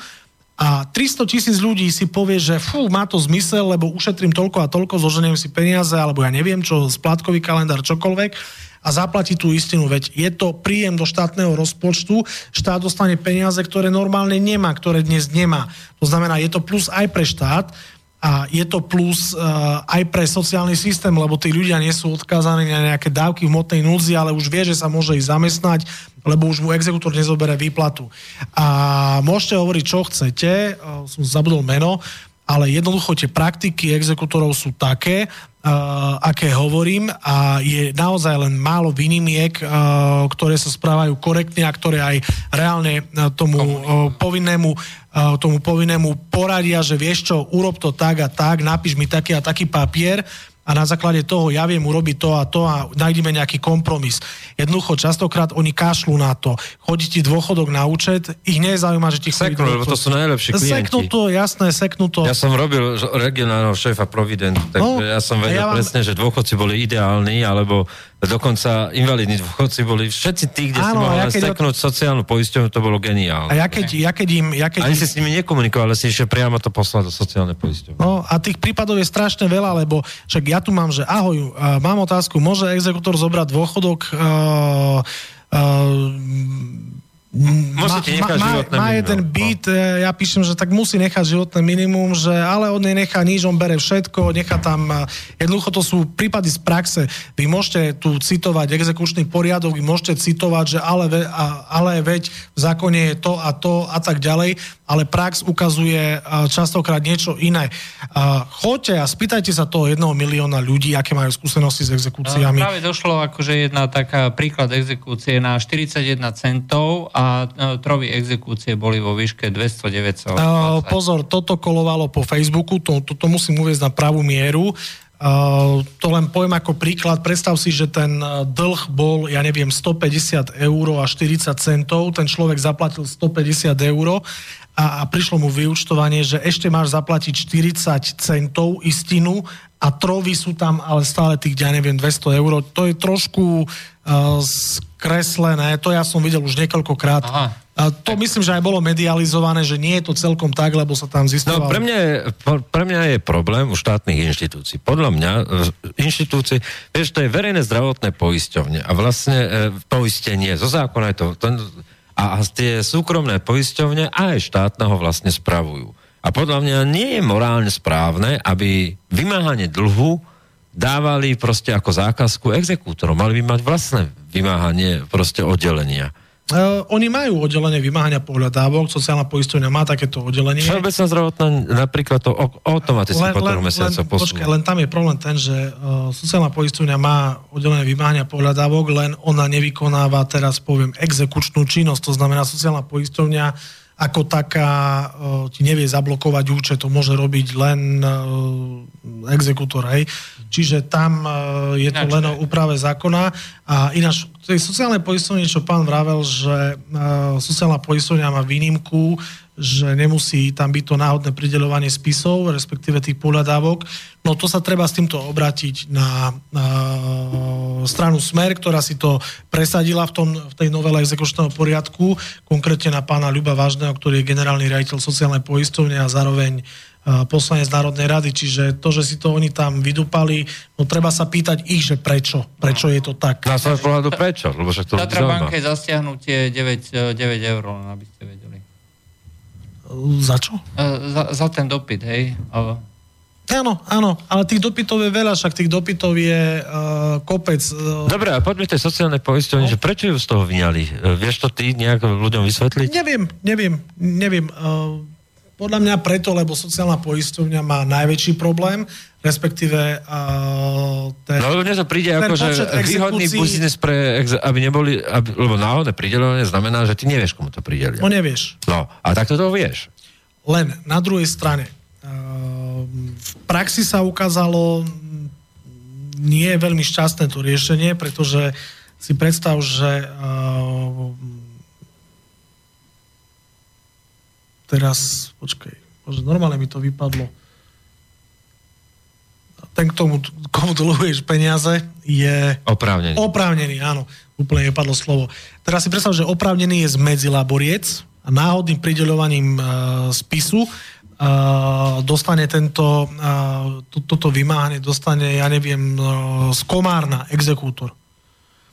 a 300 tisíc ľudí si povie, že fú, má to zmysel, lebo ušetrím toľko a toľko, zoženiem si peniaze, alebo ja neviem čo, splátkový kalendár, čokoľvek a zaplatí tú istinu. Veď je to príjem do štátneho rozpočtu, štát dostane peniaze, ktoré normálne nemá, ktoré dnes nemá. To znamená, je to plus aj pre štát, a je to plus uh, aj pre sociálny systém, lebo tí ľudia nie sú odkázaní na nejaké dávky v motnej núdzi, ale už vie, že sa môže ísť zamestnať, lebo už mu exekútor nezobere výplatu. A môžete hovoriť, čo chcete, uh, som zabudol meno, ale jednoducho tie praktiky exekútorov sú také, aké hovorím a je naozaj len málo výnimiek, uh, ktoré sa správajú korektne a ktoré aj reálne uh, tomu povinnému tomu povinnému poradia, že vieš čo, urob to tak a tak, napíš mi taký a taký papier a na základe toho ja viem urobiť to a to a nájdeme nejaký kompromis. Jednoducho, častokrát oni kašľú na to. Chodí ti dôchodok na účet, ich nezaujíma, že ti Seknú, lebo to sú najlepší klienti. Seknú to, jasné, seknú to. Ja som robil regionálneho šéfa Providentu, takže no, ja som vedel ja vám... presne, že dôchodci boli ideálni, alebo dokonca invalidní dôchodci boli všetci tí, kde Áno, si mohli ja steknúť od... sociálnu poisťovňu, to bolo geniálne. A ja keď, ja keď im... Ja keď Ani im... si s nimi nekomunikoval, ale si ešte priamo to poslal do sociálnej poisťovne. No a tých prípadov je strašne veľa, lebo však ja tu mám, že ahoj, uh, mám otázku, môže exekutor zobrať dôchodok uh, uh, Musíte nechať má, životné má, má jeden byt, no. ja píšem, že tak musí nechať životné minimum, že ale on nenechá nič, on bere všetko, nechá tam, e, jednoducho to sú prípady z praxe. Vy môžete tu citovať exekučný poriadok, vy môžete citovať, že ale, ale veď v zákone je to a to a tak ďalej, ale prax ukazuje e, častokrát niečo iné. Choďte a spýtajte sa toho jedného milióna ľudí, aké majú skúsenosti s exekúciami. No, práve došlo akože jedna taká príklad exekúcie na 41 centov a trovy exekúcie boli vo výške 200-900. Uh, pozor, toto kolovalo po Facebooku, to, to, to musím uvieť na pravú mieru. Uh, to len poviem ako príklad. Predstav si, že ten dlh bol, ja neviem, 150 eur a 40 centov. Ten človek zaplatil 150 eur a, a prišlo mu vyučtovanie, že ešte máš zaplatiť 40 centov istinu a trovy sú tam, ale stále tých, ja neviem, 200 eur. To je trošku uh, skreslené, to ja som videl už niekoľkokrát. Aha. A to myslím, že aj bolo medializované, že nie je to celkom tak, lebo sa tam zistilo. No pre mňa, je, pre mňa je problém u štátnych inštitúcií. Podľa mňa e, inštitúcie, vieš, to je verejné zdravotné poisťovne a vlastne e, poistenie, zo zákona je to, to a tie súkromné poisťovne aj štátneho vlastne spravujú. A podľa mňa nie je morálne správne, aby vymáhanie dlhu dávali proste ako zákazku exekútorom. Mali by mať vlastné vymáhanie proste oddelenia. Uh, oni majú oddelenie vymáhania pohľadávok, sociálna poistovňa má takéto oddelenie. Všeobecná zdravotná napríklad to automaticky len, po troch mesiacoch počkaj, len tam je problém ten, že uh, sociálna poistovňa má oddelenie vymáhania pohľadávok, len ona nevykonáva teraz poviem exekučnú činnosť, to znamená sociálna poistovňa ako taká uh, ti nevie zablokovať účet, to môže robiť len uh, exekútor, hej. Čiže tam uh, je to len o úprave zákona a ináč tej sociálnej poistovne, čo pán vravel, že sociálna poistovňa má výnimku, že nemusí tam byť to náhodné prideľovanie spisov, respektíve tých pohľadávok. No to sa treba s týmto obrátiť na, na stranu Smer, ktorá si to presadila v, tom, v tej novele exekučného poriadku, konkrétne na pána Ľuba Vážneho, ktorý je generálny riaditeľ sociálnej poistovne a zároveň poslanec Národnej rady, čiže to, že si to oni tam vydupali, no treba sa pýtať ich, že prečo, prečo je to tak. Na svoj pohľadu prečo? Lebo však to Tatra banke zasiahnutie 9, 9 eur, aby ste vedeli. Za čo? E, za, za ten dopyt, hej. Áno, áno, ale tých dopytov je veľa, však tých dopytov je uh, kopec. Uh... Dobre, a poďme tej sociálnej poisťovne, no. že prečo ju z toho vyňali? Uh, vieš to ty nejak ľuďom vysvetliť? Neviem, neviem, neviem. Uh, podľa mňa preto, lebo sociálna poisťovňa má najväčší problém, respektíve uh, ten, No mne to príde ako, že výhodný biznis pre, aby neboli, aby, lebo náhodné pridelovanie znamená, že ty nevieš, komu to pridelia. No nevieš. No, a takto to vieš. Len na druhej strane, uh, v praxi sa ukázalo, nie je veľmi šťastné to riešenie, pretože si predstav, že uh, teraz, počkaj, bože, normálne mi to vypadlo. Ten, tomu, komu dlhuješ peniaze, je... Oprávnený. Oprávnený, áno. Úplne vypadlo slovo. Teraz si predstav, že oprávnený je z medzilaboriec a náhodným prideľovaním uh, spisu uh, dostane tento, uh, to, toto vymáhanie, dostane, ja neviem, uh, z Komárna, exekútor.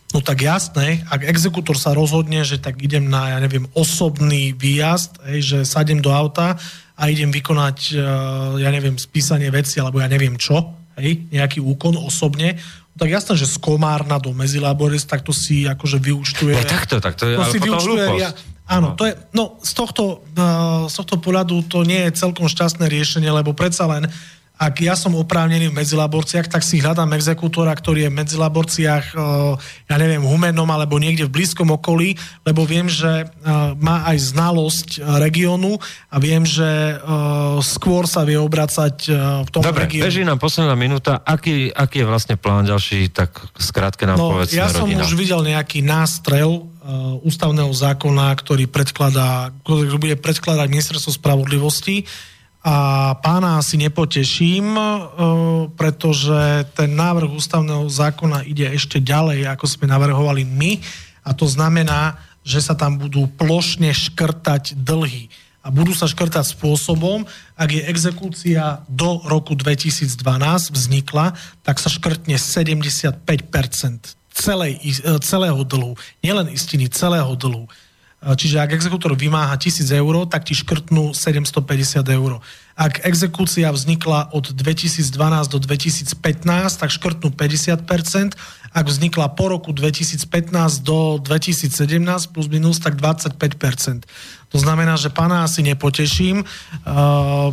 No tak jasné, ak exekútor sa rozhodne, že tak idem na, ja neviem, osobný výjazd, hej, že sadem do auta a idem vykonať, uh, ja neviem, spísanie veci, alebo ja neviem čo, hej, nejaký úkon osobne, tak jasné, že z Komárna do Mezilaboris, tak to si akože vyúčtuje. No takto, tak to je to si vyúčtuje, ja, Áno, no. to je, no z tohto, uh, z tohto pohľadu to nie je celkom šťastné riešenie, lebo predsa len ak ja som oprávnený v medzilaborciách, tak si hľadám exekútora, ktorý je v medzilaborciách, eh, ja neviem, v Humennom alebo niekde v blízkom okolí, lebo viem, že eh, má aj znalosť eh, regiónu a viem, že skôr sa vie obracať v tom Dobre, regióne. beží nám posledná minúta. Aký, aký je vlastne plán ďalší, tak skrátke nám no, povedzme Ja som rodina. už videl nejaký nástrel ústavného zákona, ktorý predkladá, ktorý bude predkladať ministerstvo spravodlivosti a pána asi nepoteším, e, pretože ten návrh ústavného zákona ide ešte ďalej, ako sme navrhovali my. A to znamená, že sa tam budú plošne škrtať dlhy. A budú sa škrtať spôsobom, ak je exekúcia do roku 2012 vznikla, tak sa škrtne 75% celej, e, celého dlhu. Nielen istiny, celého dlhu. Čiže ak exekútor vymáha 1000 eur, tak ti škrtnú 750 eur. Ak exekúcia vznikla od 2012 do 2015, tak škrtnú 50%. Ak vznikla po roku 2015 do 2017 plus minus, tak 25%. To znamená, že pána asi nepoteším,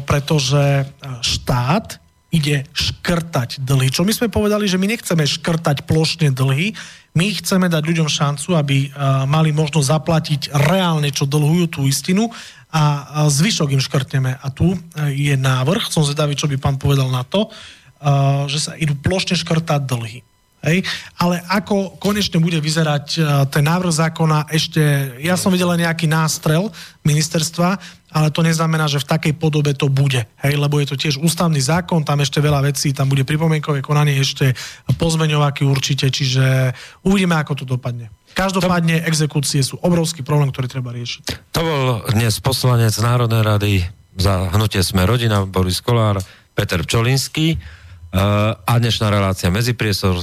pretože štát ide škrtať dlhy. Čo my sme povedali, že my nechceme škrtať plošne dlhy, my chceme dať ľuďom šancu, aby mali možnosť zaplatiť reálne, čo dlhujú tú istinu a zvyšok im škrtneme. A tu je návrh, som zvedavý, čo by pán povedal na to, že sa idú plošne škrtať dlhy. Hej? Ale ako konečne bude vyzerať ten návrh zákona, ešte, ja som videl nejaký nástrel ministerstva, ale to neznamená, že v takej podobe to bude. Hej, lebo je to tiež ústavný zákon, tam ešte veľa vecí, tam bude pripomienkové konanie ešte pozmeňovaky určite, čiže uvidíme, ako to dopadne. Každopádne exekúcie sú obrovský problém, ktorý treba riešiť. To bol dnes poslanec Národnej rady za hnutie Sme rodina, Boris Kolár, Peter Pčolinský uh, a dnešná relácia Medzipriestor,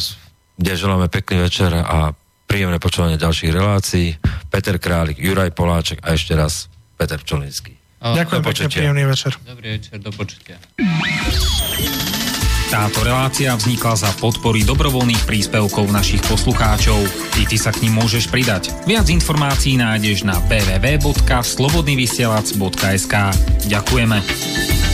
kde želáme pekný večer a príjemné počúvanie ďalších relácií. Peter Králik, Juraj Poláček a ešte raz Peter Pčolinský. Ďakujem pekne, príjemný večer. Dobrý večer, do počutia. Táto relácia vznikla za podpory dobrovoľných príspevkov našich poslucháčov. Ty, ty sa k ním môžeš pridať. Viac informácií nájdeš na www.slobodnyvysielac.sk Ďakujeme.